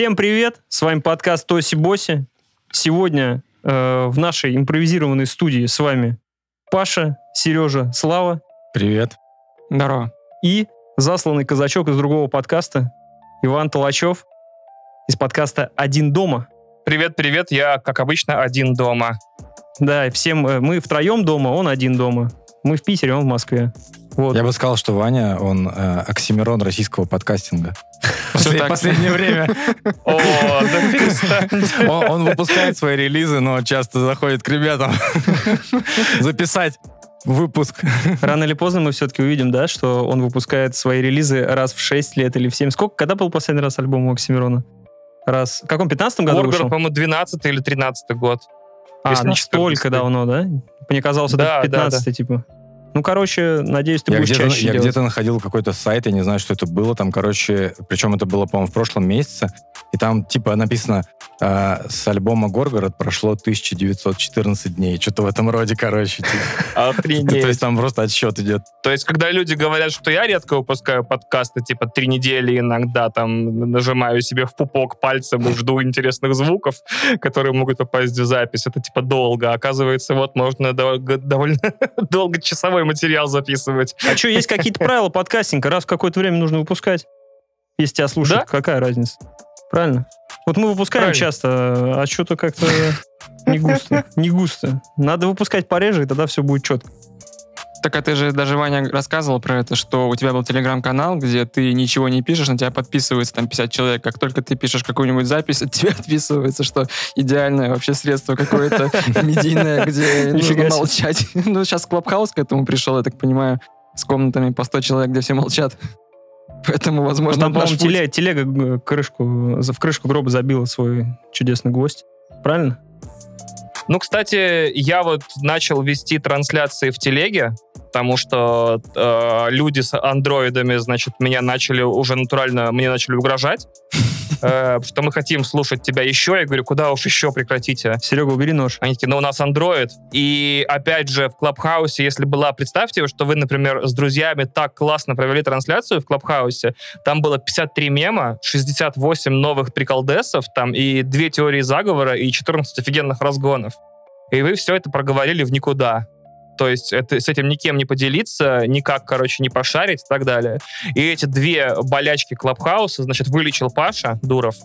Всем привет! С вами подкаст Тоси Боси. Сегодня э, в нашей импровизированной студии с вами Паша, Сережа, Слава. Привет. Здорово. И засланный казачок из другого подкаста Иван Толачев из подкаста «Один дома». Привет, привет, я, как обычно, один дома. Да, и всем э, мы втроем дома, он один дома. Мы в Питере, он в Москве. Вот. Я бы сказал, что Ваня, он э, оксимирон российского подкастинга. Послед-. Последнее время. О, да. Он, он выпускает свои релизы, но часто заходит к ребятам записать выпуск. Рано или поздно мы все-таки увидим, да, что он выпускает свои релизы раз в 6 лет или в 7. Сколько? Когда был последний раз альбом у Оксимирона? Раз. В каком? 15 году Горгород, вышел? по-моему, 12 или 13 год. А, не настолько давно, да? Мне казалось, это Да, да, 15 типа. Ну, короче, надеюсь, ты Я будешь где-то, чаще я делать. где-то находил какой-то сайт, я не знаю, что это было, там, короче, причем это было, по-моему, в прошлом месяце, и там, типа, написано, э, с альбома «Горгород» прошло 1914 дней, что-то в этом роде, короче. типа. То Охренеть. есть там просто отсчет идет. То есть, когда люди говорят, что я редко выпускаю подкасты, типа три недели иногда там нажимаю себе в пупок пальцем и жду интересных звуков, которые могут попасть в запись, это типа долго. Оказывается, вот можно долго- довольно долгочасовой материал записывать. А что, есть какие-то правила подкастинга? Раз в какое-то время нужно выпускать. Если тебя слушают, Да? какая разница? Правильно? Вот мы выпускаем Правильно. часто, а что-то как-то не густо. Не густо. Надо выпускать пореже, и тогда все будет четко. Так а ты же даже, Ваня, рассказывал про это, что у тебя был телеграм-канал, где ты ничего не пишешь, на тебя подписывается там 50 человек. Как только ты пишешь какую-нибудь запись, от тебя отписывается, что идеальное вообще средство какое-то медийное, где нужно молчать. Ну, сейчас Клабхаус к этому пришел, я так понимаю, с комнатами по 100 человек, где все молчат. Поэтому, возможно, Там, по-моему, теле- телега крышку, за- в крышку гроба забила свой чудесный гвоздь. Правильно? Ну, кстати, я вот начал вести трансляции в телеге, потому что э, люди с андроидами, значит, меня начали уже натурально, мне начали угрожать, э, что мы хотим слушать тебя еще. Я говорю, куда уж еще прекратите. Серега, убери нож. Они такие, ну у нас Android. И опять же, в Клабхаусе, если была, представьте, что вы, например, с друзьями так классно провели трансляцию в Клабхаусе, там было 53 мема, 68 новых приколдесов, там и две теории заговора, и 14 офигенных разгонов. И вы все это проговорили в никуда. То есть это, с этим никем не поделиться, никак, короче, не пошарить и так далее. И эти две болячки Клабхауса, значит, вылечил Паша Дуров.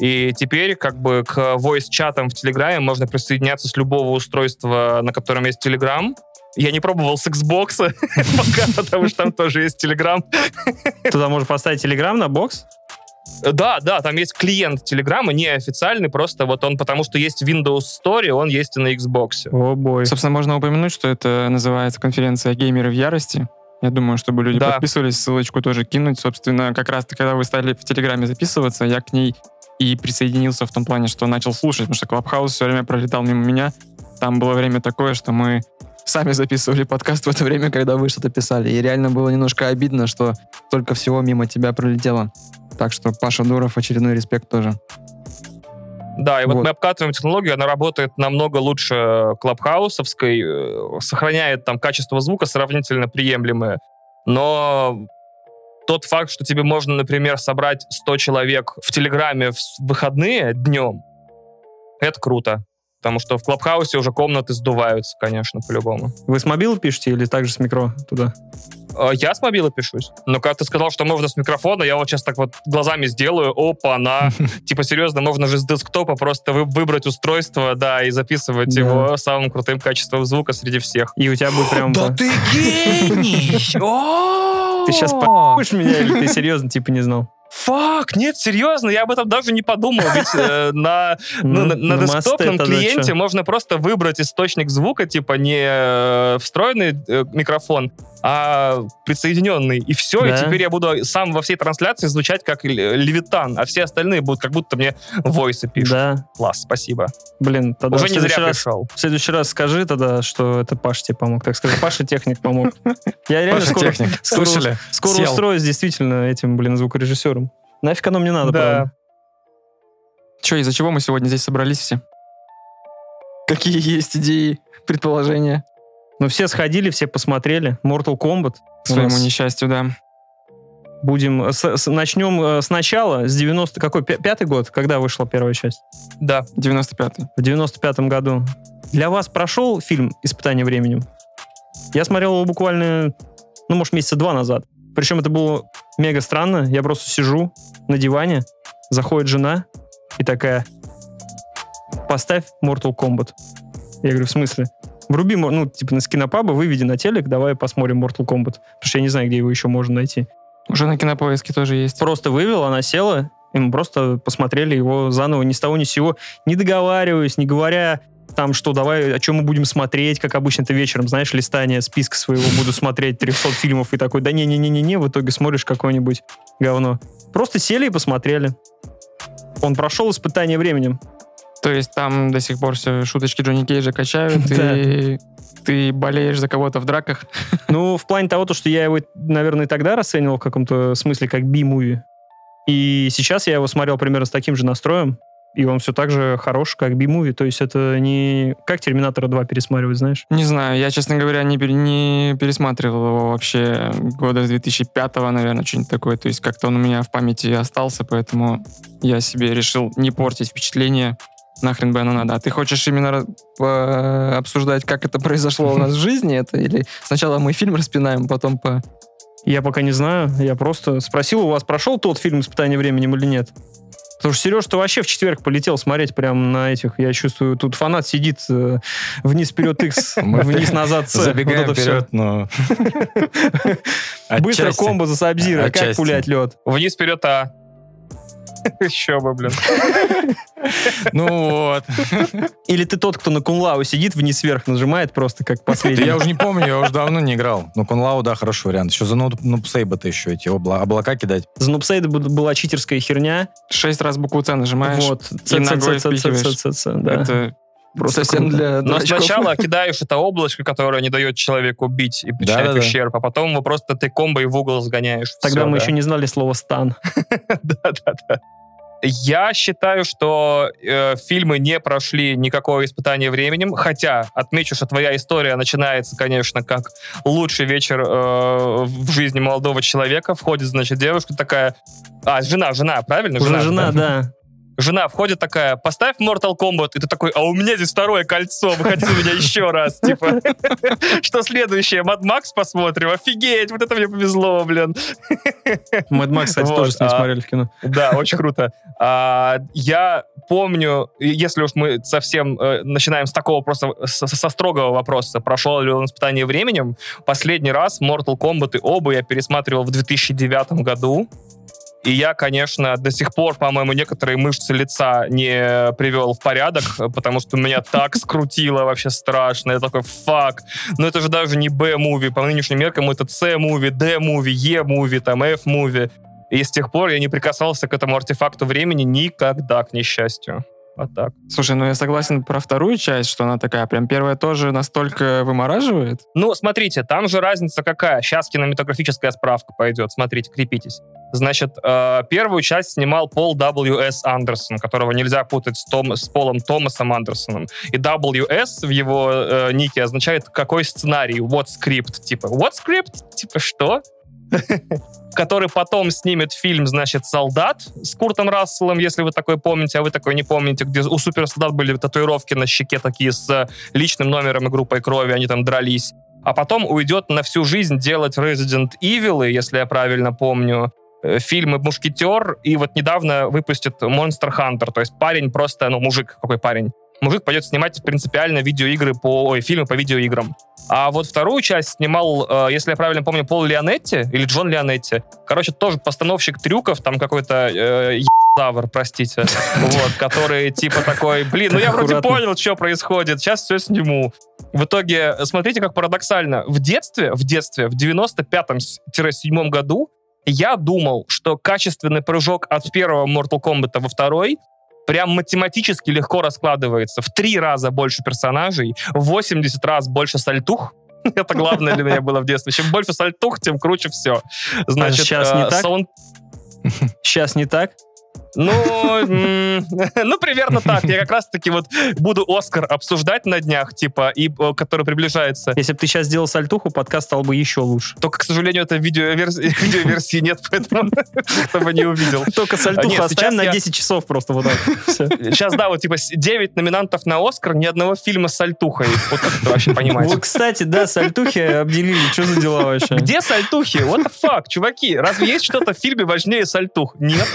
И теперь как бы к voice-чатам в Телеграме можно присоединяться с любого устройства, на котором есть Телеграм. Я не пробовал с Xbox пока, потому что там тоже есть Телеграм. Туда можно поставить телеграм на бокс. Да, да, там есть клиент Телеграма, не официальный, просто вот он, потому что есть Windows Store, он есть и на Xbox. О, бой. Собственно, можно упомянуть, что это называется конференция «Геймеры в ярости». Я думаю, чтобы люди Да. подписывались, ссылочку тоже кинуть. Собственно, как раз-то, когда вы стали в Телеграме записываться, я к ней и присоединился в том плане, что начал слушать, потому что Клабхаус все время пролетал мимо меня. Там было время такое, что мы сами записывали подкаст в это время, когда вы что-то писали. И реально было немножко обидно, что столько всего мимо тебя пролетело. Так что Паша Дуров, очередной респект тоже. Да, и вот, Вот. мы обкатываем технологию, она работает намного лучше клабхаусовской, э, сохраняет там качество звука сравнительно приемлемое, но тот факт, что тебе можно, например, собрать 100 человек в Телеграме в выходные днем, это круто. Потому что в Клабхаусе уже комнаты сдуваются, конечно, по-любому. Вы с мобила пишете или также с микро туда? Э, Я с мобила пишусь. Но когда ты сказал, что можно с микрофона, я вот сейчас так вот глазами сделаю, опа, на Типа, серьезно, можно же с десктопа просто вы- выбрать устройство, да, и записывать Да. его самым крутым качеством звука среди всех. И у тебя будет прям... по- ты гений! Ты сейчас меня или ты серьезно типа не знал? Фак, нет, серьезно, я об этом даже не подумал. Ведь э, на, ну, на, на десктопном клиенте можно просто выбрать источник звука, типа не э, встроенный э, микрофон, а присоединенный. И все, Да. и теперь я буду сам во всей трансляции звучать как левитан, а все остальные будут как будто мне войсы пишут. Да. Класс, спасибо. Блин, тогда Уже в не зря раз- пришел. В следующий раз скажи тогда, что это Паша тебе помог. Так скажи, Паша техник помог. Я реально Паша скоро, Слышали? скоро устроюсь действительно этим, блин, звукорежиссером. Нафиг оно мне надо, Да. правда? Че, из-за чего мы сегодня здесь собрались все? Какие есть идеи, предположения? Ну, все сходили, все посмотрели. Mortal Kombat. К своему несчастью, да. Будем... с- с- начнем э, сначала, с 90... Какой? Пя- Пятый год? Когда вышла первая часть? Да. 95-й. В 95-м году. Для вас прошел фильм «Испытание временем»? Я смотрел его буквально, ну, может, месяца два назад. Причем это было мега странно. Я просто сижу на диване, заходит жена и такая, поставь Mortal Kombat. Я говорю, в смысле? Вруби, ну, типа, на скинопаба, выведи на телек, давай посмотрим Mortal Kombat. Потому что я не знаю, где его еще можно найти. Уже на кинопоиске тоже есть. Просто вывел, она села, и мы просто посмотрели его заново, ни с того ни с сего, не договариваясь, не говоря там, что давай, о чем мы будем смотреть, как обычно ты вечером, знаешь, листание списка своего, буду смотреть 300 фильмов, и такой, да не-не-не-не, в итоге смотришь какое-нибудь говно. Просто сели и посмотрели. Он прошел испытание временем. То есть там до сих пор все шуточки Джонни Кейджа качают, и ты болеешь за кого-то в драках. Ну, в плане того, то, что я его, наверное, и тогда расценивал в каком-то смысле как би-муви. И сейчас я его смотрел примерно с таким же настроем, и он все так же хорош, как би-муви. То есть это не как Терминатора 2 пересматривать, знаешь? Не знаю, я, честно говоря, не, пере- не пересматривал его вообще года с 2005 наверное, что-нибудь такое. То есть как-то он у меня в памяти остался, поэтому я себе решил не портить впечатление. Нахрен бы оно надо. А ты хочешь именно обсуждать, как это произошло у нас в жизни? Это или сначала мы фильм распинаем, потом по... Я пока не знаю. Я просто спросил, у вас прошел тот фильм «Испытание временем» или нет? Потому что Сереж, ты вообще в четверг полетел смотреть прямо на этих. Я чувствую, тут фанат сидит э, вниз вперед X, вниз назад С. Забегаем Вот вперед, но... Быстро комбо за Сабзира. Как пулять лед? Вниз вперед, а. Еще бы, блин. Ну вот. Или ты тот, кто на кунлау сидит, вниз-вверх нажимает просто как Да последний. я уже не помню, я уже давно не играл. Но Кунлау, да, хороший вариант. Еще за нупсейба-то еще эти обла- облака кидать. За Нупсейда была читерская херня. Шесть раз букву Ц нажимаешь. Вот. и ногой. Это Просто совсем круто. для Но дурачков. сначала кидаешь это облачко, которое не дает человеку бить и причинять Да-да-да. ущерб, а потом его просто ты комбо в угол сгоняешь. Тогда Всё, мы да. еще не знали слова «стан». Да-да-да. Я считаю, что э, фильмы не прошли никакое испытание временем, хотя отмечу, что твоя история начинается, конечно, как лучший вечер э, в жизни молодого человека. Входит, значит, девушка такая... А, жена, жена, правильно? Уже жена, да? да. Жена входит такая, поставь Mortal Kombat, и ты такой, а у меня здесь второе кольцо, выходи за меня еще раз, типа. Что следующее, Mad Max посмотрим? Офигеть, вот это мне повезло, блин. Мэд Макс, кстати, тоже с ним а, смотрели в кино. Да, очень круто. А, я помню, если уж мы совсем э, начинаем с такого просто, со строгого вопроса, прошел ли он испытание временем, последний раз Mortal Kombat и оба я пересматривал в 2009 году. И я, конечно, до сих пор, по-моему, некоторые мышцы лица не привел в порядок, потому что меня так скрутило вообще страшно. Я такой, fuck, ну это же даже не B-movie, по нынешним меркам это C-movie, D-movie, E-movie, там, F-movie. И с тех пор я не прикасался к этому артефакту времени никогда, к несчастью. Вот так. Слушай, ну я согласен про вторую часть, что она такая, прям первая тоже настолько вымораживает. Ну, смотрите, там же разница какая. Сейчас кинематографическая справка пойдет. Смотрите, крепитесь. Значит, э, первую часть снимал Пол W.S. Андерсон, которого нельзя путать с, Том, с Полом Томасом Андерсоном. И W.S. в его э, нике означает какой сценарий, what script. Типа, what script? Типа, что? который потом снимет фильм, значит, «Солдат» с Куртом Расселом, если вы такой помните, а вы такой не помните, где у суперсолдат были татуировки на щеке такие с личным номером и группой крови, они там дрались. А потом уйдет на всю жизнь делать Resident Evil, если я правильно помню, э, фильмы «Мушкетер», и вот недавно выпустит «Monster Hunter», то есть парень просто, ну, мужик, какой парень, мужик пойдет снимать принципиально видеоигры по, ой, фильмы по видеоиграм. А вот вторую часть снимал, э, если я правильно помню, Пол Леонетти или Джон Леонетти. Короче, тоже постановщик трюков, там какой-то э, ебавр, простите, вот, который типа такой, блин, ну я вроде понял, что происходит, сейчас все сниму. В итоге, смотрите, как парадоксально. В детстве, в детстве, в 95-7 году я думал, что качественный прыжок от первого Mortal Kombat во второй прям математически легко раскладывается. В три раза больше персонажей, в 80 раз больше сальтух. Это главное для меня было в детстве. Чем больше сальтух, тем круче все. Значит, сейчас э, не так? саунд- Сейчас не так? Ну, ну, примерно так. Я как раз-таки вот буду Оскар обсуждать на днях, типа, и который приближается. Если бы ты сейчас сделал сальтуху, подкаст стал бы еще лучше. Только, к сожалению, это видеоверсии, нет, поэтому кто бы не увидел. Только сальтуху Нет, оставим на я- 10 часов просто вот так. Сейчас, да, вот типа 9 номинантов на Оскар, ни одного фильма с сальтухой. Вот как это вообще понимать? Вот, кстати, да, сальтухи обделили. Что за дела вообще? Где сальтухи? What the fuck, чуваки? Разве есть что-то в фильме важнее сальтух? Нет.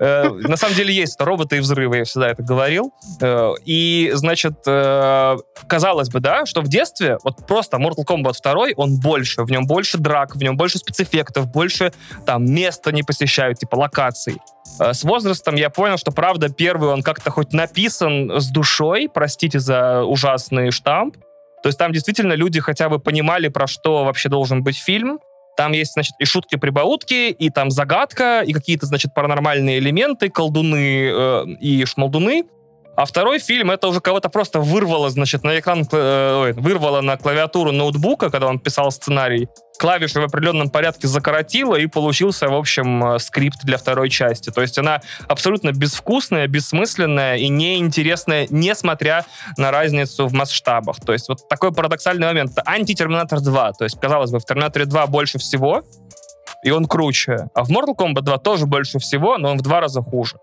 Э, на самом деле есть роботы и взрывы, я всегда это говорил. Э, и, значит, э, казалось бы, да, что в детстве вот просто Mortal Kombat 2, он больше, в нем больше драк, в нем больше спецэффектов, больше там места не посещают, типа локаций. С возрастом я понял, что, правда, первый он как-то хоть написан с душой, простите за ужасный штамп, то есть там действительно люди хотя бы понимали, про что вообще должен быть фильм. Там есть, значит, и шутки-прибаутки, и там загадка, и какие-то, значит, паранормальные элементы, колдуны э, и шмалдуны. А второй фильм, это уже кого-то просто вырвало, значит, на экран, э, вырвало на клавиатуру ноутбука, когда он писал сценарий. Клавиши в определенном порядке закоротило, и получился, в общем, э, скрипт для второй части. То есть она абсолютно безвкусная, бессмысленная и неинтересная, несмотря на разницу в масштабах. То есть вот такой парадоксальный момент. Это анти-Терминатор 2. То есть, казалось бы, в Терминаторе 2 больше всего, и он круче. А в Mortal Kombat 2 тоже больше всего, но он в два раза хуже.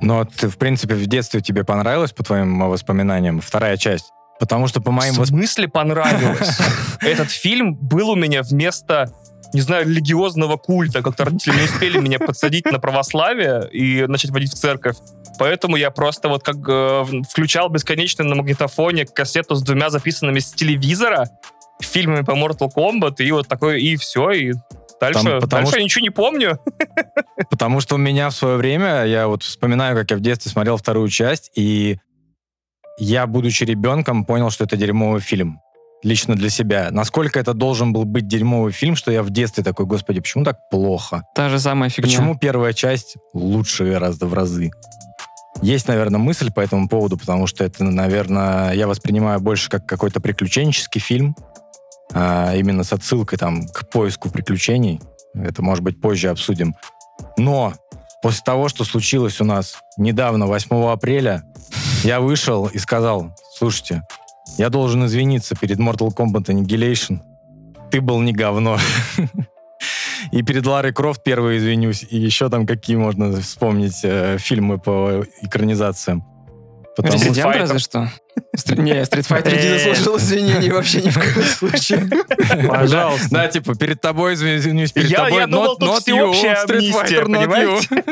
Но ты, в принципе, в детстве тебе понравилось, по твоим э, воспоминаниям, вторая часть? Потому что по моим в смысле понравилось? Этот фильм был у меня вместо не знаю, религиозного культа. Как-то родители не успели меня подсадить на православие и начать водить в церковь. Поэтому я просто вот как э, включал бесконечно на магнитофоне кассету с двумя записанными с телевизора фильмами по Mortal Kombat, и вот такой, и все, и дальше, Там- потому дальше что- я ничего не помню. Потому что у меня в свое время, я вот вспоминаю, как я в детстве смотрел вторую часть, и я, будучи ребенком, понял, что это дерьмовый фильм. Лично для себя. Насколько это должен был быть дерьмовый фильм, что я в детстве такой, господи, почему так плохо? Та же самая фигня. Почему первая часть лучше гораздо в разы? Есть, наверное, мысль по этому поводу, потому что это, наверное, я воспринимаю больше как какой-то приключенческий фильм, а, именно с отсылкой там к поиску приключений. Это, может быть, позже обсудим. Но после того, что случилось у нас недавно, 8 апреля, я вышел и сказал, слушайте, я должен извиниться перед Mortal Kombat Annihilation. Ты был не говно. И перед Ларой Крофт первый извинюсь, и еще там какие можно вспомнить э, фильмы по экранизациям. Потому Резидент Fighter. разве что? Не, Street Fighter не Э. заслужил извинений вообще ни в коем случае. Пожалуйста. Да, типа, перед тобой извинюсь, перед тобой я думал, тут всеобщая амнистия, понимаете?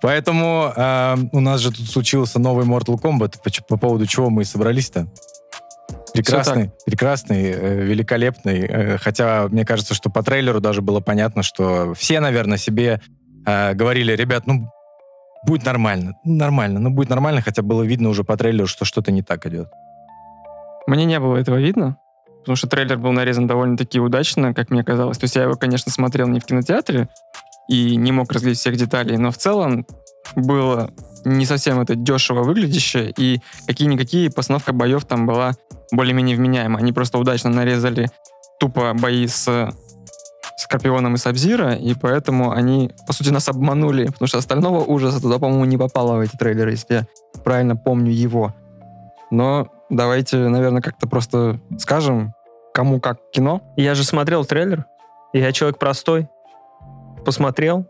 Поэтому э, у нас же тут случился новый Mortal Kombat, по, поводу чего мы и собрались-то. Прекрасный, прекрасный, э, великолепный. Э, хотя мне кажется, что по трейлеру даже было понятно, что все, наверное, себе э, говорили, ребят, ну будет нормально, нормально, ну будет нормально, хотя было видно уже по трейлеру, что что-то не так идет. Мне не было этого видно, потому что трейлер был нарезан довольно-таки удачно, как мне казалось. То есть я его, конечно, смотрел не в кинотеатре и не мог разглядеть всех деталей, но в целом было не совсем это дешево выглядящее, и какие-никакие постановка боев там была более-менее вменяема. Они просто удачно нарезали тупо бои с Скорпионом и Сабзира, и поэтому они, по сути, нас обманули, потому что остального ужаса туда, по-моему, не попало в эти трейлеры, если я правильно помню его. Но давайте, наверное, как-то просто скажем, кому как кино. Я же смотрел трейлер. Я человек простой. Посмотрел,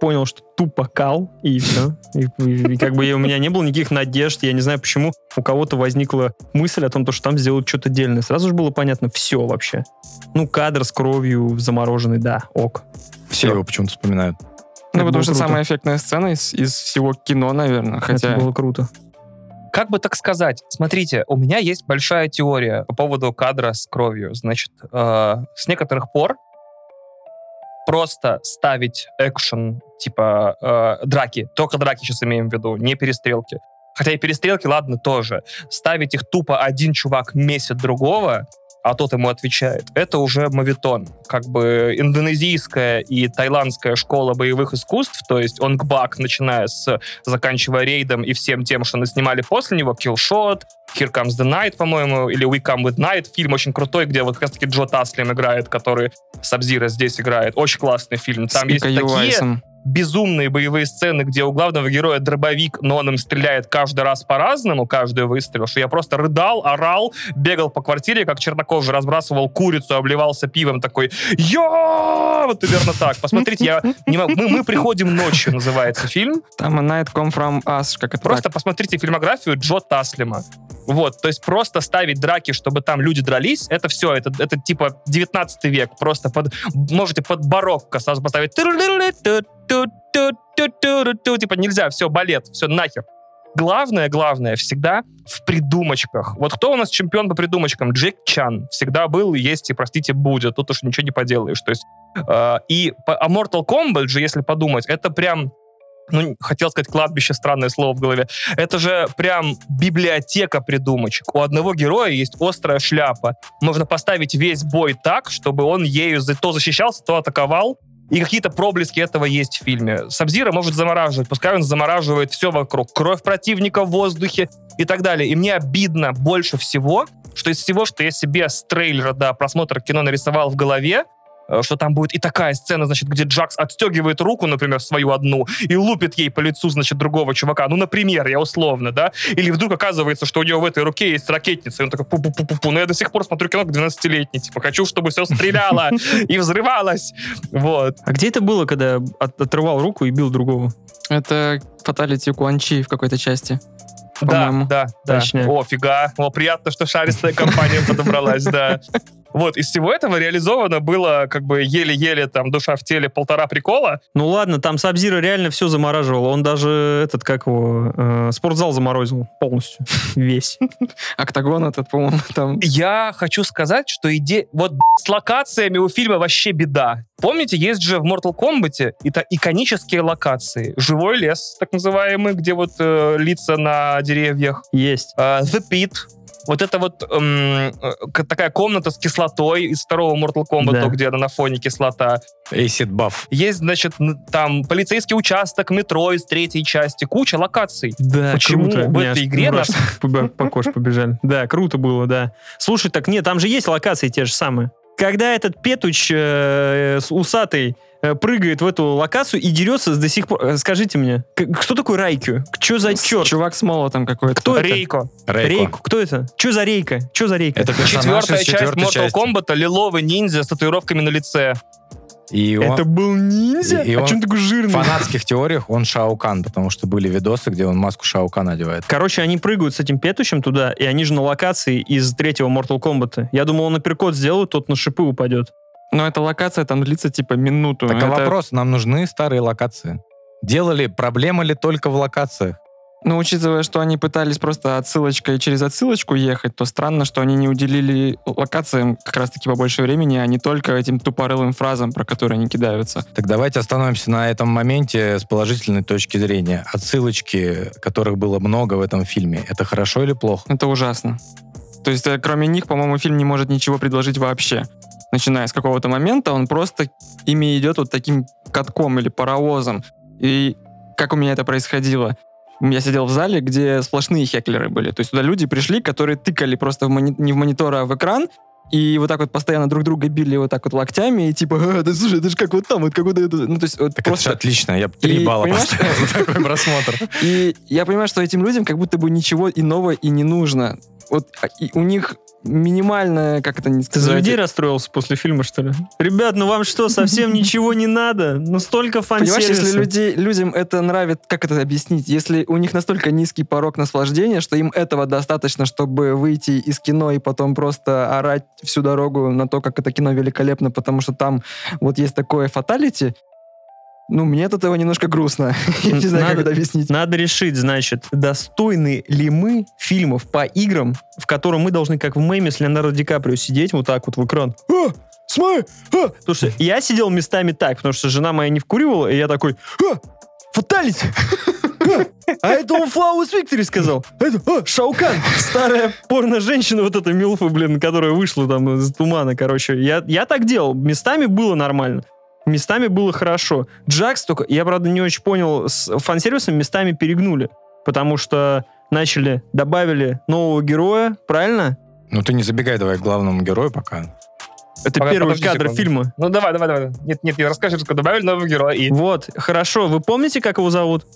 понял, что тупо кал, и все. И, и- и как бы у меня не было никаких надежд. Я не знаю, почему у кого-то возникла мысль о том, то, что там сделают что-то дельное. Сразу же было понятно все вообще. Ну, кадр с кровью замороженный, да, ок. Все его почему-то вспоминают. Ну, Это потому что круто. самая эффектная сцена из, из всего кино, наверное. Хотя Это было круто. Как бы так сказать? Смотрите, у меня есть большая теория по поводу кадра с кровью. Значит, э, с некоторых пор просто ставить экшен, типа э, драки, только драки сейчас имеем в виду, не перестрелки. Хотя и перестрелки, ладно, тоже. Ставить их тупо один чувак месяц другого, а тот ему отвечает, это уже мавитон. Как бы индонезийская и таиландская школа боевых искусств, то есть онгбак, начиная с заканчивая рейдом и всем тем, что снимали после него, Killshot, Here Comes the Night, по-моему, или We Come with Night, фильм очень крутой, где вот как раз-таки Джо Таслин играет, который Сабзира здесь играет. Очень классный фильм. Там с есть такие... Юайсом. Безумные боевые сцены, где у главного героя дробовик, но он им стреляет каждый раз по-разному, каждый выстрел, что я просто рыдал, орал, бегал по квартире, как чернокожий, разбрасывал курицу, обливался пивом, такой «Я!» Вот примерно так. Посмотрите, я не могу. Мы, мы приходим ночью, называется фильм. Там A Night Come From Us, как это Просто так? посмотрите фильмографию Джо Таслима. Вот, то есть просто ставить драки, чтобы там люди дрались, это все, это, это типа 19 век. Просто под, можете под барокко сразу поставить. Типа нельзя, все, балет, все, нахер. Главное, главное, всегда в придумочках. Вот кто у нас чемпион по придумочкам? Джек Чан. Всегда был, есть и, простите, будет. Тут уж ничего не поделаешь. То есть, э, и, по- а Mortal Kombat же, если подумать, это прям ну, хотел сказать кладбище, странное слово в голове. Это же прям библиотека придумочек. У одного героя есть острая шляпа. Можно поставить весь бой так, чтобы он ею то защищался, то атаковал. И какие-то проблески этого есть в фильме. Сабзира может замораживать, пускай он замораживает все вокруг. Кровь противника в воздухе и так далее. И мне обидно больше всего, что из всего, что я себе с трейлера до просмотра кино нарисовал в голове, что там будет и такая сцена, значит, где Джакс отстегивает руку, например, свою одну, и лупит ей по лицу, значит, другого чувака. Ну, например, я условно, да? Или вдруг оказывается, что у него в этой руке есть ракетница, и он такой пу-пу-пу-пу. Но я до сих пор смотрю кино как 12-летний. Типа, хочу, чтобы все стреляло и взрывалось. Вот. А где это было, когда от- отрывал руку и бил другого? Это фаталити Куанчи в какой-то части. Да, да, да. Точняк. О, фига. О, приятно, что шаристая компания подобралась, да. Вот, из всего этого реализовано было как бы еле-еле там душа в теле полтора прикола. Ну ладно, там Сабзира реально все замораживал. Он даже этот, как его, э, спортзал заморозил полностью. Весь. Октагон этот, по-моему, там... Я хочу сказать, что идея... Вот с локациями у фильма вообще беда. Помните, есть же в Mortal Kombat это иконические локации. Живой лес, так называемый, где вот э, лица на деревьях. Есть. Э, The Pit. Вот это вот эм, э, такая комната с кислотой из второго Mortal Kombat, Да. где она на фоне кислота. Acid Buff. Есть, значит, там полицейский участок, метро из третьей части, куча локаций. Да, Почему круто. в этой игре по, по коже побежали. Да, круто было, да. Слушай, так нет, там же есть локации те же самые. Когда этот петуч э, с усатый э, прыгает в эту локацию и дерется до сих пор... э, Скажите мне, кто такой Райкю? Что за черт? Чувак с молотом какой-то. Кто это? Рейко. Рейко. Рейку. Кто это? Что за Рейка? Что за Рейка? Это Четвертая часть Mortal. Kombat лиловый ниндзя с татуировками на лице. И он- Это был ниндзя? И- и а он чем такой в жирный? фанатских теориях он Шаукан, потому что были видосы, где он маску Шаукана одевает. Короче, они прыгают с этим петучем туда, и они же на локации из третьего Mortal Kombat. Я думал, он апперкот сделает, тот на шипы упадет. Но эта локация там длится типа минуту. Так а Это- вопрос, нам нужны старые локации. Делали, проблема ли только в локациях? Ну, учитывая, что они пытались просто отсылочкой через отсылочку ехать, то странно, что они не уделили локациям как раз-таки побольше времени, а не только этим тупорылым фразам, про которые они кидаются. Так давайте остановимся на этом моменте с положительной точки зрения. Отсылочки, которых было много в этом фильме, это хорошо или плохо? Это ужасно. То есть, э, кроме них, по-моему, фильм не может ничего предложить вообще. Начиная с какого-то момента, он просто ими идет вот таким катком или паровозом. И как у меня это происходило? Я сидел в зале, где сплошные хеклеры были. То есть туда люди пришли, которые тыкали просто в мони- не в монитор, а в экран, и вот так вот постоянно друг друга били вот так вот локтями, и типа, а, да слушай, это же как вот там, вот как вот это. Ну, то есть вот Так просто... это отлично, я три И, балла поставил такой просмотр. И я понимаю, что этим людям как будто бы ничего иного и не нужно. Вот а, у них минимальная, как это не Ты за сказать... людей расстроился после фильма, что ли? Ребят, ну вам что, совсем ничего не надо? Ну столько Понимаешь, фан-сервиса. если людей, людям это нравится, как это объяснить? Если у них настолько низкий порог наслаждения, что им этого достаточно, чтобы выйти из кино и потом просто орать всю дорогу на то, как это кино великолепно, потому что там вот есть такое фаталити, ну, мне от этого немножко грустно. Я не знаю, как это объяснить. Надо решить, значит, достойны ли мы фильмов по играм, в котором мы должны, как в меме с Леонардо Ди Каприо, сидеть вот так вот в экран. А, смотри, а. Что я сидел местами так, потому что жена моя не вкуривала, и я такой, а, фаталити! А, А это он Флаус Виктори сказал. Это, а, Шаукан, старая порно-женщина, вот эта Милфа, блин, которая вышла там из тумана, короче. Я, я так делал. Местами было нормально. Местами было хорошо. Джакс только, я, правда, не очень понял, с фан-сервисом местами перегнули. Потому что начали, добавили нового героя, правильно? Ну ты не забегай давай к главному герою пока. Это Пога- первый кадр секунду. фильма. Ну давай, давай, давай. Нет, нет, не расскажи, что добавили нового героя. И... Вот, хорошо. Вы помните, как его зовут?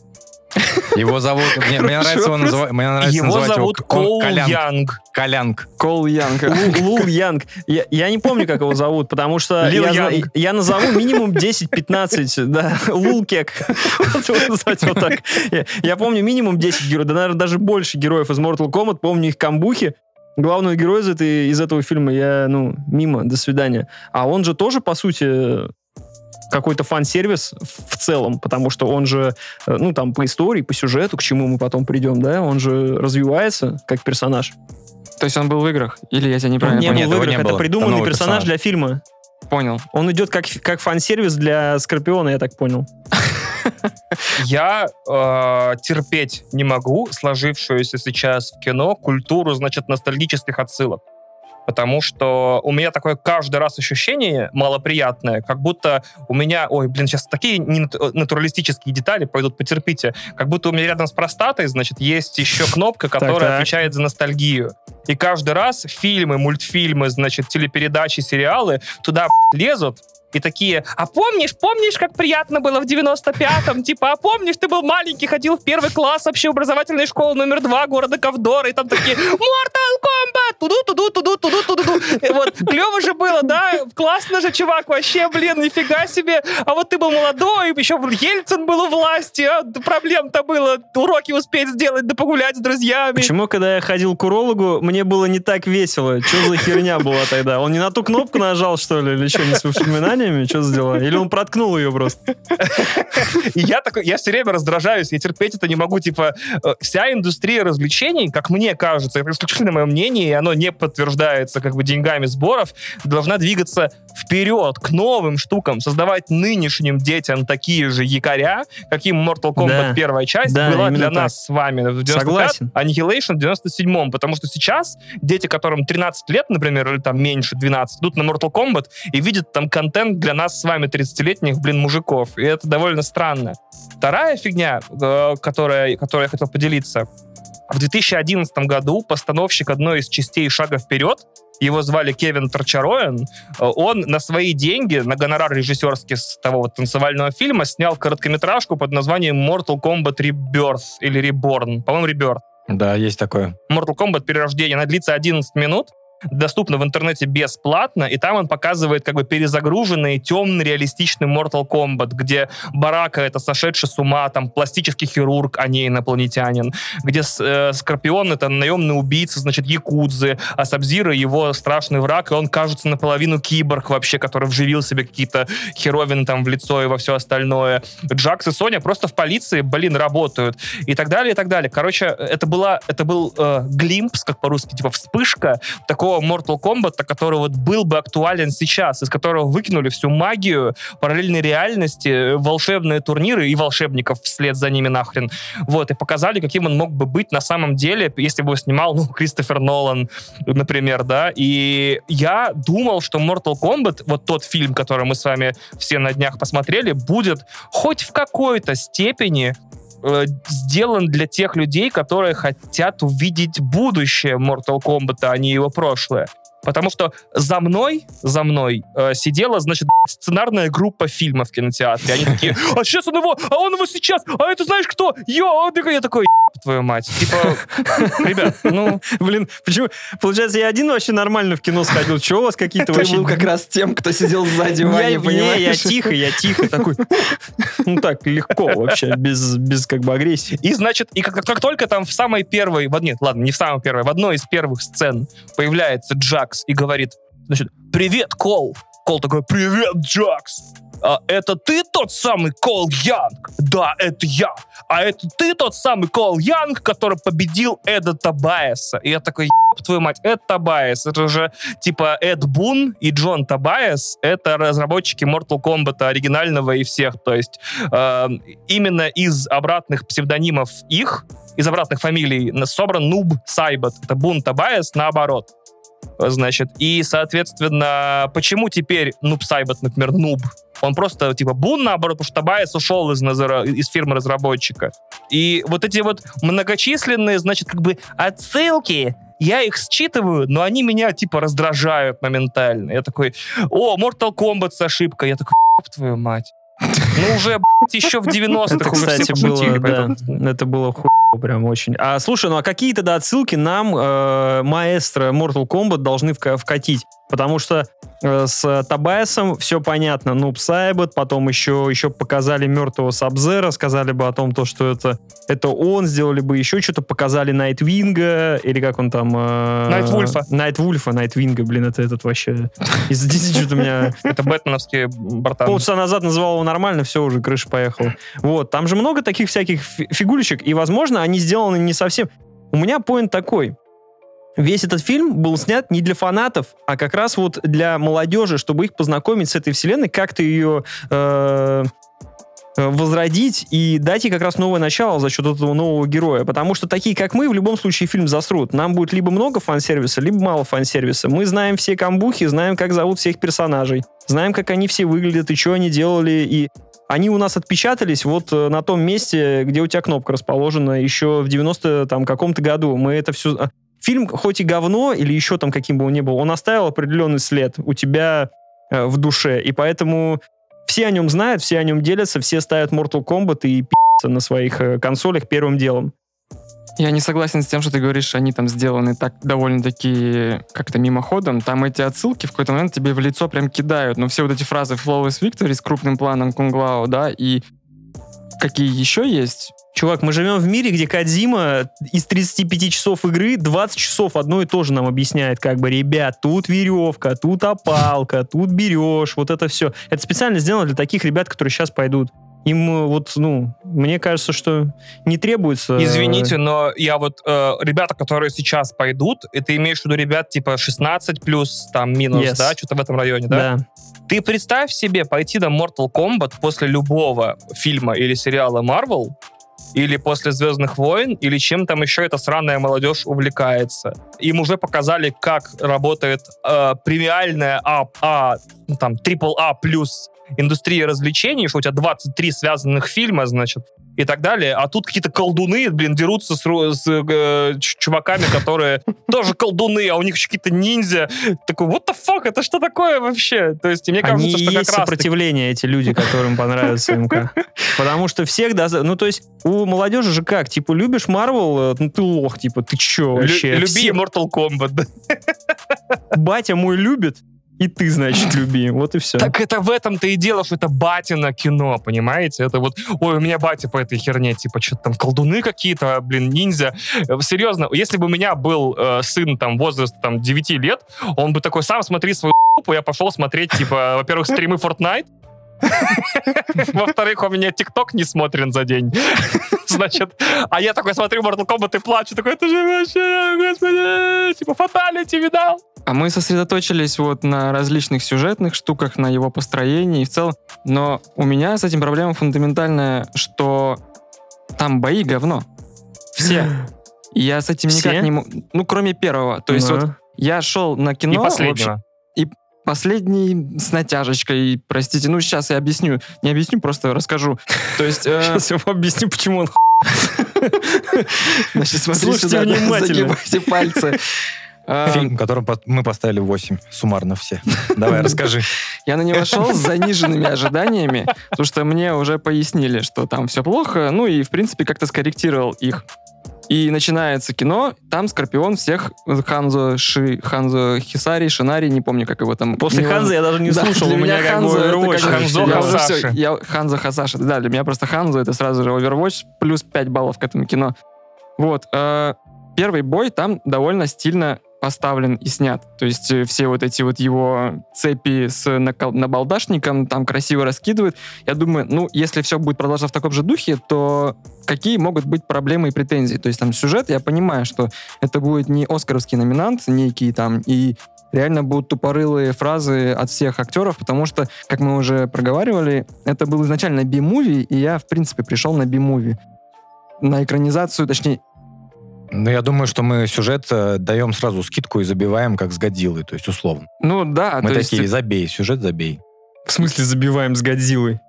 Его зовут... Мне, мне нравится его называть... Мне нравится Его называть зовут его Ко- Коул Колянг. Янг. Колянг. Кол Янг. Лу- Лул Янг. Я, я не помню, как его зовут, потому что Лил я, Янг. я назову минимум 10-15, да, Лул Кек. Вот его назвать вот так. Я, я помню минимум 10 героев, да, наверное, даже больше героев из Mortal Kombat, помню их камбухи. Главного героя из, этой, из этого фильма я, ну, мимо, до свидания. А он же тоже, по сути, какой-то фан-сервис в целом, потому что он же, э, ну, там, по истории, по сюжету, к чему мы потом придем, да, он же развивается как персонаж. То есть он был в играх? Или я тебя неправильно не Нет, был его в играх, не это было. придуманный Это персонаж персонаж. для фильма. понял? Он идет как, как фан-сервис для Скорпиона, я так понял. Я э, терпеть не могу сложившуюся сейчас в кино культуру, значит, ностальгических отсылок. Потому что у меня такое каждый раз ощущение малоприятное, как будто у меня, ой, блин, сейчас такие нат- натуралистические детали пойдут, потерпите, как будто у меня рядом с простатой, значит, есть еще кнопка, которая так. отвечает за ностальгию. И каждый раз фильмы, мультфильмы, значит, телепередачи, сериалы туда лезут, и такие, а помнишь, помнишь, как приятно было в 95-м? Типа, а помнишь, ты был маленький, ходил в первый класс общеобразовательной школы номер два города Ковдора, и там такие, Mortal Kombat! Туду, туду, туду, туду, туду, туду. Вот, клево же было, да? Классно же, чувак, вообще, блин, нифига себе. А вот ты был молодой, еще Ельцин был у власти, а проблем-то было уроки успеть сделать, да погулять с друзьями. Почему, когда я ходил к урологу, мне было не так весело? Что за херня была тогда? Он не на ту кнопку нажал, что ли, или что, не с воспоминаниями? Что за дела? Или он проткнул ее просто? И я такой, я все время раздражаюсь, я терпеть это не могу. Типа, э, вся индустрия развлечений, как мне кажется, это исключительно мое мнение, и оно не подтверждается как бы деньгами сборов, должна двигаться вперед, к новым штукам, создавать нынешним детям такие же якоря, каким Mortal Kombat Да. первая часть Да, была для так. нас с вами в 95 Согласен. Annihilation в 97-м, потому что сейчас дети, которым 13 лет, например, или там меньше 12, идут на Mortal Kombat и видят там контент для нас с вами 30-летних, блин, мужиков. И это довольно странно. Вторая фигня, э, которая, которой я хотел поделиться. В 2011 году постановщик одной из частей «Шага вперед» его звали Кевин Торчароен, э, он на свои деньги, на гонорар режиссерский с того вот танцевального фильма снял короткометражку под названием Mortal Kombat Rebirth или Reborn. По-моему, Rebirth. Да, есть такое. Mortal Kombat Перерождение. Она длится 11 минут, доступна в интернете бесплатно, и там он показывает как бы перезагруженный, темный, реалистичный Mortal Kombat, где Барака — это сошедший с ума, там, пластический хирург, а не инопланетянин, где э, Скорпион — это наемный убийца, значит, Якудзы, а Сабзира — его страшный враг, и он кажется наполовину киборг вообще, который вживил себе какие-то херовины там в лицо и во все остальное. Джакс и Соня просто в полиции, блин, работают. И так далее, и так далее. Короче, это, была, это был э, глимпс, как по-русски, типа вспышка такого Mortal Kombat, который вот был бы актуален сейчас, из которого выкинули всю магию, параллельной реальности, э, волшебные турниры и волшебников вслед за ними нахрен. Вот, и показали, каким он мог бы быть на самом деле, если бы его снимал, ну, Кристофер Нолан, например, да. И я думал, что Mortal Kombat, вот тот фильм, который мы с вами все на днях посмотрели, будет хоть в какой-то степени э, сделан для тех людей, которые хотят увидеть будущее Mortal Kombat, а не его прошлое. Потому что за мной, за мной э, сидела, значит, сценарная группа фильмов в кинотеатре. Они такие, а сейчас он его, а он его сейчас, а это знаешь кто? Йо, он такой, я такой, «Еб твою мать. Типа, ребят, ну, Блин, почему? Получается, я один вообще нормально в кино сходил. Чего у вас какие-то Ты вообще... был как раз тем, кто сидел сзади Я, Вани, не, понимаешь? я тихо, я тихо такой. Ну так, легко вообще, без, без как бы агрессии. И, значит, и как, как только там в самой первой, нет, ладно, не в самой первой, в одной из первых сцен появляется Джакс и говорит, значит, «Привет, Кол!» Кол такой, «Привет, Джакс!» «А это ты тот самый Кол Янг? Да, это я. А это ты тот самый Кол Янг, который победил Эда Табаеса. И я такой, еб твою мать, Эд Табаес. Это же типа Эд Бун и Джон Табаес. Это разработчики Mortal Kombat оригинального и всех. То есть э, именно из обратных псевдонимов их, из обратных фамилий собран Нуб Сайбат. Это Бун Табаес наоборот. Значит, и, соответственно, почему теперь Нуб Сайбат, например, Нуб? Он просто, типа, Бун, наоборот, потому что Табаес ушел из, Назара- из фирмы разработчика. И вот эти вот многочисленные, значит, как бы отсылки я их считываю, но они меня, типа, раздражают моментально. Я такой, о, Mortal Kombat с ошибкой. Я такой, «Ёб твою мать. Ну, уже, блядь, еще в 90-х Это, уже кстати, было, да, это было хуево прям очень. А слушай, ну а какие тогда отсылки нам э, маэстро Mortal Kombat должны вка- вкатить? Потому что э, с Табайсом все понятно. Ну, Сайбот, потом еще, еще показали мертвого Сабзера, сказали бы о том, то, что это, это он, сделали бы еще что-то, показали Найтвинга, или как он там... Э, Найтвульфа. Найтвульфа, Найтвинга, блин, это этот вообще... Извините, что-то у меня Это бэтменовские братан. полчаса назад называл его нормально, все, уже крыша поехала. Вот, там же много таких всяких фи- фигулечек, и, возможно, они сделаны не совсем... У меня поинт такой. Весь этот фильм был снят не для фанатов, а как раз вот для молодежи, чтобы их познакомить с этой вселенной, как-то ее э, возродить и дать ей как раз новое начало за счет этого нового героя. Потому что такие, как мы, в любом случае фильм засрут. Нам будет либо много фан-сервиса, либо мало фан-сервиса. Мы знаем все камбухи, знаем, как зовут всех персонажей, знаем, как они все выглядят и что они делали, и они у нас отпечатались вот э, на том месте, где у тебя кнопка расположена еще в 90 там каком-то году. Мы это все... Фильм, хоть и говно, или еще там каким бы он ни был, он оставил определенный след у тебя э, в душе, и поэтому все о нем знают, все о нем делятся, все ставят Mortal Kombat и пи***ться на своих э, консолях первым делом. Я не согласен с тем, что ты говоришь, они там сделаны так довольно-таки как-то мимоходом. Там эти отсылки в какой-то момент тебе в лицо прям кидают. Но все вот эти фразы Flawless Victory с крупным планом Кунглао, да, и какие еще есть, Чувак, мы живем в мире, где Кадзима из 35 часов игры 20 часов одно и то же нам объясняет, как бы, ребят, тут веревка, тут опалка, тут берешь, вот это все. Это специально сделано для таких ребят, которые сейчас пойдут. Им э, вот, ну, мне кажется, что не требуется... э, Извините, но я вот э, ребята, которые сейчас пойдут, и ты имеешь в виду ребят типа 16 плюс там минус, Yes. да, что-то в этом районе, да? Да. Ты представь себе пойти на Mortal Kombat после любого фильма или сериала Marvel, или после «Звездных войн», или чем там еще эта сраная молодежь увлекается. Им уже показали, как работает э, премиальная А, а, там, AAA плюс индустрия развлечений, что у тебя 23 связанных фильма, значит, и так далее. А тут какие-то колдуны, блин, дерутся с, с, э, чуваками, которые тоже колдуны, а у них еще какие-то ниндзя. Такой, what the fuck, это что такое вообще? То есть, мне Они кажется, и что есть как раз сопротивление, эти люди, которым понравится МК. Потому что всех, да, ну то есть у молодежи же как, типа, любишь Марвел, ну ты лох, типа, ты чё вообще? люби Mortal Kombat. батя мой любит, и ты, значит, люби. Вот и все. Так это в этом-то и дело, что это батина кино, понимаете? Это вот, ой, у меня батя по этой херне, типа, что-то там колдуны какие-то, блин, ниндзя. Э, Серьезно, если бы у меня был э, сын там возраста там 9 лет, он бы такой, сам смотри свою я пошел смотреть, типа, во-первых, стримы Fortnite, во-вторых, у меня ТикТок не смотрен за день. Значит, а я такой смотрю Mortal Kombat и плачу, такой, это же вообще, господи, типа, фаталити видал. А мы сосредоточились вот на различных сюжетных штуках, на его построении и в целом. Но у меня с этим проблема фундаментальная, что там бои говно. Все. И я с этим Все? никак не могу... Ну, кроме первого. То есть Ну. вот я шел на кино... И в общем, последнего. Последний с натяжечкой, простите, ну сейчас я объясню, не объясню, просто расскажу. То есть, э, Сейчас я вам объясню, почему он значит, Слушайте сюда, внимательно. загибайте пальцы. Фильм, которым мы поставили 8, суммарно все. Давай, расскажи. Я на него шел с заниженными ожиданиями, потому что мне уже пояснили, что там все плохо, ну и, в принципе, как-то скорректировал их. И начинается кино, там Скорпион всех Ханзо, Ши, Ханзо Хисари, Шинари, не помню, как его там. После неважно. Ханза я даже не Да, слушал, у меня как бы Ханзо Overwatch Хасаши. я Ханзо Хасаши. Да, для меня просто Ханзо это сразу же Overwatch плюс 5 баллов к этому кино. Вот. э, первый бой там довольно стильно поставлен и снят. То есть э, все вот эти вот его цепи с набалдашником там красиво раскидывают. Я думаю, ну, если все будет продолжаться в таком же духе, то какие могут быть проблемы и претензии? То есть там сюжет, я понимаю, что это будет не оскаровский номинант некий там, и реально будут тупорылые фразы от всех актеров, потому что, как мы уже проговаривали, это был изначально би-муви, и я, в принципе, пришел на би-муви. На экранизацию, точнее, Ну, я думаю, что мы сюжет э, даем сразу скидку и забиваем, как с Годзиллой, то есть условно. ну да, мы то есть такие, забей, сюжет забей. В смысле забиваем с Годзиллой?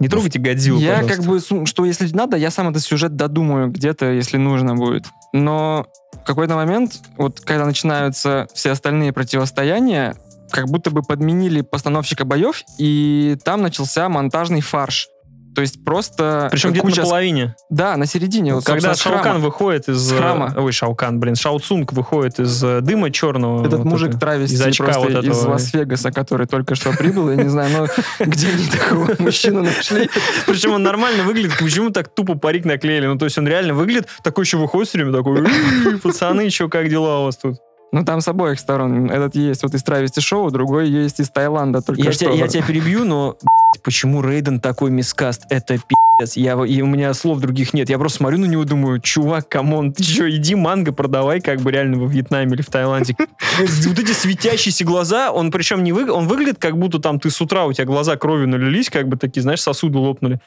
Не трогайте Годзиллу, я пожалуйста. как бы, что если надо, я сам этот сюжет додумаю где-то, если нужно будет. но в какой-то момент, вот когда начинаются все остальные противостояния, как будто бы подменили постановщика боев, и там начался монтажный фарш. То есть просто... Причем где-то куча на половине. Да, на середине. Вот, Когда Шаукан храма. выходит из... С э, храма. Ой, Шаукан, блин. Шао Цунг выходит из э, дыма черного. Этот вот мужик это, травести из очка просто вот из этого. Лас-Вегаса, который только что прибыл, я не знаю, ну где они такого мужчину нашли? Причем он нормально выглядит. Почему так тупо парик наклеили? Ну, то есть он реально выглядит, такой еще выходит все время, такой, «Эй, пацаны, что, как дела у вас тут? Ну там с обоих сторон. Этот есть вот из Травести Шоу, другой есть из Таиланда только Я что. тебя, я тебя перебью, но почему Рейден такой miscast? Это пи***ц. Я, и у меня слов других нет. Я просто смотрю на него, думаю, чувак, come on, ты что, иди манго продавай, как бы реально во Вьетнаме или в Таиланде. Вот эти светящиеся глаза, он причем не вы, он выглядит, как будто там ты с утра, у тебя глаза кровью налились, как бы такие, знаешь, сосуды лопнули.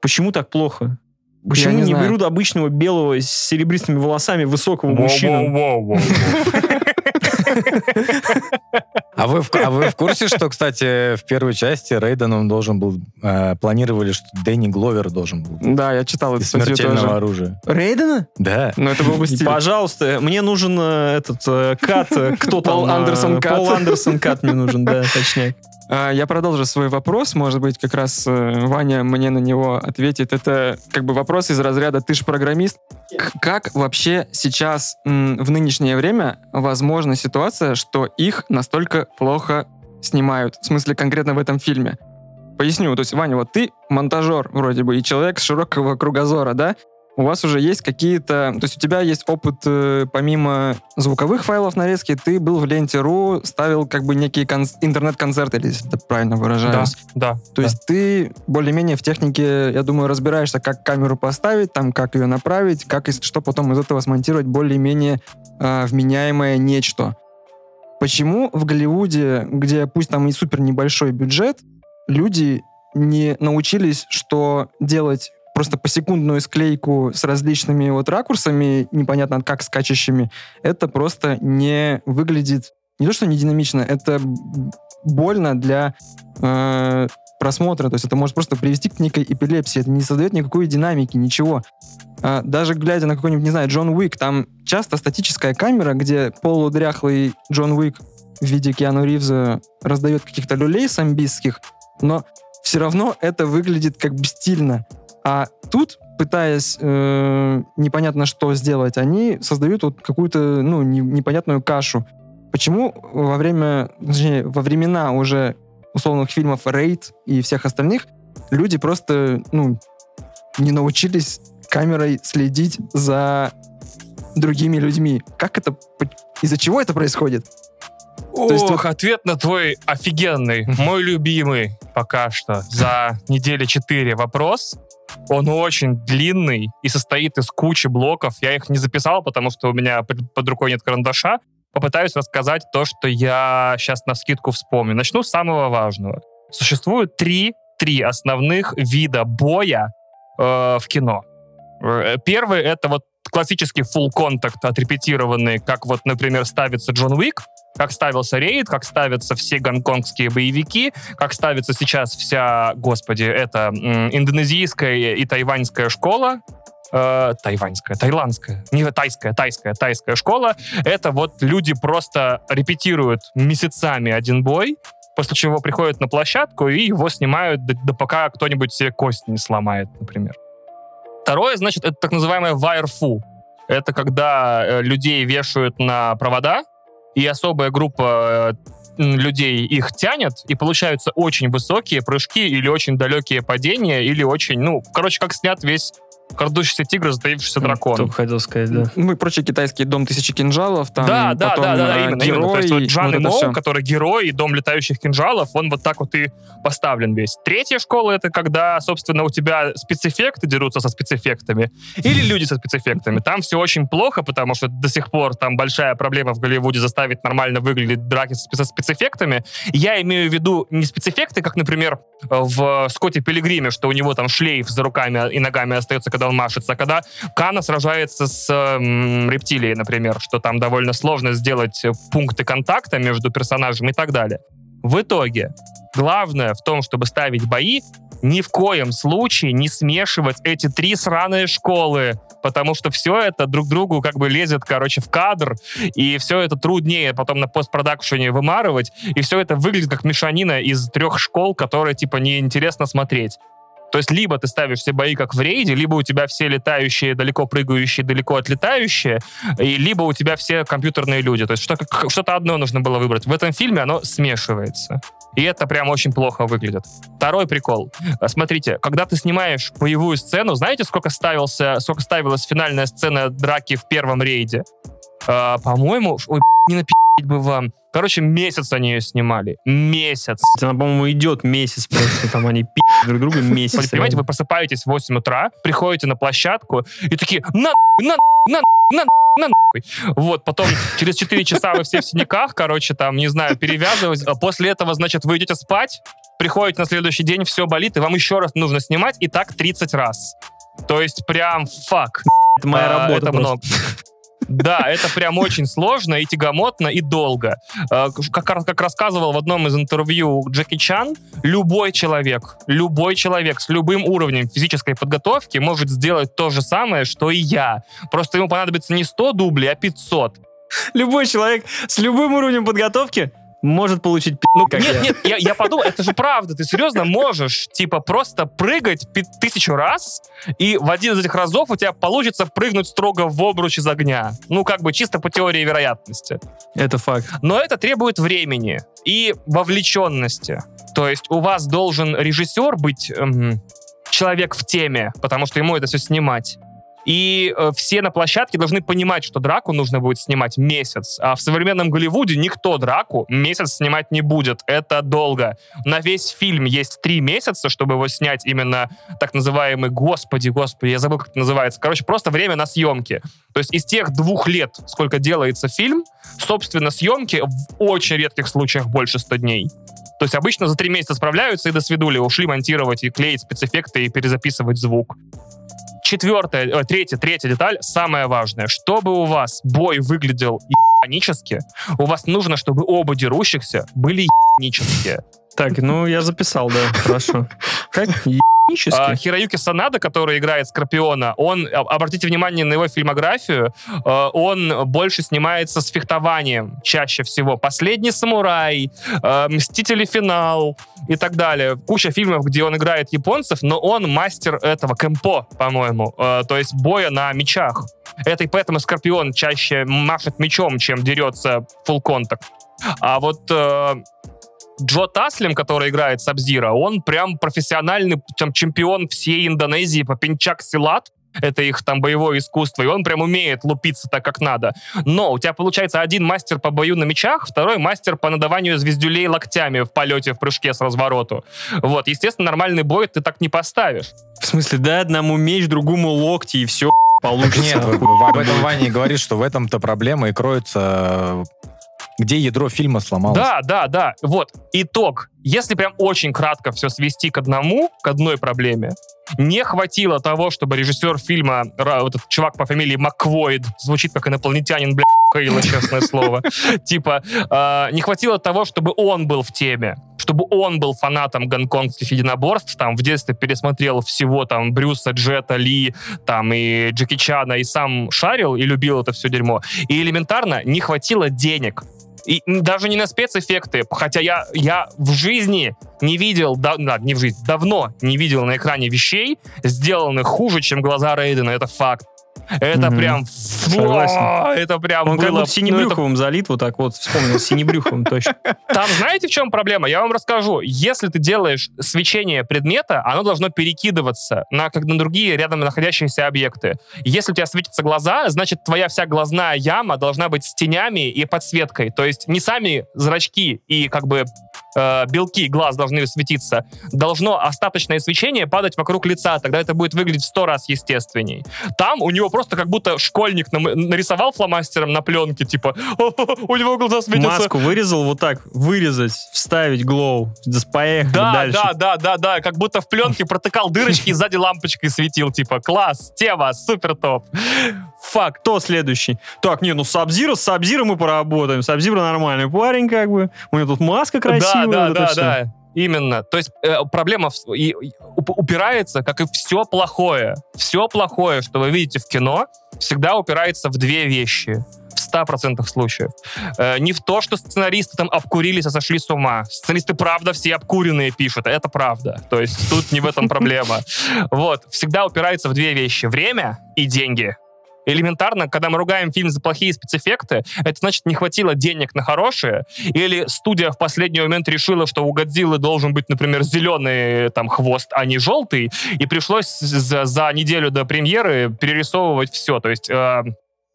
Почему так плохо? Почему не не, знаю. берут обычного белого с серебристыми волосами высокого мужчину? Воу-воу-воу-воу. А вы, в, а вы в курсе, что, кстати, в первой части Рейденом должен был... э, планировали, что Дэнни Гловер должен был Да, я читал эту из статью смертельного тоже. оружия. Рейдена? Да. Но это был бы стиль. Пожалуйста, мне нужен э, этот э, кат, э, кто там? Пол э, Андерсон кат. Пол Андерсон кат мне нужен, да, точняк. А, Я продолжу свой вопрос, может быть, как раз э, Ваня мне на него ответит. Это как бы вопрос из разряда «ты ж программист». Как вообще сейчас, в нынешнее время, возможна ситуация, что их настолько плохо снимают? В смысле, конкретно в этом фильме. Поясню. То есть, Ваня, вот ты монтажер вроде бы и человек широкого кругозора, да? У вас уже есть какие-то... То есть у тебя есть опыт, э, помимо звуковых файлов нарезки, ты был в ленте.ру, ставил как бы некие конц- интернет-концерты, если это правильно Да, выражаюсь. да. То есть ты более-менее в технике, я думаю, разбираешься, как камеру поставить, там, как ее направить, как и что потом из этого смонтировать более-менее э, вменяемое нечто. Почему в Голливуде, где пусть там и супер небольшой бюджет, люди не научились, что делать просто посекундную склейку с различными вот ракурсами, непонятно как скачущими, это просто не выглядит, не то что не динамично, это больно для э, просмотра. То есть это может просто привести к некой эпилепсии. Это не создает никакой динамики, ничего. А, даже глядя на какой-нибудь, не знаю, Джон Уик, там часто статическая камера, где полудряхлый Джон Уик в виде Киану Ривза раздает каких-то люлей самбистских, но все равно это выглядит как бы стильно. А тут, пытаясь э, непонятно что сделать, они создают вот какую-то ну, не- непонятную кашу. Почему во время, точнее, во времена уже условных фильмов «Рейд» и всех остальных люди просто, ну, не научились камерой следить за другими людьми. Как это, из-за чего это происходит? Ох, есть вот- ответ на твой офигенный, мой любимый пока что за недели четыре вопрос. Он очень длинный и состоит из кучи блоков. Я их не записал, потому что у меня под рукой нет карандаша. Попытаюсь рассказать то, что я сейчас на скидку вспомню. Начну с самого важного. Существует три, три основных вида боя э, в кино. Э, Первый — это вот классический full контакт отрепетированный, как вот, например, ставится Джон Уик, как ставился рейд, как ставятся все гонконгские боевики, как ставится сейчас вся, господи, это индонезийская и тайваньская школа, э, тайваньская, тайландская, не тайская, тайская, тайская школа. Это вот люди просто репетируют месяцами один бой, после чего приходят на площадку и его снимают, до, до пока кто-нибудь себе кость не сломает, например. Второе, значит, это так называемое wire-fu. Это когда э, людей вешают на провода, и особая группа э, людей их тянет, и получаются очень высокие прыжки или очень далекие падения, или очень, ну, короче, как снят весь крадущийся тигр, затаившийся дракон. Только хотел сказать, да. Ну и прочие китайские «Дом тысячи кинжалов», там да, да, потом, да, да, да, э, именно, именно. То есть «Герой», вот Джан вот всё. который герой и дом летающих кинжалов, он вот так вот и поставлен весь. Третья школа — это когда, собственно, у тебя спецэффекты дерутся со спецэффектами, или люди со спецэффектами. Там все очень плохо, потому что до сих пор там большая проблема в Голливуде заставить нормально выглядеть драки со спецэффектами. Я имею в виду не спецэффекты, как, например, в Скотте Пилигриме, что у него там шлейф за руками и ногами остается, когда он машется, а когда Кана сражается с м, рептилией, например, что там довольно сложно сделать э, пункты контакта между персонажем и так далее. В итоге, главное в том, чтобы ставить бои, ни в коем случае не смешивать эти три сраные школы, потому что все это друг другу как бы лезет, короче, в кадр, и все это труднее потом на постпродакшене вымарывать, и все это выглядит как мешанина из трех школ, которые, типа, неинтересно смотреть. То есть либо ты ставишь все бои как в рейде, либо у тебя все летающие, далеко прыгающие, далеко отлетающие, и либо у тебя все компьютерные люди. То есть что, что-то одно нужно было выбрать. В этом фильме оно смешивается. И это прям очень плохо выглядит. Второй прикол. Э, смотрите, когда ты снимаешь боевую сцену, знаете, сколько, ставился, сколько ставилась финальная сцена драки в первом рейде? Э, по-моему, ой, не напи***ть бы вам. Короче, месяц они ее снимали. Месяц. Она, по-моему, идет месяц просто. Там они пи*** друг друга месяц. Понимаете, вы просыпаетесь в 8 утра, приходите на площадку и такие на на на на на Вот, потом через 4 часа вы все в синяках, короче, там, не знаю, перевязывать. А после этого, значит, вы идете спать, приходите на следующий день, все болит, и вам еще раз нужно снимать, и так 30 раз. То есть прям фак. Это моя а, работа. Это просто. много. Да, это прям очень сложно и тягомотно, и долго. Э, как, как рассказывал в одном из интервью Джеки Чан, любой человек, любой человек с любым уровнем физической подготовки может сделать то же самое, что и я. Просто ему понадобится не 100 дублей, а 500. Любой человек с любым уровнем подготовки может получить пи***, Ну, нет, я. нет, я, я подумал, это же правда, ты серьезно можешь, типа, просто прыгать тысячу раз, и в один из этих разов у тебя получится прыгнуть строго в обруч из огня. Ну, как бы чисто по теории вероятности. Это факт. Но это требует времени и вовлеченности. То есть у вас должен режиссер быть эм, человек в теме, потому что ему это все снимать. И э, все на площадке должны понимать, что драку нужно будет снимать месяц. А в современном Голливуде никто драку месяц снимать не будет. Это долго. На весь фильм есть три месяца, чтобы его снять именно так называемый «Господи, господи», я забыл, как это называется. Короче, просто время на съемки. То есть из тех двух лет, сколько делается фильм, собственно, съемки в очень редких случаях больше 100 дней. То есть обычно за три месяца справляются и до свидули ушли монтировать и клеить спецэффекты и перезаписывать звук. Четвертая, э, третья, третья деталь, самая важная. Чтобы у вас бой выглядел ебанически, у вас нужно, чтобы оба дерущихся были ебанические. Так, ну я записал, да, хорошо. Как? А, Хироюки Санада, который играет Скорпиона, он, а, обратите внимание на его фильмографию, а, он больше снимается с фехтованием чаще всего. «Последний самурай», а, «Мстители. Финал» и так далее. Куча фильмов, где он играет японцев, но он мастер этого кэмпо, по-моему, то есть боя на мечах. Это и поэтому Скорпион чаще машет мечом, чем дерется full контакт. А вот э, Джо Таслим, который играет Сабзира, он прям профессиональный там, чемпион всей Индонезии по пинчак силат. Это их там боевое искусство, и он прям умеет лупиться так, как надо. Но у тебя получается один мастер по бою на мечах, второй мастер по надаванию звездюлей локтями в полете, в прыжке с развороту. Вот, естественно, нормальный бой ты так не поставишь. В смысле, дай одному меч, другому локти, и все получится. Нет, об этом Ваня говорит, что в этом-то проблема и кроется где ядро фильма сломалось. Да, да, да. Вот, итог. Если прям очень кратко все свести к одному, к одной проблеме, не хватило того, чтобы режиссер фильма, вот этот чувак по фамилии Маквоид, звучит как инопланетянин, бля, Хейла, честное слово, типа, а, не хватило того, чтобы он был в теме, чтобы он был фанатом гонконгских единоборств, там, в детстве пересмотрел всего, там, Брюса, Джета, Ли, там, и Джеки Чана, и сам шарил и любил это все дерьмо. И элементарно не хватило денег и даже не на спецэффекты, хотя я, я в жизни не видел, да, не в жизни, давно не видел на экране вещей, сделанных хуже, чем глаза Рейдена, это факт. Это mm-hmm. прям... Согласен. Это прям Он было... как будто синебрюховым ну, это... залит, вот так вот, вспомнил, синебрюховым точно. Там знаете, в чем проблема? Я вам расскажу. Если ты делаешь свечение предмета, оно должно перекидываться на, как на другие рядом находящиеся объекты. Если у тебя светятся глаза, значит, твоя вся глазная яма должна быть с тенями и подсветкой. То есть не сами зрачки и как бы э, белки глаз должны светиться. Должно остаточное свечение падать вокруг лица, тогда это будет выглядеть в сто раз естественней. Там у него просто как будто школьник нарисовал фломастером на пленке, типа, у него глаза светятся. Маску вырезал вот так, вырезать, вставить глоу, поехали да, дальше. Да, да, да, да, как будто в пленке протыкал дырочки и сзади лампочкой светил, типа, класс, тема, супер топ. Факт. Кто следующий? Так, не, ну Сабзира, с Сабзира мы поработаем. Сабзира нормальный парень, как бы. У него тут маска красивая. Да, да, да, да. именно. То есть э, проблема в- и- и уп- упирается, как и все плохое. Все плохое, что вы видите в кино, всегда упирается в две вещи. В 100% случаев. Э, не в то, что сценаристы там обкурились, а сошли с ума. Сценаристы, правда, все обкуренные пишут. Это правда. То есть тут не в этом проблема. Вот. Всегда упирается в две вещи. Время и деньги. Элементарно, когда мы ругаем фильм за плохие спецэффекты, это значит, не хватило денег на хорошие, или студия в последний момент решила, что у Годзиллы должен быть, например, зеленый там хвост, а не желтый, и пришлось за, за неделю до премьеры перерисовывать все. То есть э,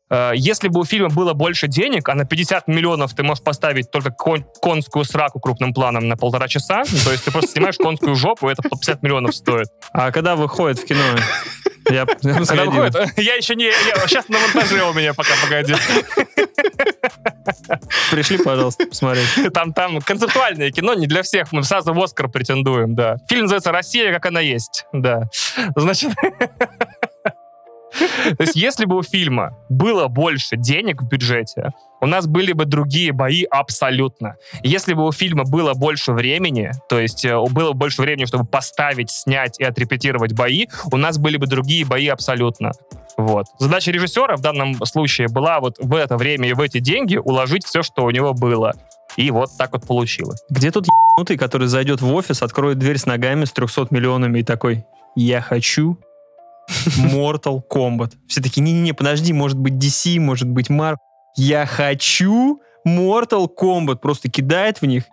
э, если бы у фильма было больше денег, а на 50 миллионов ты можешь поставить только кон- конскую сраку крупным планом на полтора часа, то есть ты просто снимаешь конскую жопу, это по 50 миллионов стоит. А когда выходит в кино? Я, я Когда выходит, я еще не... я- сейчас на монтаже у меня пока, погоди. Пришли, пожалуйста, посмотреть. Там, там концептуальное кино не для всех. Мы сразу в Оскар претендуем, да. Фильм называется «Россия, как она есть». Да. Значит... То есть, если бы у фильма было больше денег в бюджете, у нас были бы другие бои абсолютно. Если бы у фильма было больше времени, то есть э, было бы больше времени, чтобы поставить, снять и отрепетировать бои, у нас были бы другие бои абсолютно. Вот. Задача режиссера в данном случае была вот в это время и в эти деньги уложить все, что у него было. И вот так вот получилось. Где тут ебанутый, который зайдет в офис, откроет дверь с ногами с 300 миллионами и такой, я хочу Mortal Kombat. Все такие, не-не-не, подожди, может быть DC, может быть Marvel. Я хочу Mortal Kombat. Просто кидает в них.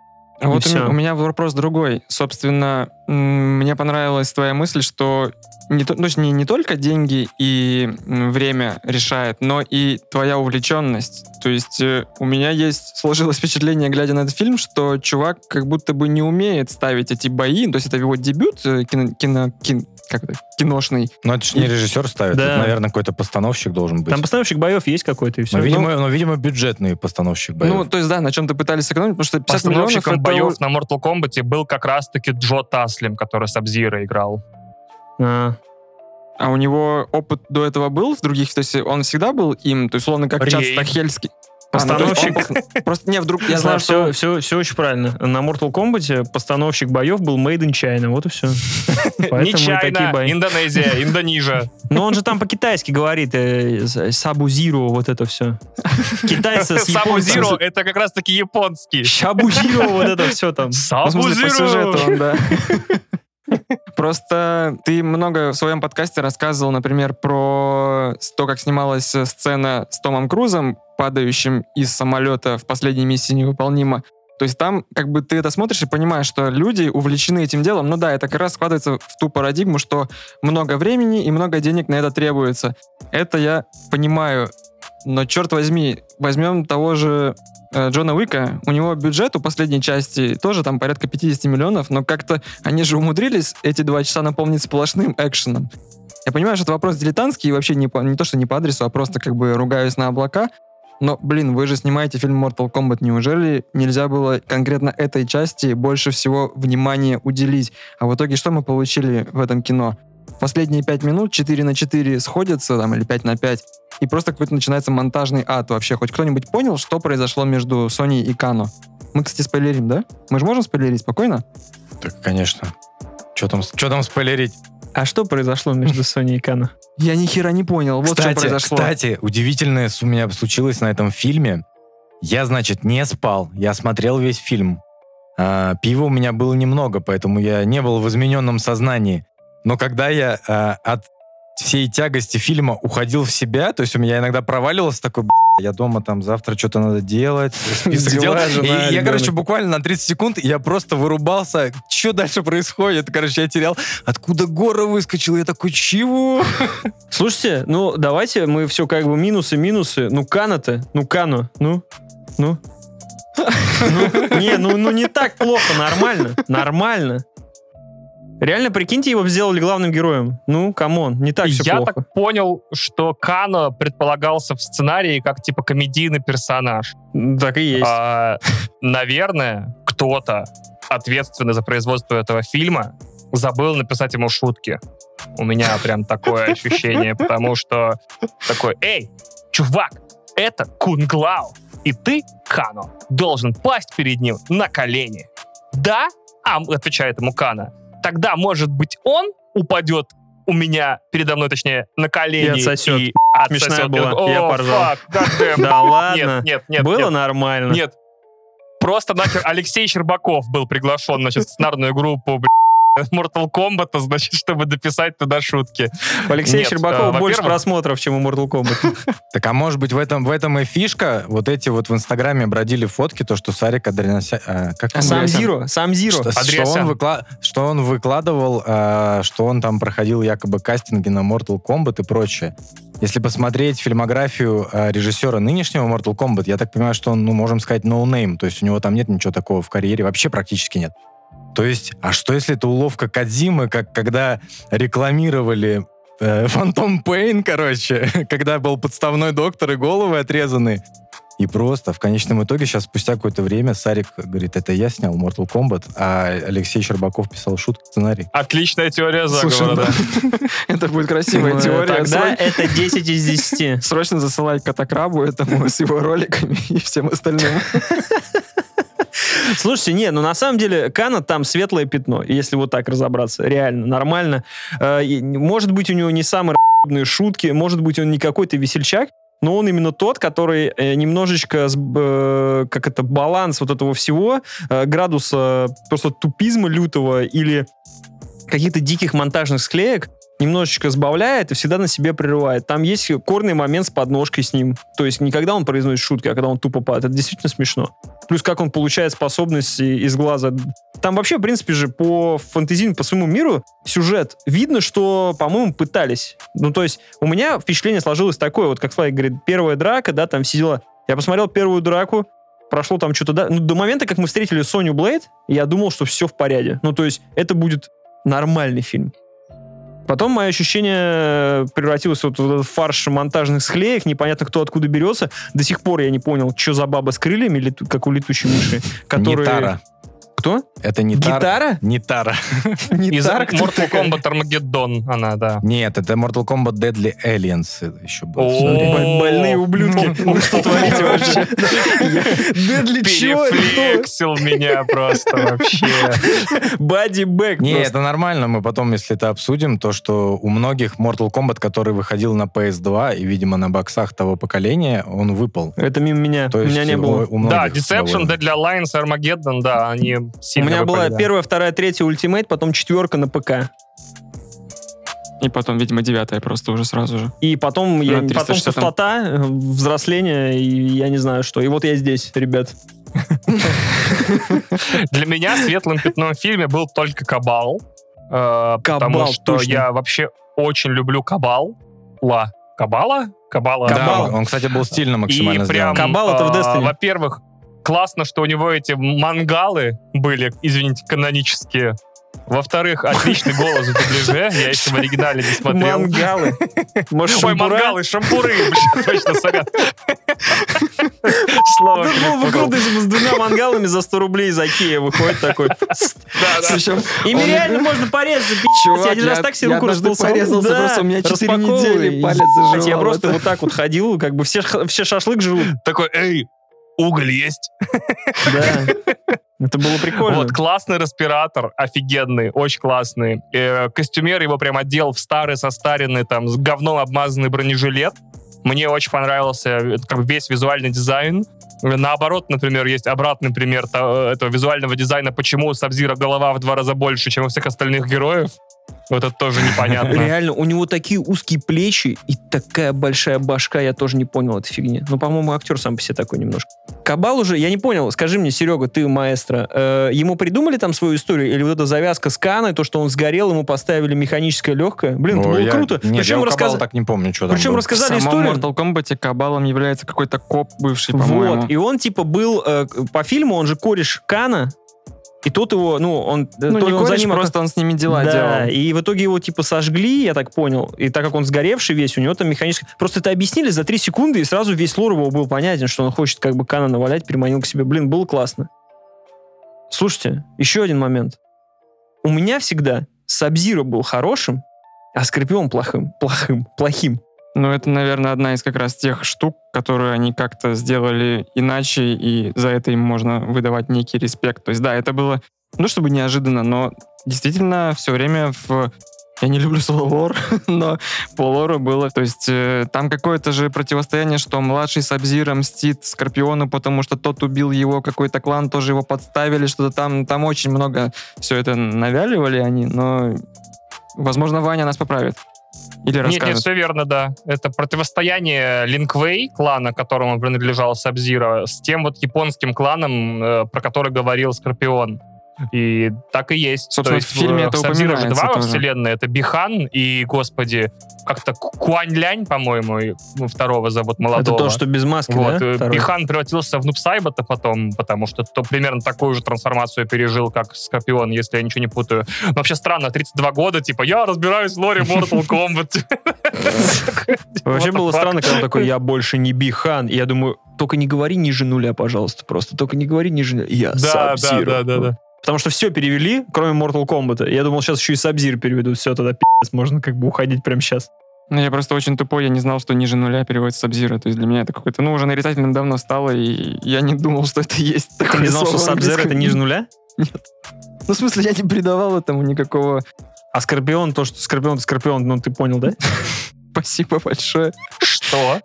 А Вот м- у меня вопрос другой. Собственно, мне понравилась твоя мысль, что не, то- ну, не, не только деньги и время решает, но и твоя увлеченность. То есть э, у меня есть сложилось впечатление, глядя на этот фильм, что чувак как будто бы не умеет ставить эти бои. То есть это его дебют э, кино, кино- кин- как это, киношный. Но это же не режиссер ставит, Да. это, наверное, какой-то постановщик должен быть. Там постановщик боев есть какой-то и все. но, видимо, но, видимо, бюджетный постановщик боев. Ну, то есть, да, на чем-то пытались сэкономить, потому что 50 миллионов Постановщиком это боев на Mortal Kombat был как раз-таки Джо Таслим, который Сабзира играл. А, А у него опыт до этого был в других? То есть он всегда был им? То есть, условно, как Чад Рей. Стахельский? Постановщик. А, ну, Просто не, вдруг я знаю, что... все, все, очень правильно. На Mortal Kombat постановщик боев был Made in China. Вот и все. Не бои. Индонезия, Индонижа. Но он же там по-китайски говорит. э, Сабу Зиро, вот это все. Китайцы с Сабу Зиро японцем. это как раз-таки японский. Шабу Зиро, вот это все там. Ну, в Сабу смысле, по сюжету Зиро! он, да. Просто ты много в своем подкасте рассказывал, например, про то, как снималась э, сцена с Томом Крузом, падающим из самолета в последней миссии невыполнима. То есть там как бы ты это смотришь и понимаешь, что люди увлечены этим делом. Ну да, это как раз складывается в ту парадигму, что много времени и много денег на это требуется. Это я понимаю. Но черт возьми, возьмем того же э, Джона Уика, у него бюджет у последней части тоже там порядка 50 миллионов, но как-то они же умудрились эти два часа наполнить сплошным экшеном. Я понимаю, что это вопрос дилетантский и вообще не, по- не то, что не по адресу, а просто как бы ругаюсь на облака. Но, блин, вы же снимаете фильм Mortal Kombat. Неужели нельзя было конкретно этой части больше всего внимания уделить? А в итоге что мы получили в этом кино? Последние пять минут 4 на 4 сходятся, там, или 5 на 5, и просто какой-то начинается монтажный ад вообще. Хоть кто-нибудь понял, что произошло между Sony и Кано? Мы, кстати, спойлерим, да? Мы же можем спойлерить спокойно? Так, конечно. Что там, что там спойлерить? А что произошло между Sony и Кано? Я ни хера не понял. Вот кстати, что произошло. кстати, удивительное у меня случилось на этом фильме. Я, значит, не спал. Я смотрел весь фильм. А, пива у меня было немного, поэтому я не был в измененном сознании. Но когда я а, от всей тягости фильма уходил в себя, то есть у меня иногда проваливался такой, «Б***ь, я дома там завтра что-то надо делать, список дел. Дела, И жена, я, короче, буквально на 30 секунд я просто вырубался. Что дальше происходит? Короче, я терял. Откуда гора выскочила? Я такой, чего? Слушайте, ну давайте мы все как бы минусы, минусы. Ну Кано-то, ну Кано, ну, ну. Ну, Не, ну, ну не так плохо, нормально, нормально. Реально, прикиньте, его сделали главным героем. Ну, come on, не так все Я плохо. так понял, что Кано предполагался в сценарии как типа комедийный персонаж. Так и есть. А, наверное, кто-то, ответственный за производство этого фильма, забыл написать ему шутки. У меня прям такое ощущение, потому что такой, эй, чувак, это Кунг Лао, и ты, Кано, должен пасть перед ним на колени. да, а, отвечает ему Кана, тогда, может быть, он упадет у меня передо мной, точнее, на колени. И отсосет. И Смешная отсосет. была, О, я поржал. Да ладно. Нет, нет, нет. Было нет. нормально. Нет. Просто нахер Алексей Щербаков был приглашен, значит, в сценарную группу, блядь, Mortal Kombat, значит, чтобы дописать туда шутки. У Алексея Нет, Щербакова э, больше просмотров, чем у Mortal Kombat. Так а может быть в этом, в этом и фишка? Вот эти вот в Инстаграме бродили фотки, то, что Сарик Адренася... а, как он Сам? Зиро, сам Зиро. Что, он, выкла- что он выкладывал, а, что он там проходил якобы кастинги на Mortal Kombat и прочее. Если посмотреть фильмографию а, режиссера нынешнего Mortal Kombat, я так понимаю, что он, ну, можем сказать, no-name, то есть у него там нет ничего такого в карьере, вообще практически нет. То есть, а что если это уловка Кадзимы, как когда рекламировали э, Фантом Пейн, короче, когда был подставной доктор и головы отрезаны, и просто в конечном итоге сейчас спустя какое-то время Сарик говорит, это я снял Mortal Kombat, а Алексей Щербаков писал шутку сценарий. Отличная теория Слушай, заговора, да. да. Это будет красивая Ну, теория. Тогда Срочно- это 10 из 10. Срочно засылай Катакрабу этому с его роликами и всем остальным. Слушайте, не, ну на самом деле Кана там светлое пятно, если вот так разобраться. Реально, нормально. Э, Может быть, у него не самые шутки, может быть, он не какой-то весельчак, но он именно тот, который э, немножечко, э, как это, баланс вот этого всего, э, градуса просто тупизма лютого или каких-то диких монтажных склеек немножечко сбавляет и всегда на себе прерывает. Там есть корный момент с подножкой с ним. То есть не когда он произносит шутки, а когда он тупо падает. Это действительно смешно. Плюс как он получает способность и- из глаза. Там вообще, в принципе же, по фантазийному, по своему миру сюжет. Видно, что, по-моему, пытались. Ну, то есть у меня впечатление сложилось такое, вот как Слайк говорит, первая драка, да, там сидела... Я посмотрел первую драку, прошло там что-то... Да, ну, до момента, как мы встретили Соню Блейд, я думал, что все в порядке. Ну, то есть это будет нормальный фильм. Потом мое ощущение превратилось вот в этот фарш монтажных склеек, непонятно, кто откуда берется. До сих пор я не понял, что за баба с крыльями, как у летучей мыши. Которые... Не Тара. Кто? Это не Тара. Гитара? Не Тара. Из Гитара? кто Mortal такая? Kombat Armageddon она, да. Нет, это Mortal Kombat Deadly Aliens это еще был. О. Смотри. Б- Больные ублюдки. Ну, Вы что творите вообще? Дедли чё? Кто? Перефлексил меня просто вообще. Бади Бэк. Не, это нормально. Мы потом, если это обсудим, то, что у многих Mortal Kombat, который выходил на PS2 и, видимо, на боксах того поколения, он выпал. Это мимо меня. То меня не у- было. Да, Deception. Deadly Alliance, Armageddon, да, они У сильно меня была да. первая, вторая, третья ультимейт, потом четверка на ПК. И потом, видимо, девятая просто уже сразу же. И потом, я, потом 360-м. пустота, взросление, и я не знаю что. И вот я здесь, ребят. Для меня светлым пятном в фильме был только Кабал. э, потому что точно. я вообще очень люблю Кабал. Ла. Кабала? Кабала. Да, Кабал. он, он, кстати, был стильно максимально И прям, сделан. Кабал это в э, Destiny. Во-первых, классно, что у него эти мангалы были, извините, канонические. Во-вторых, отличный голос в дубляже. Я еще в оригинале не смотрел. Мангалы. Может, Ой, мангалы, шампуры, точно, сорян. Слово Ну, было бы перепутал. круто, если бы с двумя мангалами за 100 рублей из Икея выходит такой. Да, Ими реально можно порезаться, Чувак, Я один раз так себе руку распылсал. порезался, просто у меня четыре распаковывай. недели палец Ебать, Я заживал. просто вот так вот ходил, как бы все шашлык жрут. Такой, эй, уголь есть? Да. Это было прикольно. Вот, классный респиратор, офигенный, очень классный. Э, костюмер его прям одел в старый, состаренный, там, с говном обмазанный бронежилет. Мне очень понравился э, как весь визуальный дизайн. Э, Наоборот, например, есть обратный пример то- этого визуального дизайна, почему у Сабзира голова в два раза больше, чем у всех остальных героев. Вот это тоже непонятно. Реально, у него такие узкие плечи и такая большая башка, я тоже не понял этой фигни. Ну, по-моему, актер сам по себе такой немножко. Кабал уже, я не понял, скажи мне, Серега, ты маэстро, э, ему придумали там свою историю, или вот эта завязка с Каной, то, что он сгорел, ему поставили механическое легкое? Блин, это Ой, было я- круто. Нет, Причем я у рассказ- Кабала так не помню, что там Причем было. рассказали в самом историю. Mortal Kombat Кабалом является какой-то коп бывший, по-моему. Вот, и он типа был, э, по фильму, он же кореш Кана, и тот его, ну, он, э, Ну, то не он за кореш, ним просто он с ними дела да, делал. и в итоге его типа сожгли, я так понял. И так как он сгоревший весь, у него там механически... Просто это объяснили за три секунды, и сразу весь лор его был понятен, что он хочет как бы Кана навалять, переманил к себе. Блин, было классно. Слушайте, еще один момент. У меня всегда Сабзира был хорошим, а Скорпион плохим. Плохим. Плохим. Ну, это, наверное, одна из как раз тех штук, которые они как-то сделали иначе, и за это им можно выдавать некий респект. То есть, да, это было ну, чтобы неожиданно, но действительно все время в я не люблю слово лор, но по лору было. То есть э, там какое-то же противостояние, что младший Сабзира мстит Скорпиону, потому что тот убил его, какой-то клан тоже его подставили, что-то там, там очень много все это навяливали они, но, возможно, Ваня нас поправит. Или Нет, расскажет. нет, все верно, да. Это противостояние Линквей, клана, которому принадлежал Сабзира, с тем вот японским кланом, э, про который говорил Скорпион. И так и есть. Собственно, То есть в фильме это Сабзира же два во вселенной. Это Бихан и, господи, как-то Куань-Лянь, по-моему, ну, второго зовут Это молодого. то, что без маски, Вот, да? э, Второй? Бихан превратился в Нупсайбота потом, потому что то примерно такую же трансформацию пережил, как Скорпион, если я ничего не путаю. Но вообще странно, 32 года, типа, я разбираюсь в лоре Mortal Kombat. Вообще было странно, когда он такой, я больше не Бихан. Я думаю, только не говори ниже нуля, пожалуйста, просто. Только не говори ниже нуля. Я Да, да, да, да. Потому что все перевели, кроме Mortal Kombat. Я думал, сейчас еще и Sub-Zero переведут. Все, тогда пи***ц, можно как бы уходить прямо сейчас. Ну, я просто очень тупой, я не знал, что ниже нуля переводится Сабзира. То есть для меня это какое-то, ну, уже нарицательным давно стало, и я не думал, что это есть. Ты не знал, что Sub-Zero это ниже нуля? Ну, в смысле, я не придавал этому никакого А Скорпион, то, что Скорпион, Скорпион, ну ты понял, да? спасибо большое. Что?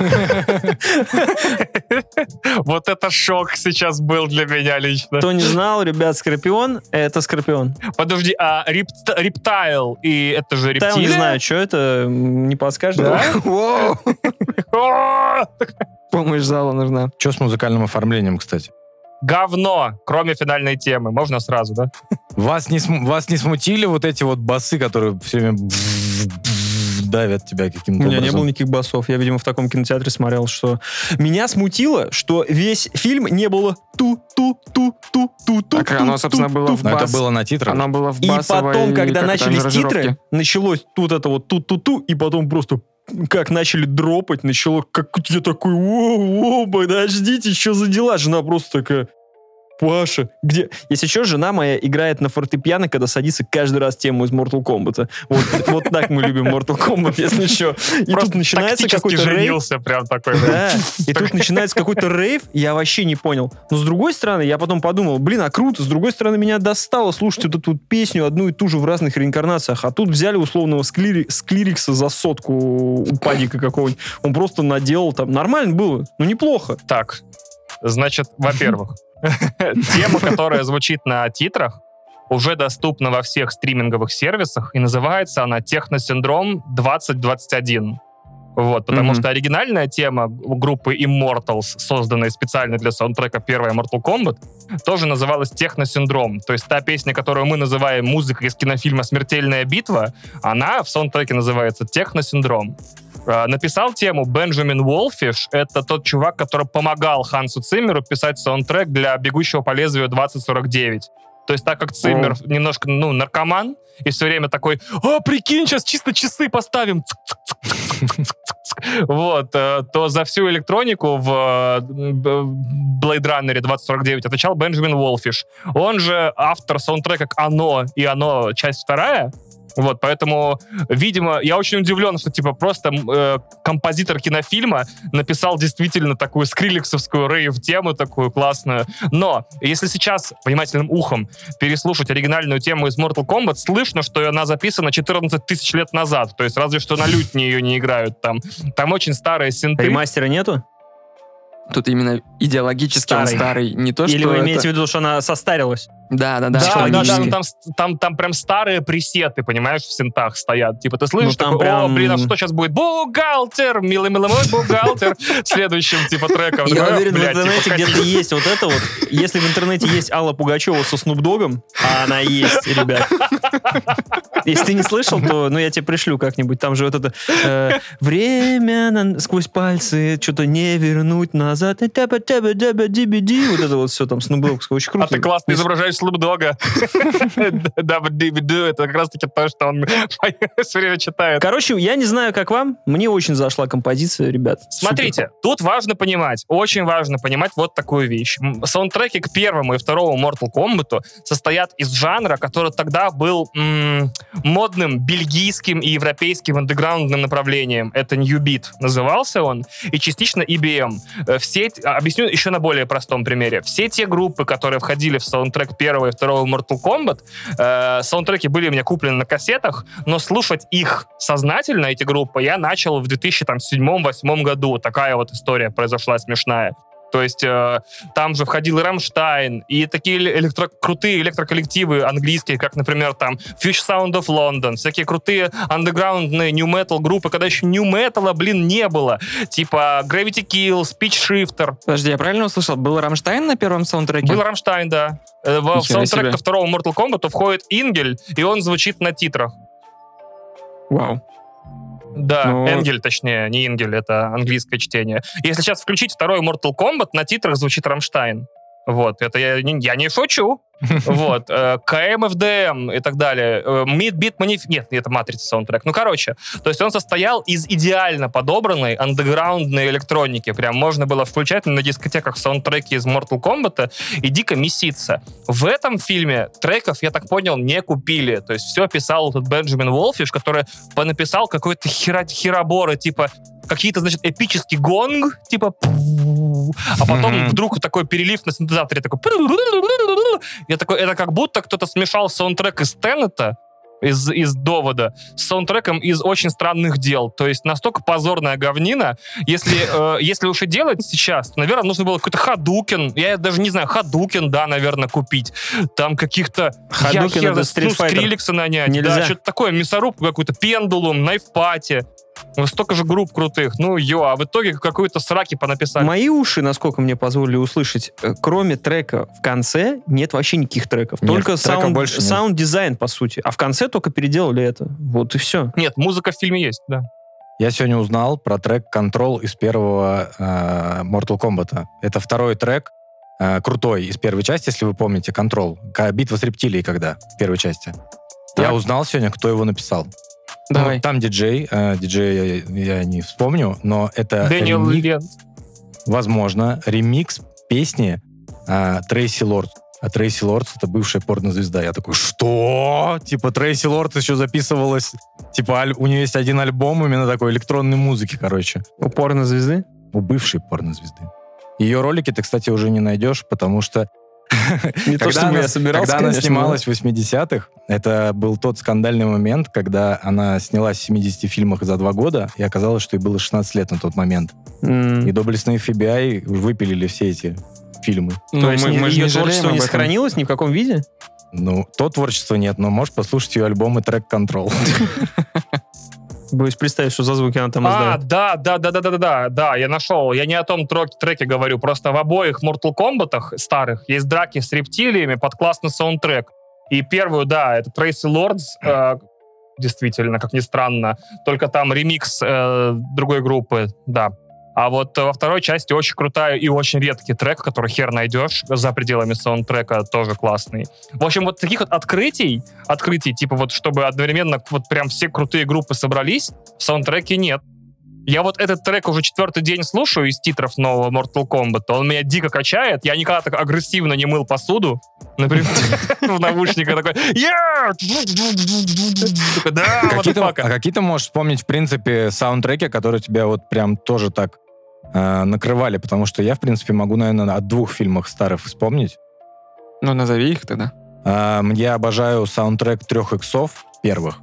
Вот это шок сейчас был для меня лично. Кто не знал, ребят, Скорпион — это Скорпион. Подожди, а репт- рептайл и это же рептилия? не знаю, что это, не подскажешь? Да? Помощь зала нужна. Что с музыкальным оформлением, кстати? Говно, кроме финальной темы. Можно сразу, да? Вас не, см- вас не смутили вот эти вот басы, которые все время давят тебя У каким-то меня не образом? было никаких басов. Я, видимо, в таком кинотеатре смотрел, что... Меня смутило, что весь фильм не было ту-ту-ту-ту-ту-ту. Так оно, собственно, было в Но это бас. было на титрах. Оно было в И потом, когда начались титры, началось тут это вот ту-ту-ту, и потом просто как начали дропать, начало как я такой, воу, подождите, что за дела? Жена просто такая, Паша, где? Если что, жена моя играет на фортепиано, когда садится каждый раз тему из Mortal Kombat. Вот, вот так мы любим Mortal Kombat, если что. И Просто тут начинается какой-то рейв. прям такой. Да, и тут начинается какой-то рейв, я вообще не понял. Но с другой стороны, я потом подумал, блин, а круто, с другой стороны, меня достало слушать эту вот песню одну и ту же в разных реинкарнациях, а тут взяли условного склири- склирикса за сотку у падика какого-нибудь, он просто наделал там, нормально было, ну неплохо. Так, значит, во-первых, тема, которая звучит на титрах, уже доступна во всех стриминговых сервисах, и называется она «Техносиндром 2021». Вот, потому Мгм. что оригинальная тема группы Immortals, созданная специально для саундтрека первой Mortal Kombat, тоже называлась «Техносиндром». То есть та песня, которую мы называем музыкой из кинофильма «Смертельная битва», она в саундтреке называется «Техносиндром». А, Написал тему Бенджамин Уолфиш. Это тот чувак, который помогал Хансу Циммеру писать саундтрек для «Бегущего по лезвию 2049». То есть так как Циммер немножко, ну, наркоман, и все время такой, а, прикинь, сейчас чисто часы поставим. Цк-цк-цк-цк-цк-цк». Вот, э, то за всю электронику в э, Blade Runner 2049 отвечал Бенджамин Уолфиш. Он же автор саундтрека к «Оно» и «Оно. Часть вторая». Вот, поэтому, видимо, я очень удивлен, что, типа, просто э, композитор кинофильма написал действительно такую скриликсовскую рейв-тему, такую классную. Но, если сейчас внимательным ухом переслушать оригинальную тему из Mortal Kombat, слышно, что она записана 14 тысяч лет назад. То есть разве что на лютне ее не играют там. Там очень старые синты. Ремастера нету? Тут именно идеологически он Старый. старый. Не то, Или что вы это- имеете в виду, что она состарилась? Да, да, да. Да, да, да, ну там, там, там прям старые пресеты, понимаешь, в синтах стоят. Типа ты слышишь, Ну, там такой, о, прям- блин, а что сейчас будет? Бухгалтер! Милый, милый мой бухгалтер! Следующим, типа, треком. Я уверен, в типа, интернете где-то есть вот это вот. Если в интернете есть Алла Пугачева со Снупдогом, а она есть, ребят. Если ты не слышал, то ну я тебе пришлю как-нибудь. Там же вот это э, время на- сквозь пальцы, что-то не вернуть назад. Вот это вот все там Снупдогское. Очень круто. А ты классно изображаешь Слубдога. Да, это как раз-таки то, что он все время читает. Короче, я не знаю, как вам. Мне очень зашла композиция, ребят. Смотрите, тут важно понимать, очень важно понимать вот такую вещь. Саундтреки к первому и второму Mortal Kombat состоят из жанра, который тогда был модным бельгийским и европейским андеграундным направлением. Это New Beat назывался он, и частично EBM. Все, а, объясню еще на более простом примере. Все те группы, которые входили в саундтрек первого и второго Mortal Kombat, э, саундтреки были у меня куплены на кассетах, но слушать их сознательно, эти группы, я начал в 2007-2008 году. Такая вот история произошла смешная. То есть э, там же входил и Рамштайн, и такие электро- крутые электроколлективы английские, как, например, там Future Sound of London, всякие крутые андеграундные new metal группы, когда еще new metal, блин, не было. Типа Gravity Kills, Pitchshifter. Подожди, я правильно услышал? Был Рамштайн на первом саундтреке? Был Рамштайн, да. Э, В, саундтрек ко второго Mortal Kombat входит Ингель, и он звучит на титрах. Вау. Да, Ну- Энгель, точнее, не Ингель, это английское чтение. Если сейчас включить второй Mortal Kombat, на титрах звучит Рамштайн. Вот, это я, я не шучу. Вот, э, KMFDM и так далее. Э, Meat Beat Manif... Нет, это Матрица саундтрек. Ну, короче, то есть он состоял из идеально подобранной андеграундной электроники. Прям можно было включать на дискотеках саундтреки из Mortal Kombat и дико меситься. В этом фильме треков, я так понял, не купили. То есть все писал этот Бенджамин Волфиш, который понаписал какой-то хера хероборы, типа какие-то, значит, эпический гонг, типа а потом вдруг такой перелив на синтезаторе такой я такой, это как будто кто-то смешал саундтрек из Теннета, из, из довода с саундтреком из очень странных дел. То есть настолько позорная говнина. Если, э, если уж и делать сейчас, то, наверное, нужно было какой-то Hadouken. Я даже не знаю, Hadouken, да, наверное, купить. Там каких-то... хер это Street ну. Скриллекса нанять. Нельзя. Да, что-то такое, мясорубку какую-то, Pendulum, Knife Party. Ну, Столько же групп крутых. Ну, ё, а в итоге какую-то сраки понаписали. Мои уши, насколько мне позволили услышать, э, кроме трека в конце, нет вообще никаких треков. Нет, только саунд, больше нет. саунд-дизайн, по сути. А в конце только переделали это. Вот и все. Нет, музыка в фильме есть, да. Я сегодня узнал про трек Control из первого э, Mortal Kombat. Это второй трек, э, крутой из первой части, если вы помните, Control. Битва с рептилией когда, в первой части. Так. Я узнал сегодня, кто его написал. Давай. Ну, там диджей, э, диджей я, я не вспомню, но это Дэниел ремик- Лент. возможно, ремикс песни э, Трейси Лорд. А Трейси Лордс это бывшая порнозвезда. Я такой, что? Типа Трейси Лорд еще записывалась. Типа аль- у нее есть один альбом именно такой электронной музыки, короче. Упор на звезды. У бывшей порнозвезды. Ее ролики ты, кстати, уже не найдешь, потому что Не то, когда чтобы она, я собирался, когда она снималась в 80-х, это был тот скандальный момент, когда она снялась в 70 фильмах за два года, и оказалось, что ей было 16 лет на тот момент. И доблестные FBI выпилили все эти фильмы. То Ну, есть мы, ее творчество не сохранилось ни в каком виде? Ну, то творчества нет, но можешь послушать ее альбом и трек Control. Боюсь представить, что за звуки она там А, издает. да, да, да, да, да, да, да, да, я нашел. Я не о том трек- треке говорю, просто в обоих Mortal Kombat старых есть драки с рептилиями под классный саундтрек. И первую, да, это Tracy Lords, э, действительно, как ни странно, только там ремикс э, другой группы, да. А вот э, во второй части очень крутая и очень редкий трек, который хер найдешь за пределами саундтрека, тоже классный. В общем, вот таких вот открытий, открытий, типа вот чтобы одновременно вот прям все крутые группы собрались, в саундтреке нет. Я вот этот трек уже четвертый день слушаю из титров нового Mortal Kombat. Он меня дико качает. Я никогда так агрессивно не мыл посуду. Например, в наушниках такой а motherfucker». какие ты можешь вспомнить, в принципе, саундтреки, которые тебя вот прям тоже так э, накрывали? Потому что я, в принципе, могу, наверное, от двух фильмов старых вспомнить. Ну, назови их тогда. Эм, Я обожаю саундтрек трех иксов первых.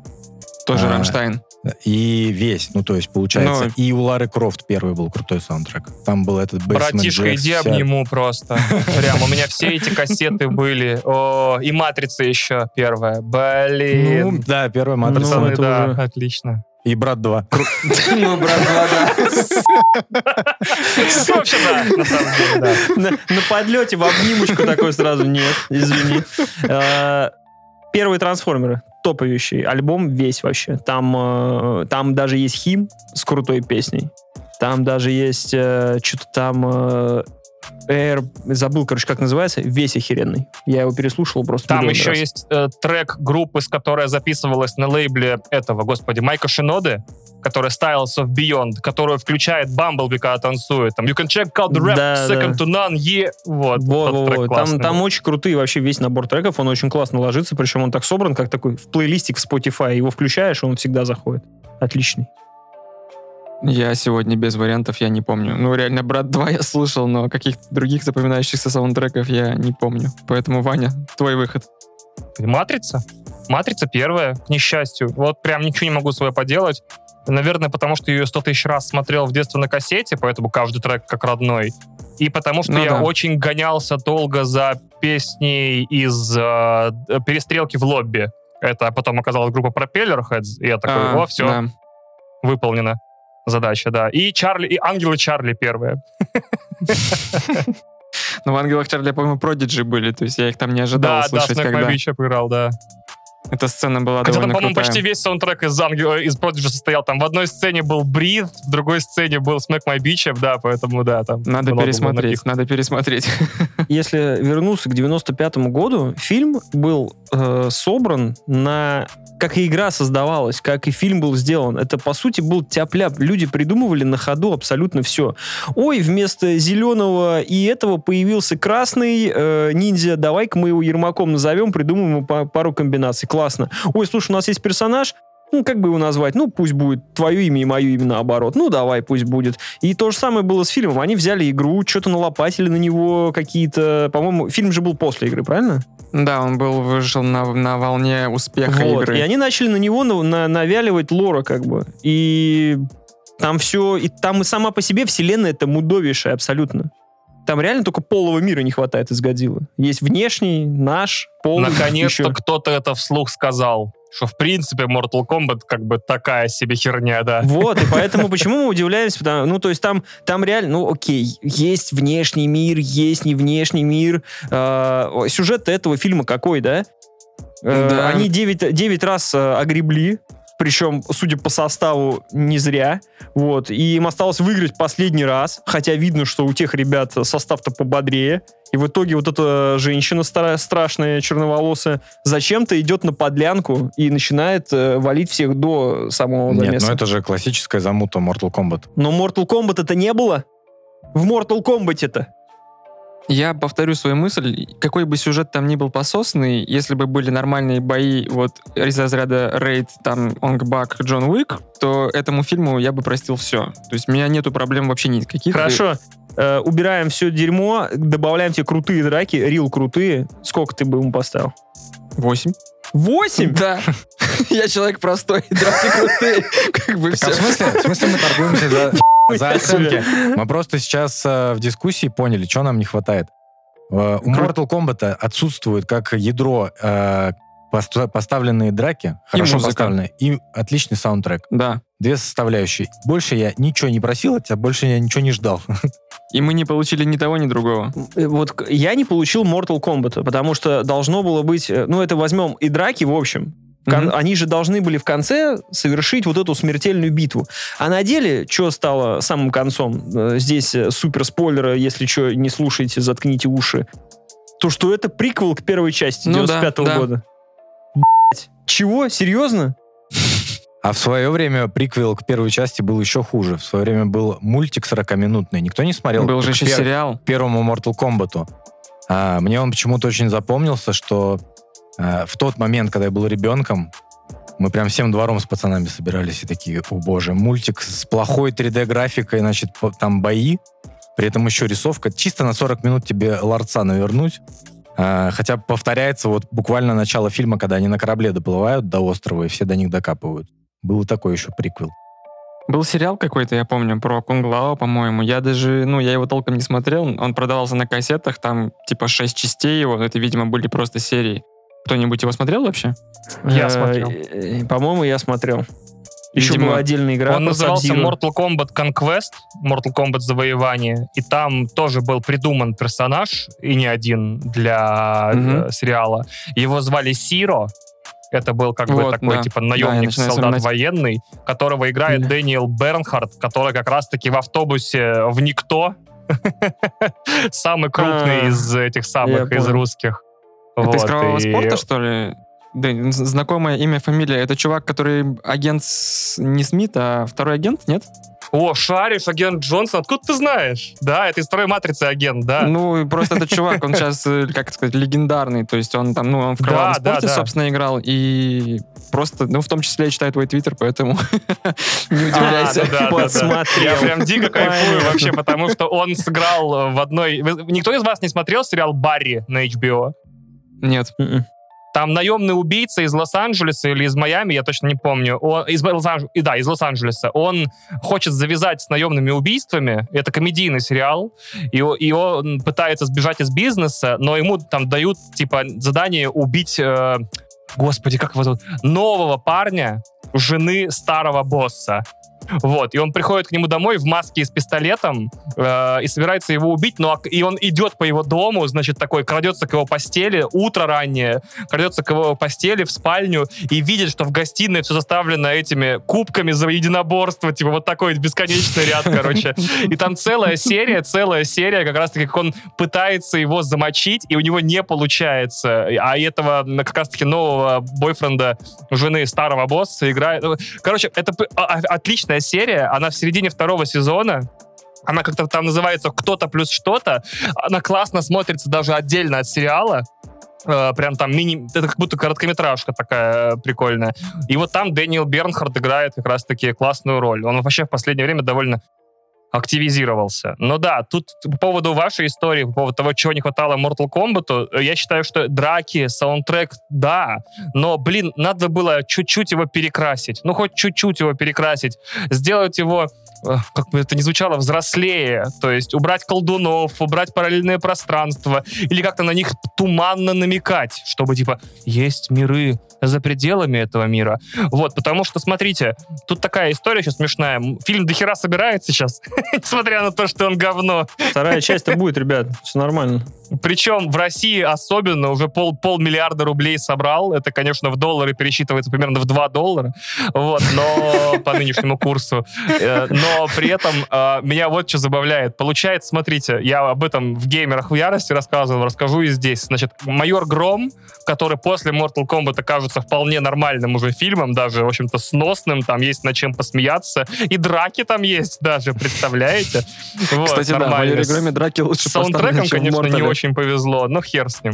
Тоже А, Рамштайн. И весь, ну, то есть, получается, Ну, и у Лары Крофт первый был крутой саундтрек. Там был этот Братишка, иди вся- обниму просто. Прям, у меня все эти кассеты были. О, и «Матрица» еще первая. Ну, Блин. да, первая матрица. Ну, это да, уже- отлично. И Брат 2. Ну, брат, В общем, да, на самом деле, да. на, подлете в обнимочку такой сразу. Нет, извини. Э, Первые трансформеры. Топовейший альбом весь вообще. Там, э, там даже есть хим с крутой песней. Там даже есть э, что-то там... э, Air, забыл, короче, как называется, весь охеренный. Я его переслушал просто Там еще раз. есть э, трек группы, с которой записывалась на лейбле этого, господи, Майка Шиноды, которая Styles of Beyond, которая включает Бамблби, когда танцует. Там You can check out the rap, Да, second да. to none, yeah. Вот, Во, тот во, трек во. Там, там очень крутые вообще весь набор треков, он очень классно ложится, причем он так собран, как такой в плейлистик в Spotify. Его включаешь, он всегда заходит. Отличный. Я сегодня без вариантов, я не помню. Ну, реально, «Брат 2» я слушал, но каких-то других запоминающихся саундтреков я не помню. Поэтому, Ваня, твой выход. Матрица? Матрица первая, к несчастью. Вот прям ничего не могу свое поделать. Наверное, потому что ее 100 тысяч раз смотрел в детстве на кассете, поэтому каждый трек как родной. И потому что Ну я да. очень гонялся долго за песней из э, перестрелки в лобби. Это потом оказалась группа Propeller Heads, и я такой, А, о, все, да. выполнена задача, да. И Чарли, и Ангелы Чарли первые. Ну, в «Ангелах Чарли», по-моему, продиджи были, то есть я их там не ожидал да, да, услышать, Снэк когда... Мобич играл, да. Эта сцена была Хотя там, довольно по-моему, крутая. почти весь саундтрек из Ангела, из Prodigy состоял. Там в одной сцене был Breathe, в другой сцене был Smack My Bitch, да, поэтому, да, там... Надо пересмотреть, надо пересмотреть. Если вернуться к 95 году, фильм был э, собран на... Как и игра создавалась, как и фильм был сделан. Это, по сути, был тяп-ляп. Люди придумывали на ходу абсолютно все. Ой, вместо зеленого и этого появился красный э, ниндзя. Давай-ка мы его Ермаком назовем, придумаем ему па- пару комбинаций. Классно. Ой, слушай, у нас есть персонаж, ну, как бы его назвать? Ну, пусть будет твое имя и мое имя наоборот. Ну, давай, пусть будет. И то же самое было с фильмом. Они взяли игру, что-то налопатили на него какие-то... По-моему, фильм же был после игры, правильно? Да, он был, вышел на, на волне успеха Вот. игры. И они начали на него на- на- навяливать лора, как бы. И там все... И там и сама по себе вселенная это мудовейшая абсолютно. Там реально только полого мира не хватает из Годзиллы. Есть внешний, наш, полный. Наконец-то кто-то это вслух сказал, что, в принципе, Mortal Kombat как бы такая себе херня, да. Вот, и поэтому почему мы удивляемся? Потому- ну, то есть там, там реально, ну, окей, есть внешний мир, есть не внешний мир. Э, сюжет этого фильма какой, да? Э, Да. Они 9, 9 раз э, огребли, причем, судя по составу, не зря. Вот. И им осталось выиграть последний раз, хотя видно, что у тех ребят состав-то пободрее. И в итоге вот эта женщина стара- страшная, черноволосая, зачем-то идет на подлянку и начинает э, валить всех до самого Нет, замеса. ну это же классическая замута Mortal Kombat. Но Mortal Kombat это не было. В Mortal Kombat это. Я повторю свою мысль. Какой бы сюжет там ни был пососный, если бы были нормальные бои вот из разряда Рейд, там, Онгбак, Джон Уик, то этому фильму я бы простил все. То есть у меня нету проблем вообще никаких. Хорошо. Э, убираем все дерьмо, добавляем тебе крутые драки, рил крутые. Сколько ты бы ему поставил? Восемь. Восемь? Да. Я человек простой, драки крутые. Как бы а в все. смысле, в смысле мы торгуемся за, за оценки? Мы просто сейчас э, в дискуссии поняли, что нам не хватает. Э, у Mortal Kombat отсутствует как ядро э, поста- поставленные драки, хорошо музыка. поставленные, и отличный саундтрек. Да. Две составляющие. Больше я ничего не просил от тебя, больше я ничего не ждал. И мы не получили ни того, ни другого. Вот я не получил Mortal Kombat, потому что должно было быть... Ну, это возьмем и драки, в общем. Кон- Мгм. Они же должны были в конце совершить вот эту смертельную битву. А на деле, что стало самым концом? Э, Здесь э, супер спойлеры, если что, не слушайте, заткните уши. То, что это приквел к первой части Ну да, 95 да. года. Блять. Чего? Серьезно? А в свое время приквел к первой части был еще хуже. В свое время был мультик 40-минутный. Никто не смотрел Был же еще пер- сериал. первому Mortal Kombat. А, мне он почему-то очень запомнился, что в тот момент, когда я был ребенком, мы прям всем двором с пацанами собирались и такие, о боже, мультик с плохой 3D-графикой, значит, там бои, при этом еще рисовка. Чисто на 40 минут тебе ларца навернуть. А, хотя повторяется вот буквально начало фильма, когда они на корабле доплывают до острова, и все до них докапывают. Был такой еще приквел. Был сериал какой-то, я помню, про Кунг-Лао, по-моему. Я даже, ну, я его толком не смотрел. Он продавался на кассетах, там типа шесть частей его. но Это, видимо, были просто серии. Кто-нибудь его смотрел вообще? Я Э, смотрел. э, По-моему, я смотрел. Еще Видимо, была отдельная игра. Он назывался. Mortal Kombat Conquest, Mortal Kombat Завоевание, и там тоже был придуман персонаж, и не один, для э, сериала. Его звали Сиро, это был как бы Вот, такой, да. типа, Да, наемник, начинаю солдат вспоминать. военный, которого играет Да. Дэниел Бернхард, который как раз-таки в автобусе в «Никто» Самый крупный А, из этих самых, из русских. Это из Вот, кровавого и- спорта, что ли? Да, знакомое имя, фамилия. Это чувак, который агент с- не Смит, а второй агент, нет? О, шаришь, агент Джонсон, откуда ты знаешь? Да, это из второй матрицы агент, да. Ну, просто этот чувак, он сейчас, э, как это сказать, легендарный. То есть он там, ну, он в кровавом Да, спорте, да. собственно, играл. И просто, ну, в том числе я читаю твой твиттер, поэтому не удивляйся. А, да, да, да, да. Подсмотрел. Я прям дико кайфую вообще, потому что он сыграл в одной... Никто из вас не смотрел сериал «Барри» на HBO? Нет. Мгм. Там наемный убийца из Лос-Анджелеса или из Майами, я точно не помню. Он, из, Лос-Анж- и да, из Лос-Анджелеса. Он хочет завязать с наемными убийствами. Это комедийный сериал. И, и он пытается сбежать из бизнеса, но ему там дают, типа, задание убить... э, господи, как его зовут? Нового парня, жены старого босса. Вот, и он приходит к нему домой в маске с пистолетом э, и собирается его убить, но ак- и он идет по его дому, значит, такой, крадется к его постели, утро раннее, крадется к его постели в спальню и видит, что в гостиной все заставлено этими кубками за единоборство, типа вот такой бесконечный ряд, короче. И там целая серия, целая серия, как раз-таки, как он пытается его замочить, и у него не получается. А этого как раз-таки нового бойфренда жены старого босса играет. Короче, это п- отличная серия, она в середине второго сезона, она как-то там называется «Кто-то плюс что-то». Она классно смотрится даже отдельно от сериала. Э, Прям там мини... Это как будто короткометражка такая э, прикольная. И вот там Дэниел Бернхард играет как раз-таки классную роль. Он вообще в последнее время довольно активизировался. Но да, тут по поводу вашей истории, по поводу того, чего не хватало Mortal Kombat, э, я считаю, что драки, саундтрек, да, но, блин, надо было чуть-чуть его перекрасить. Ну, хоть чуть-чуть его перекрасить. Сделать его э, как бы это ни звучало, взрослее. То есть убрать колдунов, убрать параллельное пространство, или как-то на них туманно намекать, чтобы, типа, есть миры за пределами этого мира. Вот, потому что, смотрите, тут такая история сейчас смешная. Фильм до хера собирает сейчас, несмотря на то, что он говно. Вторая часть-то будет, ребят. Все нормально. Причем в России особенно уже пол, полмиллиарда рублей собрал. Это, конечно, в доллары пересчитывается примерно в 2 доллара. Вот, но по нынешнему курсу. Э, Но при этом э, меня вот что забавляет. Получается, смотрите, я об этом в геймерах в ярости рассказывал, расскажу и здесь. Значит, майор Гром, который после Mortal Kombat кажется вполне нормальным уже фильмом, даже, в общем-то, сносным, там есть над чем посмеяться, и драки там есть даже, представляете? Вот, Кстати, да, в Громе драки лучше С саундтреком, конечно, не очень повезло, но хер с ним.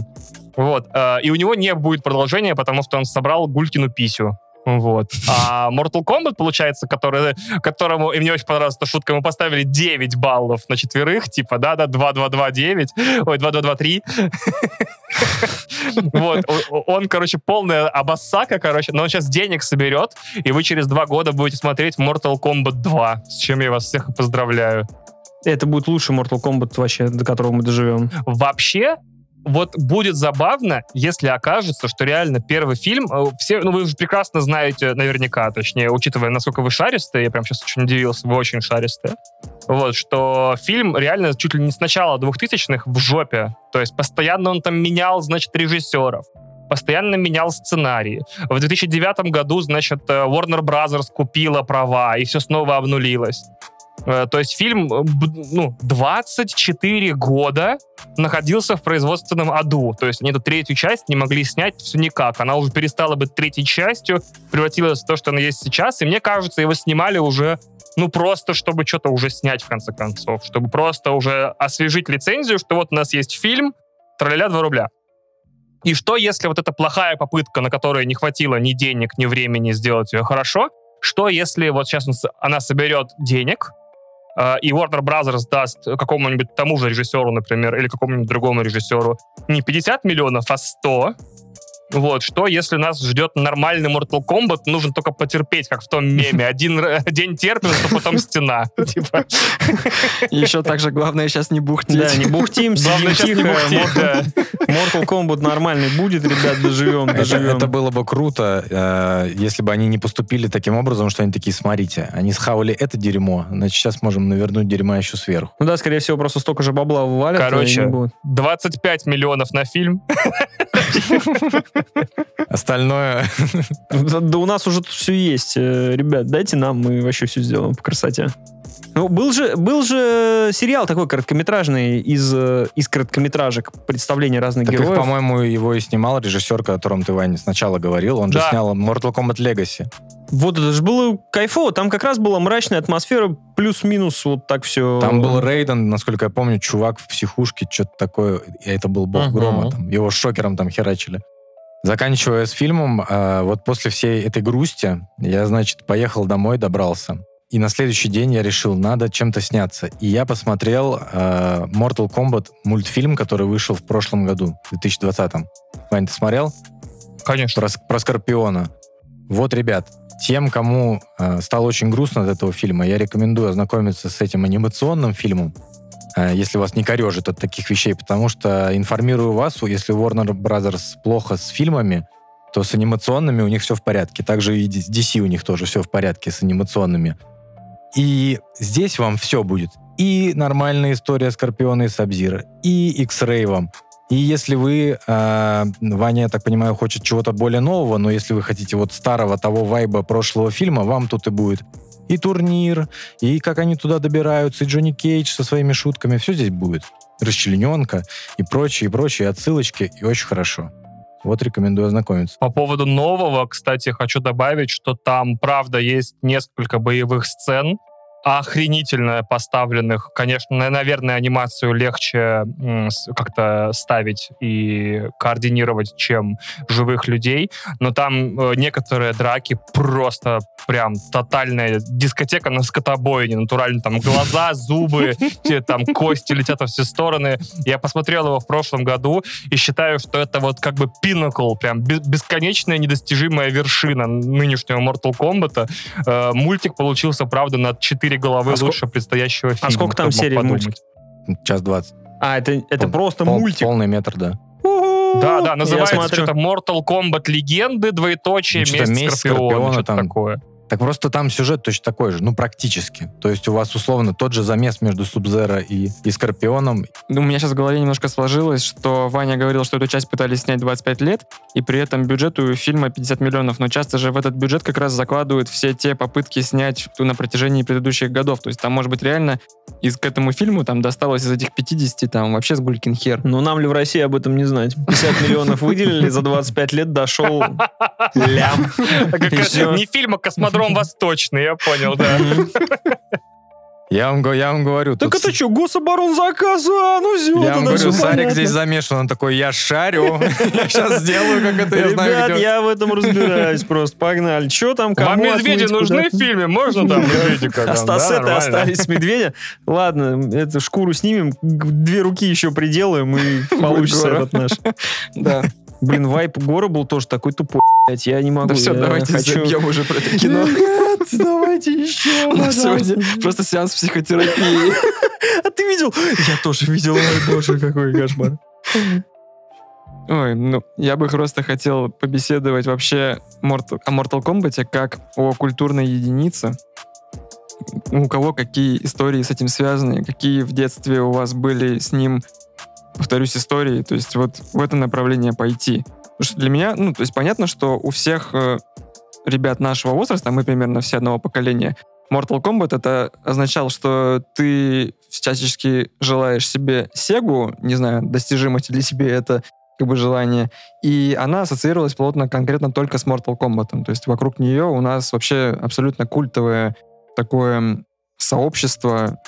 Вот. э, И у него не будет продолжения, потому что он собрал Гулькину писю. Вот. А Mortal Kombat, получается, который, которому, и мне очень понравилась эта шутка, ему поставили 9 баллов на четверых, типа, да-да, 2-2-2-9, ой, 2-2-2-3. Вот. Он, короче, полная обоссака, короче, но он сейчас денег соберет, и вы через два года будете смотреть Mortal Kombat 2, с чем я вас всех поздравляю. Это будет лучший Mortal Kombat вообще, до которого мы доживем. Вообще, вот будет забавно, если окажется, что реально первый фильм, э, все, ну вы же прекрасно знаете, наверняка, точнее, учитывая, насколько вы шаристые, я прям сейчас очень удивился, вы очень шаристые, вот, что фильм реально чуть ли не с начала 2000-х в жопе, то есть постоянно он там менял, значит, режиссеров, постоянно менял сценарии. В 2009 году, значит, э, Warner Brothers купила права, и все снова обнулилось. Э, То есть фильм э, ну, 24 года находился в производственном аду. То есть они эту третью часть не могли снять все никак. Она уже перестала быть третьей частью, превратилась в то, что она есть сейчас. И мне кажется, его снимали уже, ну, просто чтобы что-то уже снять, в конце концов. Чтобы просто уже освежить лицензию, что вот у нас есть фильм, траля 2 рубля. И что, если вот эта плохая попытка, на которой не хватило ни денег, ни времени сделать ее хорошо, что, если вот сейчас она соберет денег, и Warner Brothers даст какому-нибудь тому же режиссеру, например, или какому-нибудь другому режиссеру не 50 миллионов, а 100, вот, что если нас ждет нормальный Mortal Kombat, нужно только потерпеть, как в том меме. Один день терпим, то потом стена. Типа, еще также главное сейчас не бухтеть. Да, не бухтим, Главное сидим сейчас не да. Mortal Kombat нормальный будет, ребят, доживем, Это, доживем. это было бы круто, э, если бы они не поступили таким образом, что они такие, смотрите, они схавали это дерьмо, значит, сейчас можем навернуть дерьма еще сверху. Ну да, скорее всего, просто столько же бабла ввалят. и Короче, не будет. 25 миллионов на фильм. Остальное... Да, у нас уже тут все есть. Э, Ребят, дайте нам, мы вообще все сделаем по красоте. Ну, был же, был же сериал такой короткометражный из, э, из короткометражек, представление разных Так их, героев. по-моему, его и снимал режиссер, о котором ты, Ваня, сначала говорил. Он же Да. снял Mortal Kombat Legacy. Вот это же было кайфово. Там как раз была мрачная атмосфера, плюс-минус вот так все. Там был Рейден, насколько я помню, чувак в психушке, что-то такое. И это был бог Мгм. грома. Там, его шокером там херачили. Заканчивая с фильмом, э, вот после всей этой грусти, я, значит, поехал домой, добрался. И на следующий день я решил, надо чем-то сняться. И я посмотрел э, Mortal Kombat мультфильм, который вышел в прошлом году, в 2020. Вань, ты смотрел? Конечно. Про, про Скорпиона. Вот, ребят, тем, кому э, стало очень грустно от этого фильма, я рекомендую ознакомиться с этим анимационным фильмом, если вас не корежит от таких вещей, потому что информирую вас, если Warner Brothers плохо с фильмами, то с анимационными у них все в порядке. Также и DC у них тоже все в порядке с анимационными. И здесь вам все будет. И нормальная история Скорпиона и Сабзира, и X-Ray вам. И если вы, э, Ваня, я так понимаю, хочет чего-то более нового, но если вы хотите вот старого того вайба прошлого фильма, вам тут и будет и турнир, и как они туда добираются, и Джонни Кейдж со своими шутками, все здесь будет. Расчлененка и прочие, и прочие отсылочки, и очень хорошо. Вот рекомендую ознакомиться. По поводу нового, кстати, хочу добавить, что там, правда, есть несколько боевых сцен, охренительно поставленных. Конечно, на- наверное, анимацию легче как-то ставить и координировать, чем живых людей. Но там э, некоторые драки просто прям тотальная дискотека на скотобойне. Натурально там глаза, зубы, те там кости летят во все стороны. Я посмотрел его в прошлом году и считаю, что это вот как бы пинакл, прям бе- бесконечная недостижимая вершина нынешнего Mortal Kombat. Э, мультик получился, правда, на 4 головы А лучше предстоящего фильма. сколько там серий подумать. мультике? Час двадцать. А, это, это Пол- просто Пол- мультик. Полный метр, да. Да, да, называется что-то Mortal Kombat Легенды, двоеточие, Ну, месть месть Скорпиона, Скорпиона что-то там. такое. Так просто там сюжет точно такой же, ну, практически. То есть у вас, условно, тот же замес между Субзеро и, и Скорпионом. Ну, у меня сейчас в голове немножко сложилось, что Ваня говорил, что эту часть пытались снять 25 лет, и при этом бюджет у фильма 50 миллионов. Но часто же в этот бюджет как раз закладывают все те попытки снять на протяжении предыдущих годов. То есть там, может быть, реально из к этому фильму там досталось из этих 50 там вообще с гулькин хер. Ну, нам ли в России об этом не знать? 50 миллионов выделили, за 25 лет дошел лям. Не фильм, а Космодром Восточный, я понял, да. Я вам, я вам говорю, Так тут это что, гособоронзаказ? А, ну все, Я вам говорю, Сарик здесь замешан, он такой, я шарю, я сейчас сделаю, как это я знаю, Ребят, где». я в этом разбираюсь просто. Погнали. Что там, Вам кому медведи отмыть, нужны в фильме? Можно там медведика? нормально. остались с медведя. Ладно, эту шкуру снимем, две руки еще приделаем, и получится этот наш. Да. Блин, вайп Гора был тоже такой тупой, я не могу. Да все, давайте хочу... забьем уже про это кино. Нет, давайте еще, сегодня просто сеанс психотерапии. А ты видел? Я тоже видел, ой, боже, какой кошмар. Ой, ну, я бы просто хотел побеседовать вообще Mortal- о Mortal Kombat как о культурной единице. У кого какие истории с этим связаны, какие в детстве у вас были с ним, повторюсь, истории. То есть вот в это направление пойти. Потому что для меня, ну, то есть понятно, что у всех э, ребят нашего возраста, мы примерно все одного поколения, Mortal Kombat это означало, что ты всячески желаешь себе Сегу, не знаю, достижимость ли себе это как бы желание, и она ассоциировалась плотно конкретно только с Mortal Kombat. То есть вокруг нее у нас вообще абсолютно культовое такое сообщество.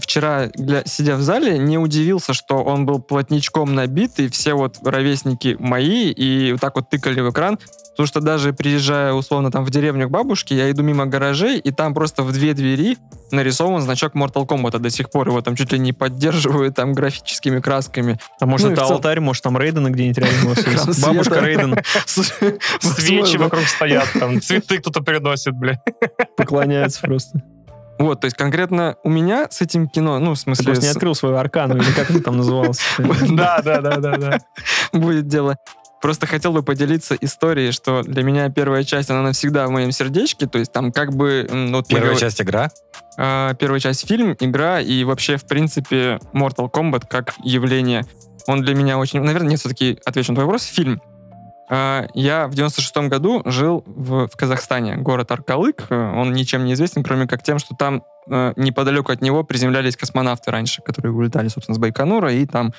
Вчера, сидя в зале, не удивился, что он был плотничком набит, и все вот ровесники мои, и вот так вот тыкали в экран, потому что даже приезжая, условно, там в деревню к бабушке, я иду мимо гаражей, и там просто в две двери нарисован значок Mortal Kombat до сих пор. Его там чуть ли не поддерживают там графическими красками. А может, Ну это в целом- алтарь, может, там Рейдена где-нибудь рядом. Бабушка Рейден Свечи вокруг стоят, там цветы кто-то приносит, бля. поклоняется просто. Вот, то есть конкретно у меня с этим кино, ну, в Ты смысле, просто не с- открыл свою аркану, или как это там называлось? Да, да, да, да, да. будет дело. Просто хотел бы поделиться историей, что для меня первая часть, она навсегда в моем сердечке, то есть там как бы... вот мы Первая говор- часть игра. А, первая часть фильм, игра и вообще, в принципе, Mortal Kombat как явление. Он для меня очень... Наверное, нет, все-таки отвечу на твой вопрос. Фильм. А, Я в 96 году жил в, в Казахстане, город Аркалык. Э, Он ничем не известен, кроме как тем, что там э, неподалеку от него приземлялись космонавты раньше, которые улетали, собственно, с Байконура и там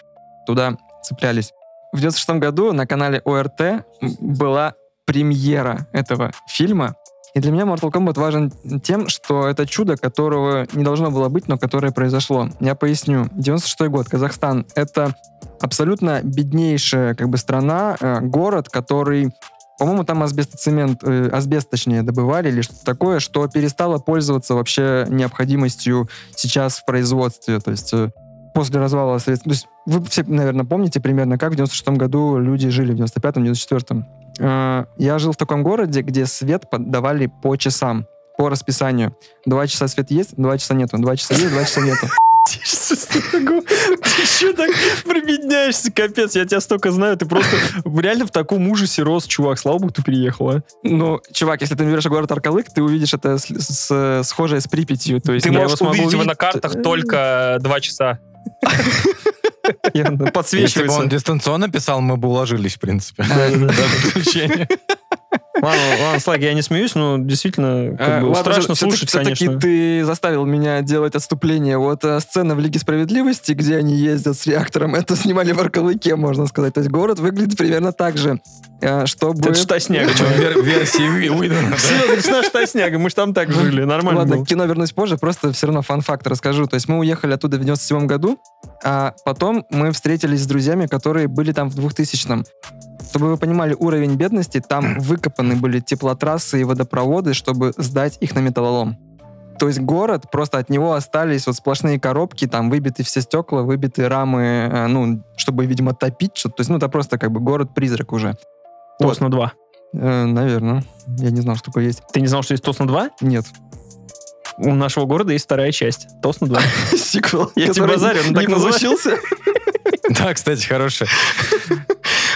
туда цеплялись. В 96 году на канале ОРТ была премьера этого фильма. И для меня Mortal Kombat важен тем, что это чудо, которого не должно было быть, но которое произошло. Я поясню. 96 год, Казахстан. Это абсолютно беднейшая как бы страна, э, город, который по-моему, там асбестоцемент, э, асбест, точнее, добывали или что-то такое, что перестало пользоваться вообще необходимостью сейчас в производстве. То есть э, после развала Советского... То есть вы все, наверное, помните примерно, как в 96 году люди жили, в 95-м, 94-м. Э, Я жил в таком городе, где свет подавали по часам, по расписанию. Два часа свет есть, два часа нету. Два часа есть, два часа нету. Ты что так прибедняешься, капец, я тебя столько знаю, ты просто реально в таком ужасе рос, чувак, слава богу, ты переехал, а. Ну, чувак, если ты наберешь город Аркалык, ты увидишь это схожее с Припятью. Ты можешь увидеть его на увидеть. картах только два часа. Я- Если бы он подсвечивается. дистанционно писал, мы бы уложились, в принципе. Ладно, ладно, Слайк, я не смеюсь, но действительно как Э, бы, ладно, страшно слушать, конечно. ты заставил меня делать отступление. Вот э, сцена в Лиге Справедливости, где они ездят с реактором, это снимали в Аркалыке, можно сказать. То есть город выглядит примерно так же. Э, Чтобы... Это. Причем вер- версии Уидона, наш штасняга, мы же там так жили, нормально Ладно, кино вернусь позже, просто все равно фан-факт расскажу. То есть мы уехали оттуда в 97 году, а потом мы встретились с друзьями, которые были там в 2000-м. Чтобы вы понимали уровень бедности, там выкопаны были теплотрассы и водопроводы, чтобы сдать их на металлолом. То есть город, просто от него остались вот сплошные коробки, там выбиты все стекла, выбиты рамы, э, ну, чтобы, видимо, топить что-то. То есть, ну, это просто как бы город-призрак уже. Тост на 2. Э, наверное. Я не знал, что такое есть. Ты не знал, что есть Тост на 2? Нет. У нашего города есть вторая часть. Тост на 2. Сиквел. Я тебе базарю, он так получился. Да, кстати, хороший.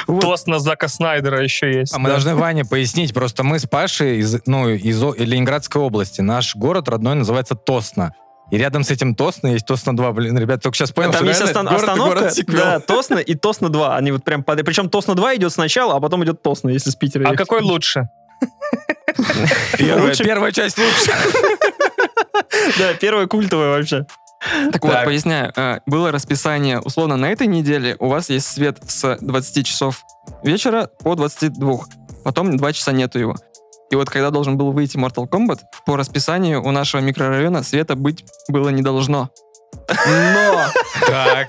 Вот. Тост на Зака Снайдера еще есть. А мы да. должны Ване пояснить. Просто мы с Пашей из, ну, из Ленинградской области. Наш город родной называется Тосно. И рядом с этим Тосно есть Тосно 2. Блин, ребят, только сейчас понял, Там что есть остан- город остановка, город-сиквел. да, Тосно и Тосно 2. Они вот прям под... Причем Тосно 2 идет сначала, а потом идет Тосно, если с Питера А ехать. какой лучше? Первая, первая часть лучше. Да, первая культовая вообще. Так вот, Так. поясняю. э, Было расписание, условно, на этой неделе у вас есть свет с 20 часов вечера по 22. Потом 2 часа нету его. И вот когда должен был выйти Mortal Kombat, по расписанию у нашего микрорайона света быть было не должно. Но, Так.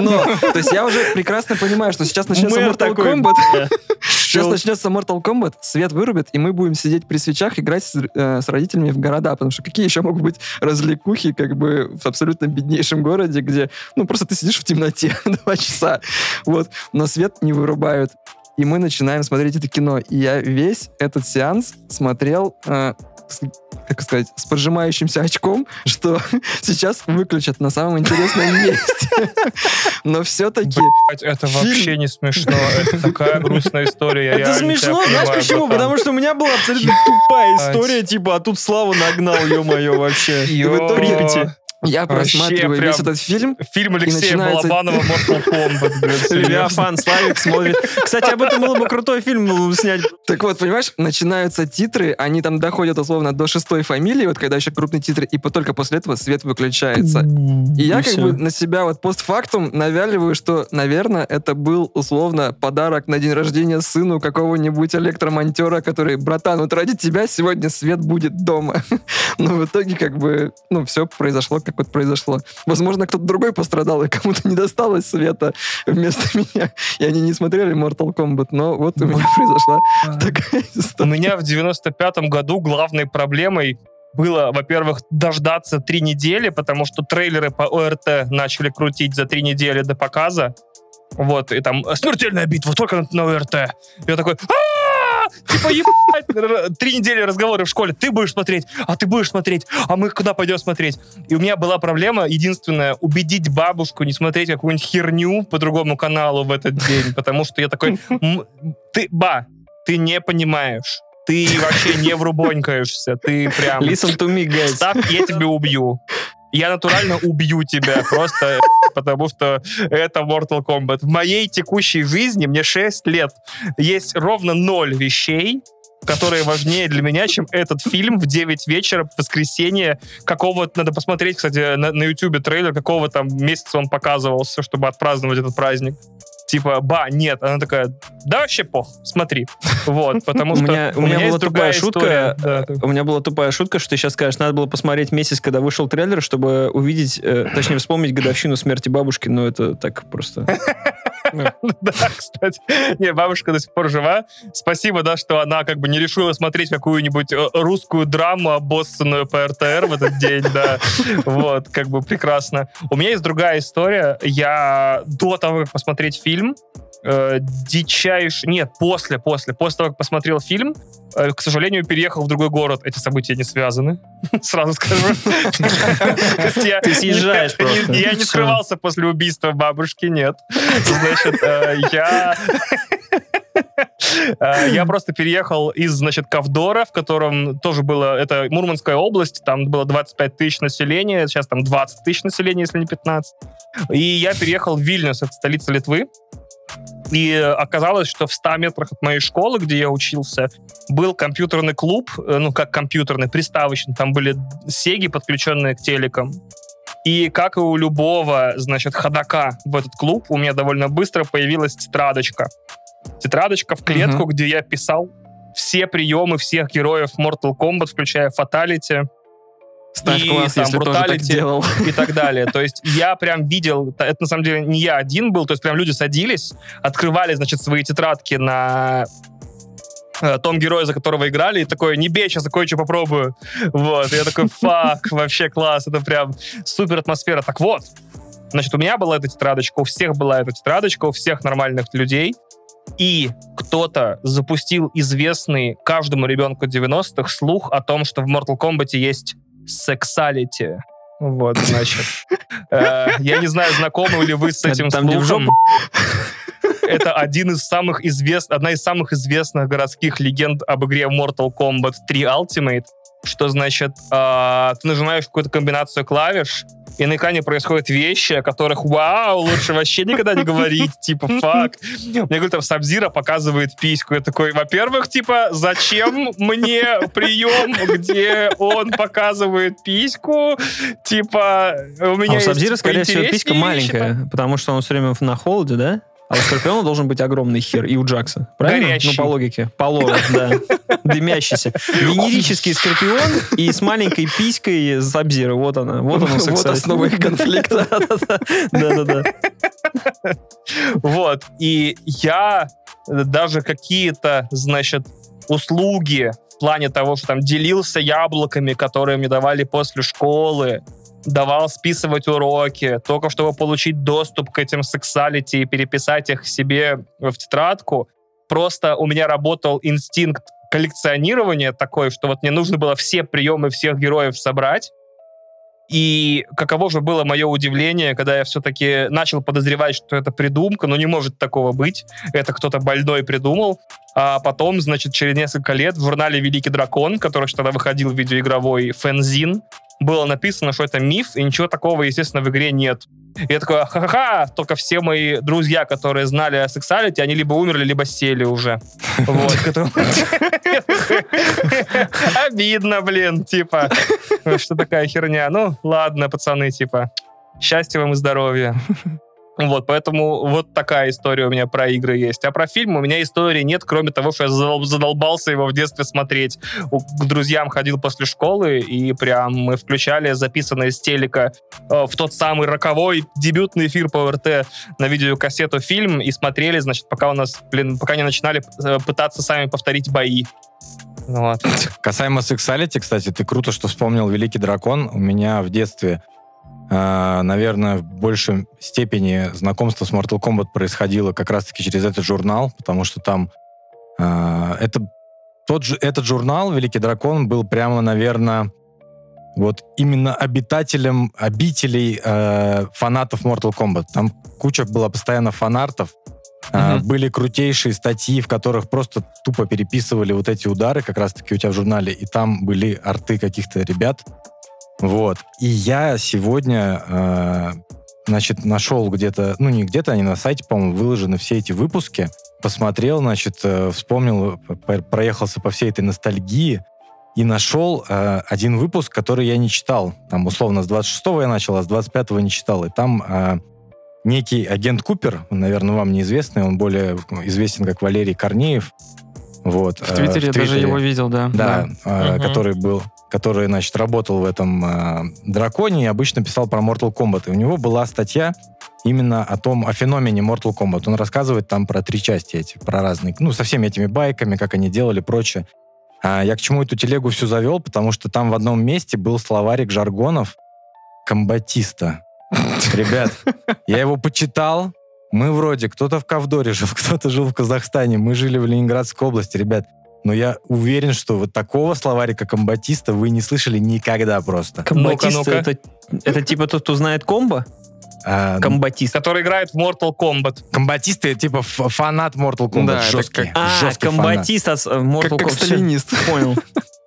но, то есть я уже прекрасно понимаю, что сейчас начнется Мэр Mortal такой, Kombat, да. сейчас начнется Mortal Kombat, свет вырубит, и мы будем сидеть при свечах, играть с, э, с родителями в города, потому что какие еще могут быть развлекухи, как бы в абсолютно беднейшем городе, где, ну, просто ты сидишь в темноте два часа, вот, но свет не вырубают. И мы начинаем смотреть это кино. И я весь этот сеанс смотрел, э, с- как сказать, с поджимающимся очком, что сейчас выключат на самом интересном месте. Но все-таки... Это вообще не смешно. Это такая грустная история. Это смешно, знаешь почему? Потому что у меня была абсолютно тупая история, типа, а тут Славу нагнал, ё-моё, вообще. И в итоге. Я Вообще просматриваю весь этот фильм, Фильм Алексея начинается- Балабанова Mortal Kombat. Левиафан, Славик смотрит. Кстати, об этом было бы крутой фильм снять. Так вот, понимаешь, начинаются титры, они там доходят условно до шестой фамилии, вот когда еще крупные титры, и только после этого свет выключается. И я как бы на себя вот постфактум навяливаю, что, наверное, это был условно подарок на день рождения сыну какого-нибудь электромонтера, который, братан, вот ради тебя сегодня свет будет дома. Но в итоге как бы, ну, все произошло, как вот произошло. Возможно, кто-то другой пострадал, и кому-то не досталось света вместо меня, и они не смотрели Mortal Kombat, но вот у меня произошла такая У история. меня в 95-м году главной проблемой было, во-первых, дождаться три недели, потому что трейлеры по ОРТ начали крутить за три недели до показа. Вот, и там смертельная битва только на, на ОРТ. Я такой, «А-а-а!» Типа, ебать, три недели разговоры в школе. Ты будешь смотреть, а ты будешь смотреть, а мы куда пойдем смотреть? И у меня была проблема, единственная, убедить бабушку не смотреть какую-нибудь херню по другому каналу в этот день, потому что я такой, «М, ты, ба, ты не понимаешь. Ты вообще не врубонькаешься. Ты прям... Listen to me, guys. Ставь, я тебя убью. Я натурально убью тебя. Просто потому что это Mortal Kombat. В моей текущей жизни, мне 6 лет, есть ровно ноль вещей, которые важнее для меня, чем этот фильм в 9 вечера в воскресенье. Какого-то, надо посмотреть, кстати, на, на YouTube трейлер, какого там месяца он показывался, чтобы отпраздновать этот праздник. Типа, ба, нет. Она такая, да вообще пох, смотри. Вот, потому У что меня, у меня была тупая шутка. Да, У меня была тупая шутка, что ты сейчас скажешь, надо было посмотреть месяц, когда вышел трейлер, чтобы увидеть, э, точнее, вспомнить годовщину смерти бабушки, но это так просто. Да, кстати. Не, бабушка до сих пор жива. Спасибо, да, что она как бы не решила смотреть какую-нибудь э, русскую драму, обоссанную по РТР в этот день, да. Вот, как бы прекрасно. У меня есть другая история. Я до того, как посмотреть фильм, э, дичайший... Нет, после, после. После того, как посмотрел фильм, э, к сожалению, переехал в другой город. Эти события не связаны. Сразу скажу. Ты съезжаешь просто. Я не скрывался после убийства бабушки, нет. Значит, э, я... Э, Я просто переехал из, значит, Ковдора, в котором тоже было, это Мурманская область, там было 25 тысяч населения, сейчас там 20 тысяч населения, если не 15. И я переехал в Вильнюс, это столица Литвы. И оказалось, что в 100 метрах от моей школы, где я учился, был компьютерный клуб, э, ну, как компьютерный, приставочный. Там были сеги, подключенные к телекам. И как и у любого, значит, ходока в этот клуб, у меня довольно быстро появилась тетрадочка. Тетрадочка в клетку, где я писал все приемы всех героев Mortal Kombat, включая Fatality Ставь И класс, там сделал. и так далее. То есть я прям видел, это на самом деле не я один был, то есть прям люди садились, открывали, значит, свои тетрадки на э, том герое, за которого играли, и такой, не бей, сейчас кое-что попробую. Вот, и я такой, фак, вообще класс, это прям супер атмосфера. Так вот, значит, у меня была эта тетрадочка, у всех была эта тетрадочка, у всех нормальных людей, и кто-то запустил известный каждому ребенку 90-х слух о том, что в Mortal Kombat есть сексуалити. Вот, значит. Э, Я не знаю, знакомы ли вы с этим слухом. Это один из самых известных, одна из самых известных городских легенд об игре Mortal Kombat 3 Ultimate, что значит, э, ты нажимаешь какую-то комбинацию клавиш, и на экране происходят вещи, о которых, вау, лучше вообще никогда не говорить, типа, фак. Мне говорит, там, Сабзира показывает письку. Я такой, во-первых, типа, зачем мне прием, где он показывает письку? Типа, у меня А у Сабзира, скорее всего, писька маленькая, потому что он все время на холоде, да? А у Скорпиона должен быть огромный хер. И у Джакса. Правильно? Горящий. Ну, по логике. По лору, да. Дымящийся. Венерический Скорпион и с маленькой писькой Сабзира. Вот она. Вот она, Вот основа их конфликта. Да-да-да. Вот. И я даже какие-то, значит, услуги в плане того, что там делился яблоками, которые мне давали после школы, давал списывать уроки, только чтобы получить доступ к этим сексуалити и переписать их себе в тетрадку. Просто у меня работал инстинкт коллекционирования такой, что вот мне нужно было все приемы всех героев собрать. И каково же было мое удивление, когда я все-таки начал подозревать, что это придумка, но не может такого быть. Это кто-то больной придумал. А потом, значит, через несколько лет в журнале «Великий дракон», который тогда выходил видеоигровой фэнзин, было написано, что это миф, и ничего такого, естественно, в игре нет. И я такой, ха-ха-ха, только все мои друзья, которые знали о сексуалити, они либо умерли, либо сели уже. Вот. Обидно, блин, типа, что такая херня. Ну, ладно, пацаны, типа, счастья вам и здоровья. Вот, поэтому вот такая история у меня про игры есть. А про фильм у меня истории нет, кроме того, что я задол- задолбался его в детстве смотреть. К друзьям ходил после школы, и прям мы включали записанный с телека э, в тот самый роковой дебютный эфир по РТ на видеокассету фильм и смотрели, значит, пока у нас, блин, пока не начинали э, пытаться сами повторить бои. Вот. Касаемо сексуалити, кстати, ты круто, что вспомнил «Великий дракон». У меня в детстве, наверное, в большей степени знакомство с Mortal Kombat происходило как раз-таки через этот журнал, потому что там э, это, тот же, этот журнал «Великий дракон» был прямо, наверное, вот именно обитателем, обителей э, фанатов Mortal Kombat. Там куча была постоянно фанартов, а, Мгм. Были крутейшие статьи, в которых просто тупо переписывали вот эти удары, как раз-таки у тебя в журнале, и там были арты каких-то ребят. Вот. И я сегодня, э, значит, нашел где-то, ну не где-то, они на сайте, по-моему, выложены все эти выпуски. Посмотрел, значит, э, вспомнил, проехался по всей этой ностальгии и нашел э, один выпуск, который я не читал. Там, условно, с 26-го я начал, а с 25-го не читал. И там э, некий агент Купер, он, наверное, вам неизвестный, он более известен как Валерий Корнеев. Вот, В э, Твиттере я даже его видел, да. да, э, Мгм. который был, который, значит, работал в этом э, драконе и обычно писал про Mortal Kombat. И у него была статья именно о том, о феномене Mortal Kombat. Он рассказывает там про три части эти, про разные, ну, со всеми этими байками, как они делали, прочее. А я к чему эту телегу всю завел, потому что там в одном месте был словарик жаргонов комбатиста. Ребят, я его почитал, мы вроде, кто-то в Ковдоре жил, кто-то жил в Казахстане, мы жили в Ленинградской области, ребят. Но я уверен, что вот такого словарика комбатиста вы не слышали никогда просто. Комбатист Ну-ка, ну-ка. это, это типа тот, кто знает комбо? А, Комбатист. Который играет в Mortal Kombat. комбатисты типа фанат Mortal Kombat, Да, это жесткий, как- А, жесткий фанат. комбатист от э, Mortal Как, как Kombat. Всё, сталинист. Понял.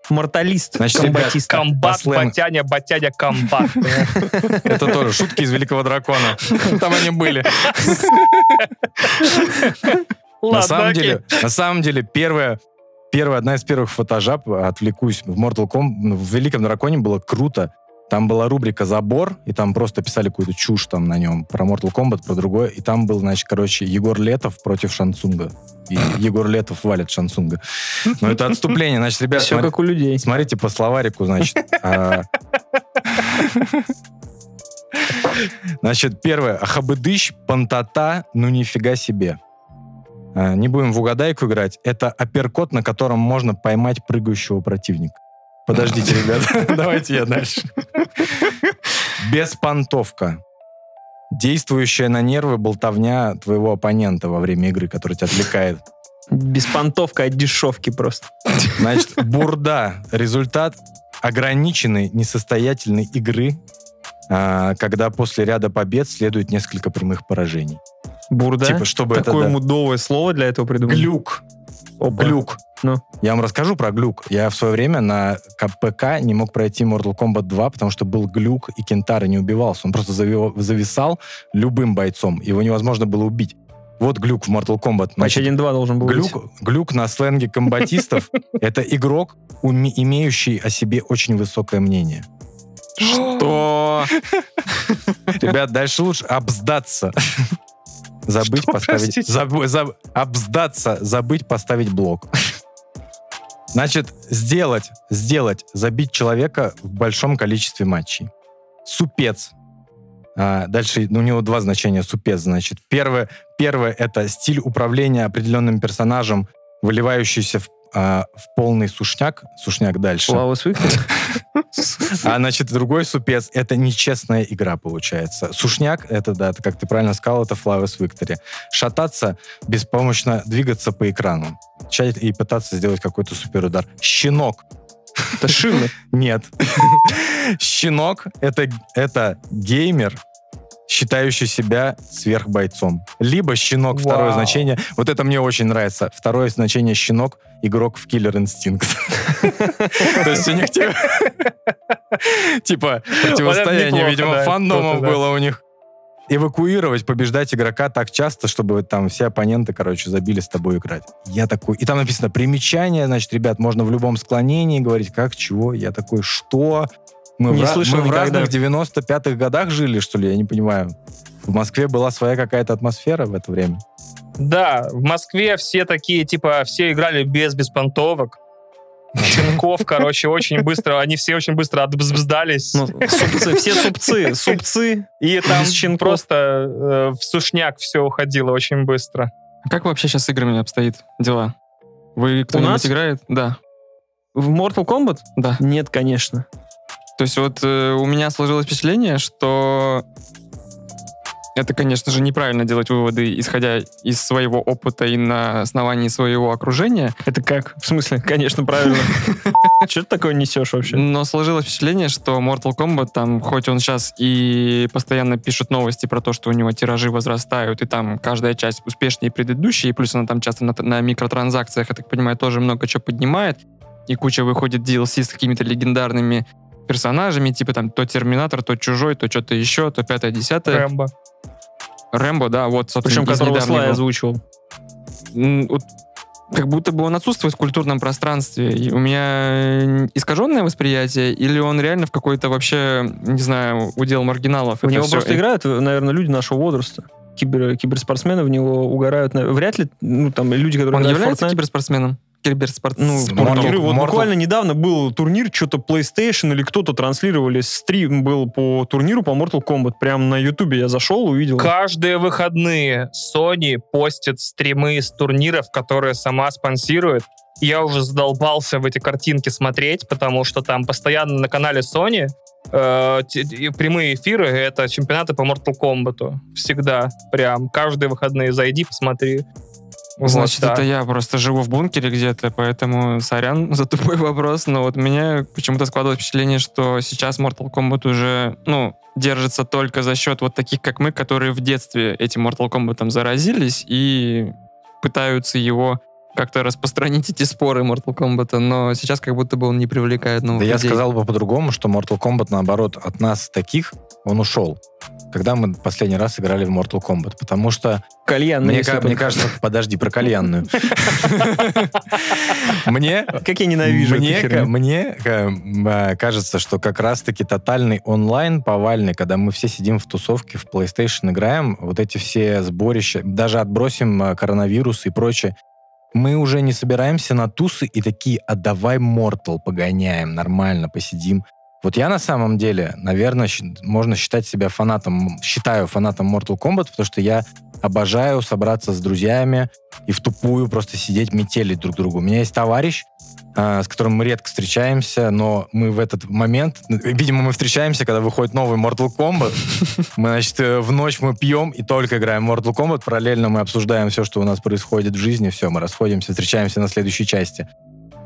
Морталист. Значит, комбатист. Комбат, батяня, батяня, комбат. Это тоже шутки из Великого Дракона. Там они были. На самом деле, на самом деле, первая, первая, одна из первых фотожаб, отвлекусь, в Mortal Kombat, в Великом Драконе было круто. Там была рубрика «Забор», и там просто писали какую-то чушь там на нем про Mortal Kombat, про другое. И там был, значит, короче, Егор Летов против Шансунга. И Егор Летов валит Шансунга. Но это отступление. Значит, ребят, Все смотри- как у людей. смотрите по словарику, значит. а, Значит, первое. Ахабыдыщ, пантата, ну нифига себе. А, Не будем в угадайку играть. Это апперкот, на котором можно поймать прыгающего противника. Подождите, ребята. Давайте я дальше. Беспонтовка. Действующая на нервы болтовня твоего оппонента во время игры, который тебя отвлекает. Беспонтовка от дешевки просто. Значит, бурда. Результат ограниченной несостоятельной игры, а, когда после ряда побед следует несколько прямых поражений. Бурда. Типа, чтобы это... Такое да. мудовое слово для этого придумали. Глюк. Опа. Глюк. Ну. Я вам расскажу про глюк. Я в свое время на КПК не мог пройти Mortal Kombat 2, потому что был глюк, и Кентара не убивался. Он просто зави- зависал любым бойцом. Его невозможно было убить. Вот глюк в Mortal Kombat. Матч Значит, 1-2 должен был быть. Глюк, глюк на сленге комбатистов — это игрок, имеющий о себе очень высокое мнение. Что? Ребят, дальше лучше обздаться. Забыть Что, поставить... заб- заб- обздаться, забыть поставить блок. Значит, сделать, сделать, забить человека в большом количестве матчей. Супец. А, дальше ну, у него два значения супец, значит. Первое, первое — это стиль управления определенным персонажем, выливающийся в, а, в полный сушняк. Сушняк дальше. Свифт. А, значит, другой супец — это нечестная игра, получается. Сушняк — это, да, это, как ты правильно сказал, это Flawless Victory. Шататься, беспомощно двигаться по экрану. И пытаться сделать какой-то суперудар. Щенок. Это шины. Нет. Щенок — это, это геймер, считающий себя сверхбойцом. Либо щенок, второе Вау. значение. Вот это мне очень нравится. Второе значение щенок — игрок в Killer Instinct. То есть у них типа- типа противостояние, видимо, фандомов было у них. Эвакуировать, побеждать игрока так часто, чтобы там все оппоненты, короче, забили с тобой играть. Я такой... И там написано примечание, значит, ребят, можно в любом склонении говорить, как, чего. Я такой, что? Мы, Не в, слышал мы в никогда. разных 95-х годах жили, что ли? Я не понимаю. В Москве была своя какая-то атмосфера в это время. Да, в Москве все такие, типа, все играли без беспонтовок. Щенков, короче, очень быстро, они все очень быстро отбздались. Ну, супцы, все супцы, супцы. и там без просто э, в сушняк все уходило очень быстро. А как вообще сейчас с играми обстоит дела? Вы кто-нибудь играет? Да, В Mortal Kombat? да. Нет, конечно. То есть вот э, у меня сложилось впечатление, что это, конечно же, неправильно делать выводы, исходя из своего опыта и на основании своего окружения. Это как? В смысле? Конечно, правильно. Что ты такое несешь вообще? Но сложилось впечатление, что Mortal Kombat, там, хоть он сейчас и постоянно пишут новости про то, что у него тиражи возрастают, и там каждая часть успешнее предыдущей, и плюс она там часто на, на микротранзакциях, я так понимаю, тоже много чего поднимает, и куча выходит DLC с какими-то легендарными персонажами, типа там то Терминатор, то Чужой, то что-то еще, то пятое, десятое. Рэмбо. Рэмбо, да, вот, собственно, Причем которого. Слай озвучивал. Вот как будто бы он отсутствует в культурном пространстве. И у меня искаженное восприятие, или он реально в какой-то вообще, не знаю, удел маргиналов. В Это него всё- просто играют, наверное, люди нашего возраста. Кибер, киберспортсмены в него угорают. Вряд ли, ну, там, люди, которые Он является Fortnite, киберспортсменом? Киберспортсменом? Ну, в Mortal- турниры. Вот Mortal- буквально недавно был турнир, что-то PlayStation или кто-то транслировали, стрим был по турниру по Mortal Kombat. Прям на Ютубе я зашел, увидел. Каждые выходные Sony постит стримы с турниров, которые сама спонсирует. Я уже задолбался в эти картинки смотреть, потому что там постоянно на канале Sony э, прямые эфиры — это чемпионаты по Mortal Kombat. Всегда. Прям каждые выходные зайди, посмотри. Вот, Значит, да. это я просто живу в бункере где-то, поэтому сорян за тупой вопрос, но вот меня почему-то складывается впечатление, что сейчас Mortal Kombat уже, ну, держится только за счет вот таких, как мы, которые в детстве этим Mortal Kombat заразились и пытаются его как-то распространить эти споры Mortal Kombat, но сейчас как будто бы он не привлекает новых Да я людей. сказал бы по-другому, что Mortal Kombat, наоборот, от нас таких, он ушел. Когда мы последний раз играли в Mortal Kombat. Потому что, Кальян. мне, ка- мне кажется, подожди, про кальянную. Мне Как я ненавижу мне, а, кажется, что как раз-таки тотальный онлайн повальный, когда мы все сидим в тусовке, в PlayStation играем, вот эти все сборища, даже отбросим а, коронавирус и прочее, мы уже не собираемся на тусы и такие, а давай Mortal погоняем, нормально посидим. Вот я на самом деле, наверное, можно считать себя фанатом, считаю фанатом Mortal Kombat, потому что я обожаю собраться с друзьями и в тупую просто сидеть метелить друг другу. У меня есть товарищ, а, с которым мы редко встречаемся, но мы в этот момент, видимо, мы встречаемся, когда выходит новый Mortal Kombat. Мы, значит, э, в ночь мы пьем и только играем Mortal Kombat. Параллельно мы обсуждаем все, что у нас происходит в жизни. Все, мы расходимся, встречаемся на следующей части.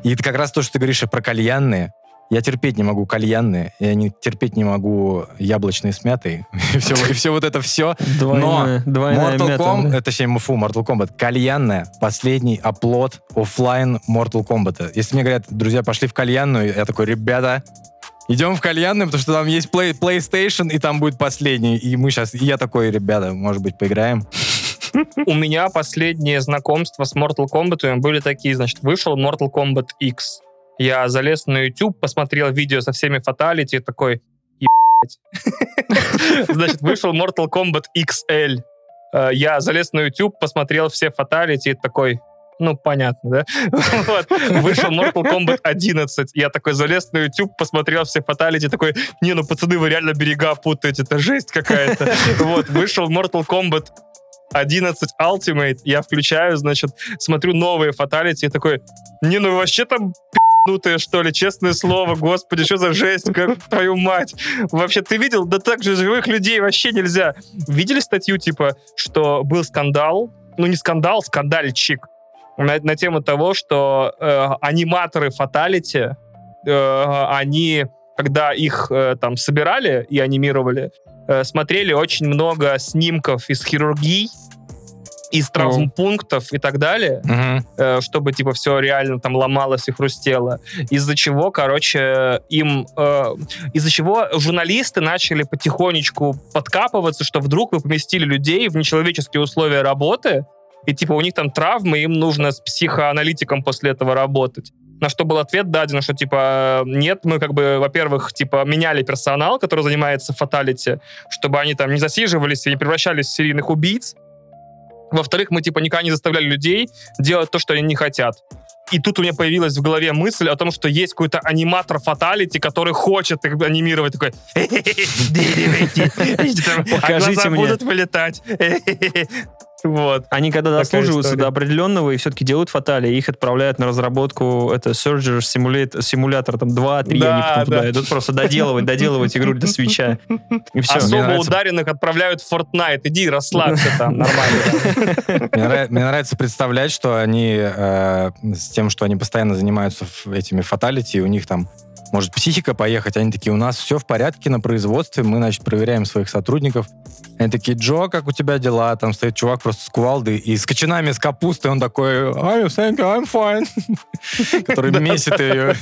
И это как раз то, что ты говоришь про кальянные. Я терпеть не могу кальянные, я не, терпеть не могу яблочные с мятой. И все, и все вот это все. Двойная, двойная Mortal Kombat, да. точнее, фу, Mortal Kombat, кальянная, последний оплот оффлайн Mortal Kombat. Если мне говорят, друзья, пошли в кальянную, я такой, ребята, идем в кальянную, потому что там есть Play- PlayStation, и там будет последний. И мы сейчас, и я такой, ребята, может быть, поиграем? У меня последние знакомства с Mortal Kombat были такие, значит, вышел Mortal Kombat X. Я залез на YouTube, посмотрел видео со всеми фаталити, такой. Значит, вышел Mortal Kombat XL. Э, Я залез на YouTube, посмотрел все фаталити, такой, ну, понятно, да? Вот. Вышел Mortal Kombat 11. Я такой залез на YouTube, посмотрел все фаталити, такой, не, ну, пацаны, вы реально берега путаете, это жесть какая-то. Вот, вышел Mortal Kombat 11 Ultimate, я включаю, значит, смотрю новые фаталити, такой, не, ну вообще там пи***нутые, что ли, честное слово, господи, что за жесть, как твою мать. Вообще, ты видел? Да так же живых людей вообще нельзя. Видели статью, типа, что был скандал, ну не скандал, скандальчик, на, на тему того, что э, аниматоры фаталити, э, они, когда их э, там собирали и анимировали, э, смотрели очень много снимков из хирургий, из травмпунктов и так далее, э, чтобы типа все реально там ломалось и хрустело. Из-за чего, короче, им э, из-за чего журналисты начали потихонечку подкапываться, что вдруг вы поместили людей в нечеловеческие условия работы, и типа у них там травмы, им нужно с психоаналитиком после этого работать. На что был ответ даден, что типа нет, мы как бы, во-первых, типа меняли персонал, который занимается фаталити, чтобы они там не засиживались и не превращались в серийных убийц. Во-вторых, мы типа никогда не заставляли людей делать то, что они не хотят. И тут у меня появилась в голове мысль о том, что есть какой-то аниматор фаталити, который хочет их анимировать. Такой, а Покажите мне. будут вылетать. Вот. Они когда Такая дослуживаются история. до определенного и все-таки делают фатали, их отправляют на разработку это Surger Simulator, симулятор там 2-3, они Да, потом туда да. идут просто доделывать, доделывать игру для свеча. И все. Особо нравится- ударенных отправляют в Fortnite. Иди, расслабься там, нормально. Мне, нрав- мне нравится представлять, что они э, с тем, что они постоянно занимаются этими фаталити, у них там может психика поехать, они такие, у нас все в порядке на производстве, мы, значит, проверяем своих сотрудников. Они такие, Джо, как у тебя дела? Там стоит чувак просто с кувалдой и с кочанами, с капустой, он такой, I'm, thank you, I'm fine. Который месит ее.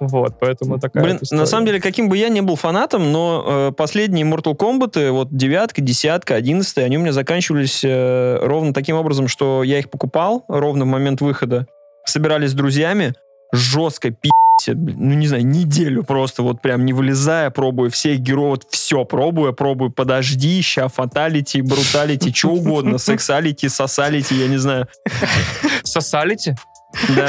Вот, поэтому такая Блин, вот история. на самом деле, каким бы я ни был фанатом, но э, последние Mortal Kombat, вот девятка, десятка, одиннадцатая, они у меня заканчивались э, ровно таким образом, что я их покупал ровно в момент выхода, собирались с друзьями, жестко пи***, ну не знаю, неделю просто вот прям не вылезая, пробую всех героев, вот все пробую, пробую, подожди, ща фаталити, бруталити, что угодно, сексалити, сосалити, я не знаю. Сосалите? Да.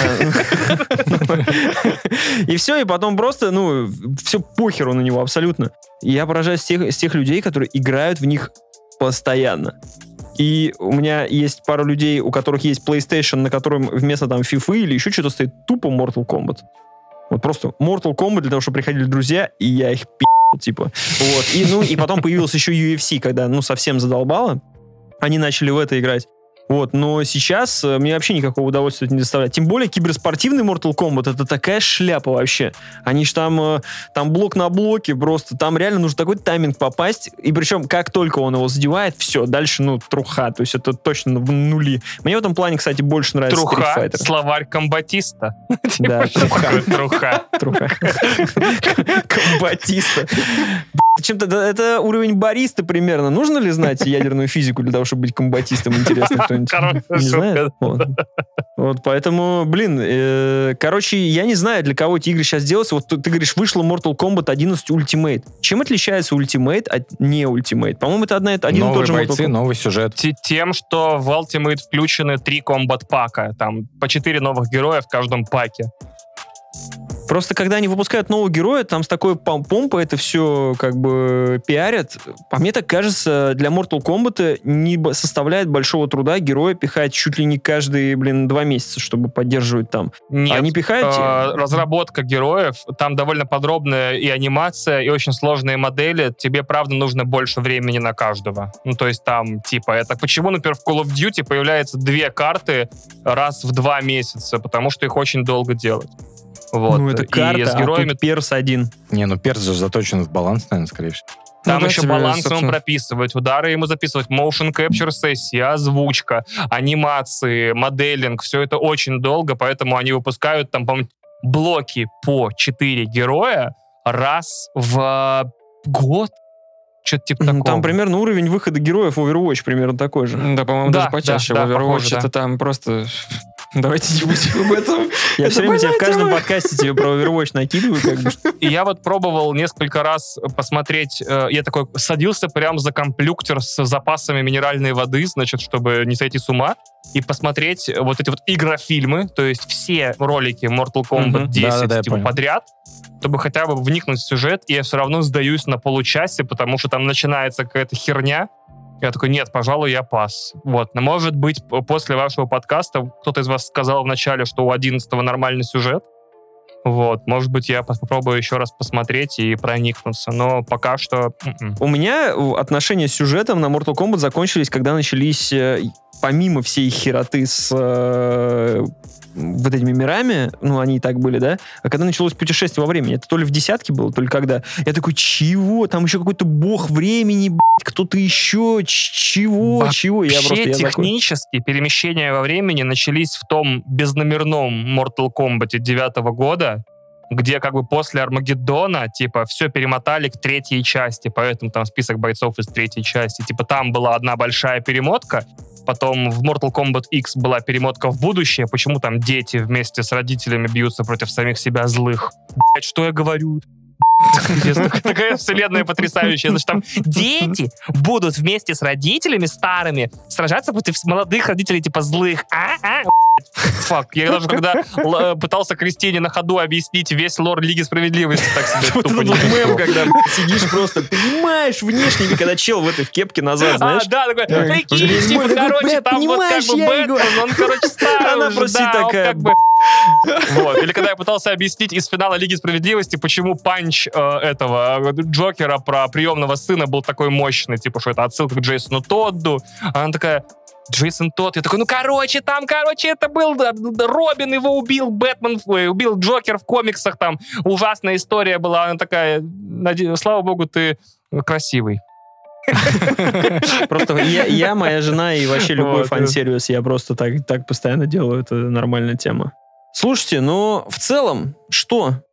И все, и потом просто, ну, все похеру на него абсолютно. И я поражаюсь тех, тех людей, которые играют в них постоянно. И у меня есть пару людей, у которых есть PlayStation, на котором вместо там FIFA или еще что-то стоит тупо Mortal Kombat. Вот просто Mortal Kombat для того, чтобы приходили друзья, и я их пи***л, типа. Вот. И, ну, и потом появился еще UFC, когда, ну, совсем задолбало. Они начали в это играть. Вот, но сейчас э, мне вообще никакого удовольствия это не доставляет. Тем более киберспортивный Mortal Kombat это такая шляпа вообще. Они ж там, э, там блок на блоке просто, там реально нужно такой тайминг попасть. И причем, как только он его задевает, все, дальше, ну, труха. То есть это точно в нули. Мне в этом плане, кстати, больше нравится Street Труха, Fighter. словарь комбатиста. Да, Что труха. Труха. Труха. Комбатиста. Чем-то да, это уровень бариста примерно. Нужно ли знать ядерную физику для того, чтобы быть комбатистом? Интересно, кто-нибудь не знает? Вот. Вот, поэтому, блин, э, короче, я не знаю, для кого эти игры сейчас делаются. Вот ты, ты говоришь, вышла Mortal Kombat 11 Ultimate. Чем отличается Ultimate от не Ultimate? По-моему, это одна, один и тот же Mortal бойцы, Kombat. новый сюжет. Те- Тем, что в Ultimate включены три комбат-пака. Там по четыре новых героя в каждом паке. Просто когда они выпускают нового героя, там с такой пом- помпой это все как бы пиарят. По мне так кажется, для Mortal Kombat не составляет большого труда героя пихать чуть ли не каждые, блин, два месяца, чтобы поддерживать там. Нет, Они пихают... э, разработка героев, там довольно подробная и анимация, и очень сложные модели. Тебе, правда, нужно больше времени на каждого. Ну, то есть там, типа, это почему, например, в Call of Duty появляется две карты раз в два месяца, потому что их очень долго делать. Вот. ну, это И карта, с героями а тут перс один. Не, ну перс же заточен в баланс, наверное, скорее всего. Там Ну да, еще тебе, баланс ему собственно. прописывать, удары ему записывать, motion capture сессии, озвучка, анимации, моделинг, все это очень долго, поэтому они выпускают там, по блоки по 4 героя раз в год. Что-то типа Ну, такого. Там примерно уровень выхода героев в Overwatch примерно такой же. Да, по-моему, Да, даже почаще. да, в да, Overwatch похоже, да. это там просто... Давайте не будем об этом. Я все время тебе в каждом подкасте тебе про Overwatch накидываю, как бы. И я вот пробовал несколько раз посмотреть, э, я такой садился прям за комплюктер с запасами минеральной воды, значит, чтобы не сойти с ума, и посмотреть вот эти вот игрофильмы, то есть все ролики Mortal Kombat Мгм. 10 Да-да-да, я типа, подряд, чтобы хотя бы вникнуть в сюжет, и я все равно сдаюсь на получасе, потому что там начинается какая-то херня, я такой, нет, пожалуй, я пас. Вот. Но, может быть, после вашего подкаста кто-то из вас сказал вначале, что у 11 нормальный сюжет. Вот. Может быть, я попробую еще раз посмотреть и проникнуться. Но пока что... м-м. У меня э, отношения с сюжетом на Mortal Kombat закончились, когда начались, э, помимо всей хероты с э, вот этими мирами, ну, они и так были, да, а когда началось путешествие во времени, это то ли в десятке было, то ли когда. Я такой, чего? Там еще какой-то бог времени, кто-то еще, чего, чего? Я просто, Вообще я такой, технически перемещения во времени начались в том безномерном Mortal Kombat 9 года, где как бы после Армагеддона, типа, все перемотали к третьей части, поэтому там список бойцов из третьей части. Типа, там была одна большая перемотка, потом в Mortal Kombat X была перемотка в будущее, почему там дети вместе с родителями бьются против самих себя злых. Блять, что я говорю? Такая- вселенная потрясающая. Значит, там дети будут вместе с родителями старыми сражаться против молодых родителей, типа злых. А, а, Фак. Я даже когда э, пытался Кристине на ходу объяснить весь лор Лиги Справедливости, так себе тупо не мем, когда сидишь просто, понимаешь внешне, когда чел в этой в кепке назад, А, знаешь. да, такой, прикинь, типа, короче, «Бля, там вот как бы я и говорю». Бэтмен, он, короче, старый Она просто такая. Вот. Или когда я пытался объяснить из финала Лиги Справедливости, почему панч э, этого Джокера про приемного сына был такой мощный, типа, что это отсылка к Джейсону Тодду. А Она такая, Джейсон Тодд. Я такой, ну, короче, там, короче, это был Робин, его убил Бэтмен, убил Джокер в комиксах, там ужасная история была. Она такая, «Наде- слава богу, ты красивый. Просто я, я, моя жена и вообще любой Вот, фан-сервис, я просто так, так постоянно делаю, это нормальная тема. Слушайте, ну, в целом, что?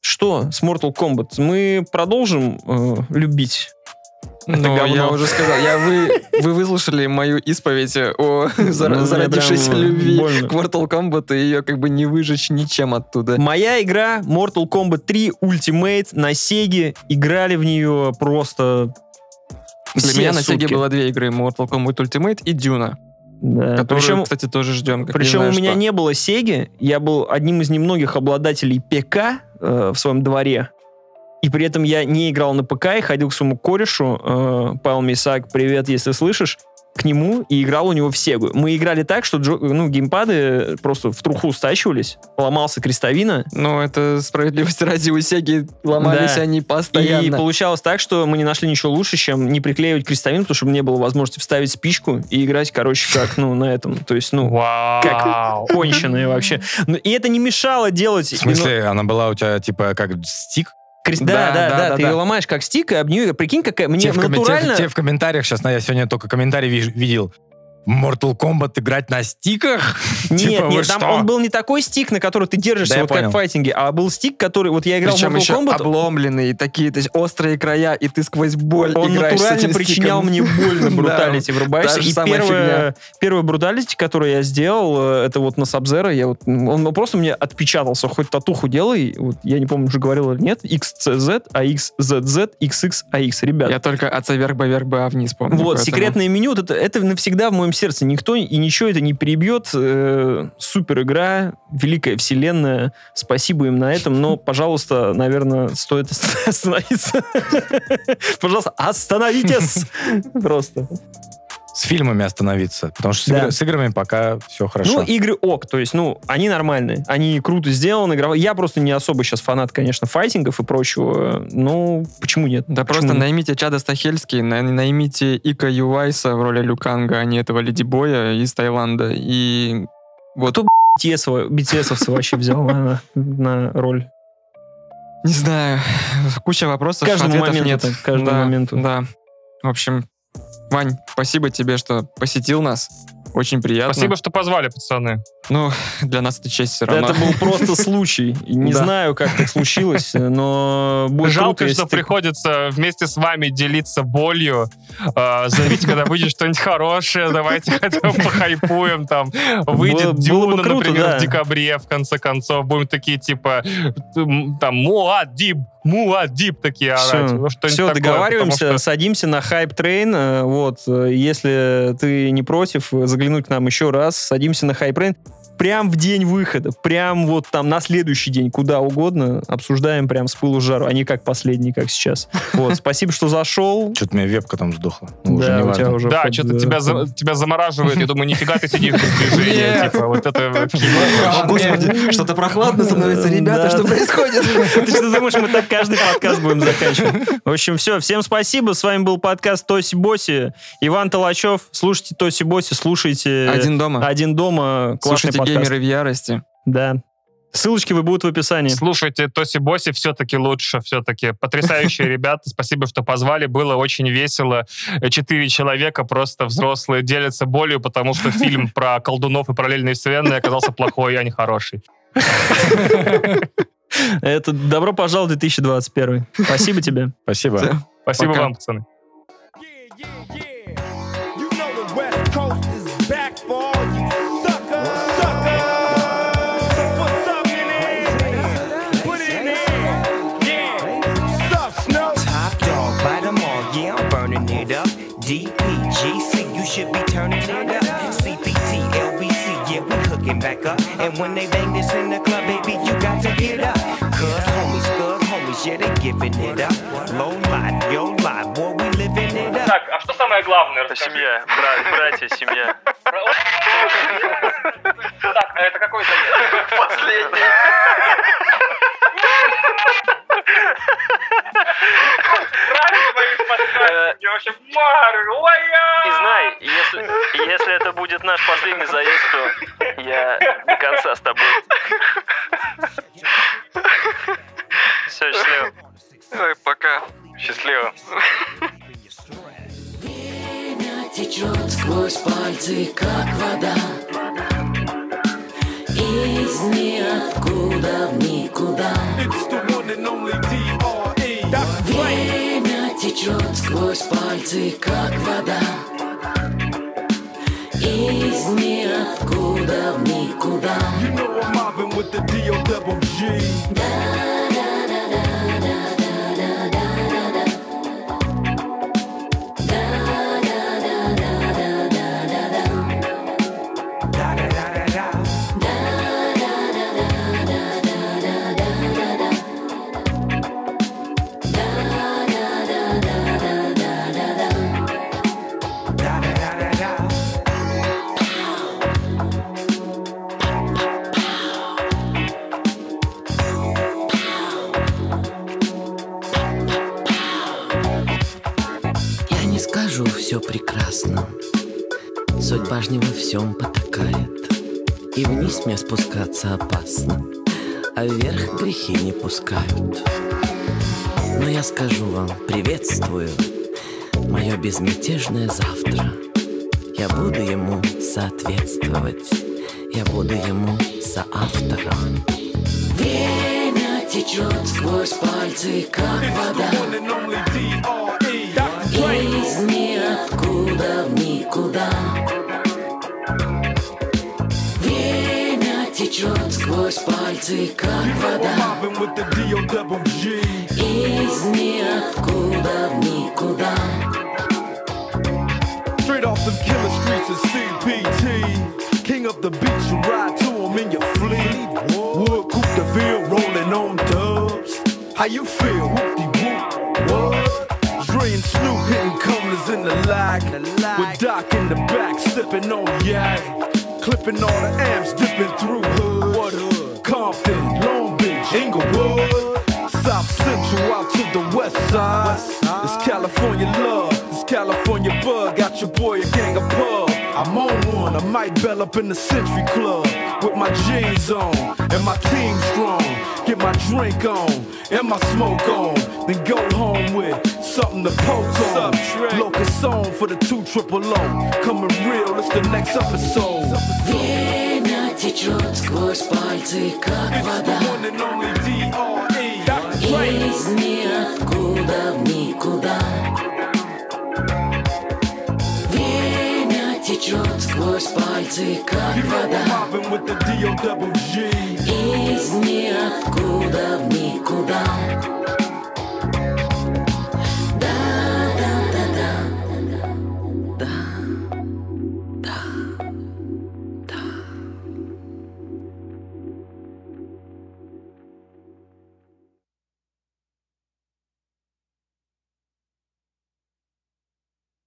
Что с Mortal Kombat? Мы продолжим э, любить Говно. я уже сказал, я вы, вы выслушали мою исповедь о зар- Ну, зародившейся любви больно. к Mortal Kombat, и ее как бы не выжечь ничем оттуда. Моя игра Mortal Kombat 3 Ultimate на Sega. Играли в нее просто Для все меня на сутки. Sega было две игры, Mortal Kombat Ultimate и Duna, Да. которую, Причем, кстати, тоже ждем. причем у знаю меня что. не было Sega. Я был одним из немногих обладателей ПК э, в своем дворе. И при этом я не играл на ПК и ходил к своему корешу, э, Павел Мисак, привет, если слышишь, к нему и играл у него в Сегу. Мы играли так, что джо- ну, геймпады просто в труху стачивались, ломался крестовина, Ну, это справедливости ради у Сеги ломались Да. они И постоянно. получалось так, что мы не нашли ничего лучше, чем не приклеивать крестовину, потому что не было возможности вставить спичку и играть, короче, как, ну, на этом. То есть, ну, Вау. конченые вообще. Ну, и это не мешало делать... В смысле, она была у тебя типа как стик? Крест- Да, Да, да, да, да, ты да. ее ломаешь как стик, и об нее, прикинь, какая... Мне Те в, коме- те натурально... те в комментариях сейчас, я сегодня только комментарий виж- видел. Mortal Kombat играть на стиках? Нет, Типа, нет, там что? он был не такой стик, на который ты держишься, Да, вот как в файтинге, а был стик, который... Вот я играл Причем в Mortal еще Kombat, обломленные, такие то есть острые края, и ты сквозь боль он натурально причинял стиком. мне больно Да, бруталити врубаешься. И первое, первое бруталити, которое я сделал, э, это вот на Сабзера, я вот, он просто мне отпечатался, хоть татуху делай, вот, я не помню, уже говорил или нет, XCZ, AXZZ, XX, Ребят, Я только от вверх бы вверх а вниз помню. вот, секретное меню, вот это, это навсегда в моем сердце. Никто и ничего это не перебьет. Э, супер игра, великая вселенная. Спасибо им на этом. Но, пожалуйста, наверное, стоит ост- остановиться. Пожалуйста, остановитесь! Просто. С фильмами остановиться. Потому что с, Да. игр- с играми пока все хорошо. Ну, игры ок, то есть, ну, они нормальные, они круто сделаны, игровые. Я просто не особо сейчас фанат, конечно, файтингов и прочего. Ну, почему нет? Да Почему просто нет? наймите Чада Стахельский, на- наймите Ика Ювайса в роли Люканга, а не этого Леди Боя из Таиланда. И вот Кто, BTS-ово- BTS-овца вообще взял на, на роль. Не знаю, куча вопросов, Каждому моменту нет. каждому да, моменту. Да. В общем, Вань, спасибо тебе, что посетил нас. Очень приятно. Спасибо, что позвали, пацаны. Ну, для нас это честь все равно. Это был просто случай. Не знаю, как так случилось, но будет Жалко, что приходится вместе с вами делиться болью. Э, Зовите, когда выйдет что-нибудь хорошее, давайте хотя бы похайпуем там. Было- Выйдет Дюна, например, в декабре, в конце концов. Будем такие, типа, там, Муадиб, Муадиб такие орать. Все, Ну, все такое, договариваемся, садимся на hype train. э, Вот, э, если ты не против э, заглянуть к нам еще раз, садимся на hype train. Прям в день выхода, прям вот там на следующий день, куда угодно, обсуждаем прям с пылу с жару, а не как последний, как сейчас. Вот, спасибо, что зашел. Что-то у меня вебка там сдохла. Ну, уже Да, не у тебя уже Да, что-то тебя, за- тебя замораживает. Я думаю, нифига ты сидишь без движения. Типа, вот это... Господи, что-то прохладно становится, ребята, что происходит? Ты что думаешь, мы так каждый подкаст будем заканчивать? В общем, все. Всем спасибо. С вами был подкаст Тоси Боси. Иван Толачев. Слушайте Тоси Боси, слушайте Один дома. «Один дома». Классный Слушайте подкаст. геймеры в ярости. Да. Ссылочки вы будут в описании. Слушайте, Тоси Боси все-таки лучше, все-таки потрясающие ребята. Спасибо, что позвали. Было очень весело. Четыре человека, просто взрослые, делятся болью, потому что фильм про колдунов и параллельные вселенные оказался плохой, а не хороший. Это добро пожаловать в 2021. Спасибо тебе. Спасибо. Спасибо вам, пацаны. should be turning it up. CPT, LBC, yeah, we hooking back up. And when they bang this in the club, baby, you got to get up. Cuz homies, thug homies, yeah, they giving it up. Low life, yo life, boy, we living it up. Так, а что самое главное? Семья, братья, семья. Так, а это какой заезд? Последний. Я вообще марю, И знай, если, если это будет наш последний заезд, то я до конца с тобой. Все, счастливо. Ой, пока. Счастливо. Время течет сквозь пальцы, как вода Из ниоткуда в никуда Время течет сквозь пальцы, как вода. Из ниоткуда в никуда. You know I'm mobbing with the D-O-double-G. Да. Спускаться опасно А вверх грехи не пускают. Но я скажу вам, приветствую Мое безмятежное завтра. Я буду ему соответствовать Я буду ему соавтором. Время течет сквозь пальцы, как вода. Из ниоткуда в никуда течет сквозь пальцы, как You know I'm вода mobbing with the D-O double G. Из ниоткуда в никуда Straight off them killer streets of CPT. King of the beach, you ride to him in your fleet. Wood Coupe de Ville rolling on dubs. How you feel? Whoop-de-whoop. What? Dre and Snoop hitting corners in the lag. With Doc in the back, sipping on yak. Clipping all the amps, dipping through hood. What hood? Compton, Long Beach, Inglewood. South Central out to the west side. It's California love, it's California bug. Got your boy a gang of pub. I'm on one, I might bell up in the Century Club with my jeans on and my team strong Get my drink on and my smoke on, then go home with something to poke on. Locust song for the two triple O. Coming real, it's the next episode. Время течет сквозь пальцы, как It's the вода one and only D.R.E. Dr. Dre. Из ниоткуда в никуда Течет сквозь пальцы, как вода. Из ниоткуда в никуда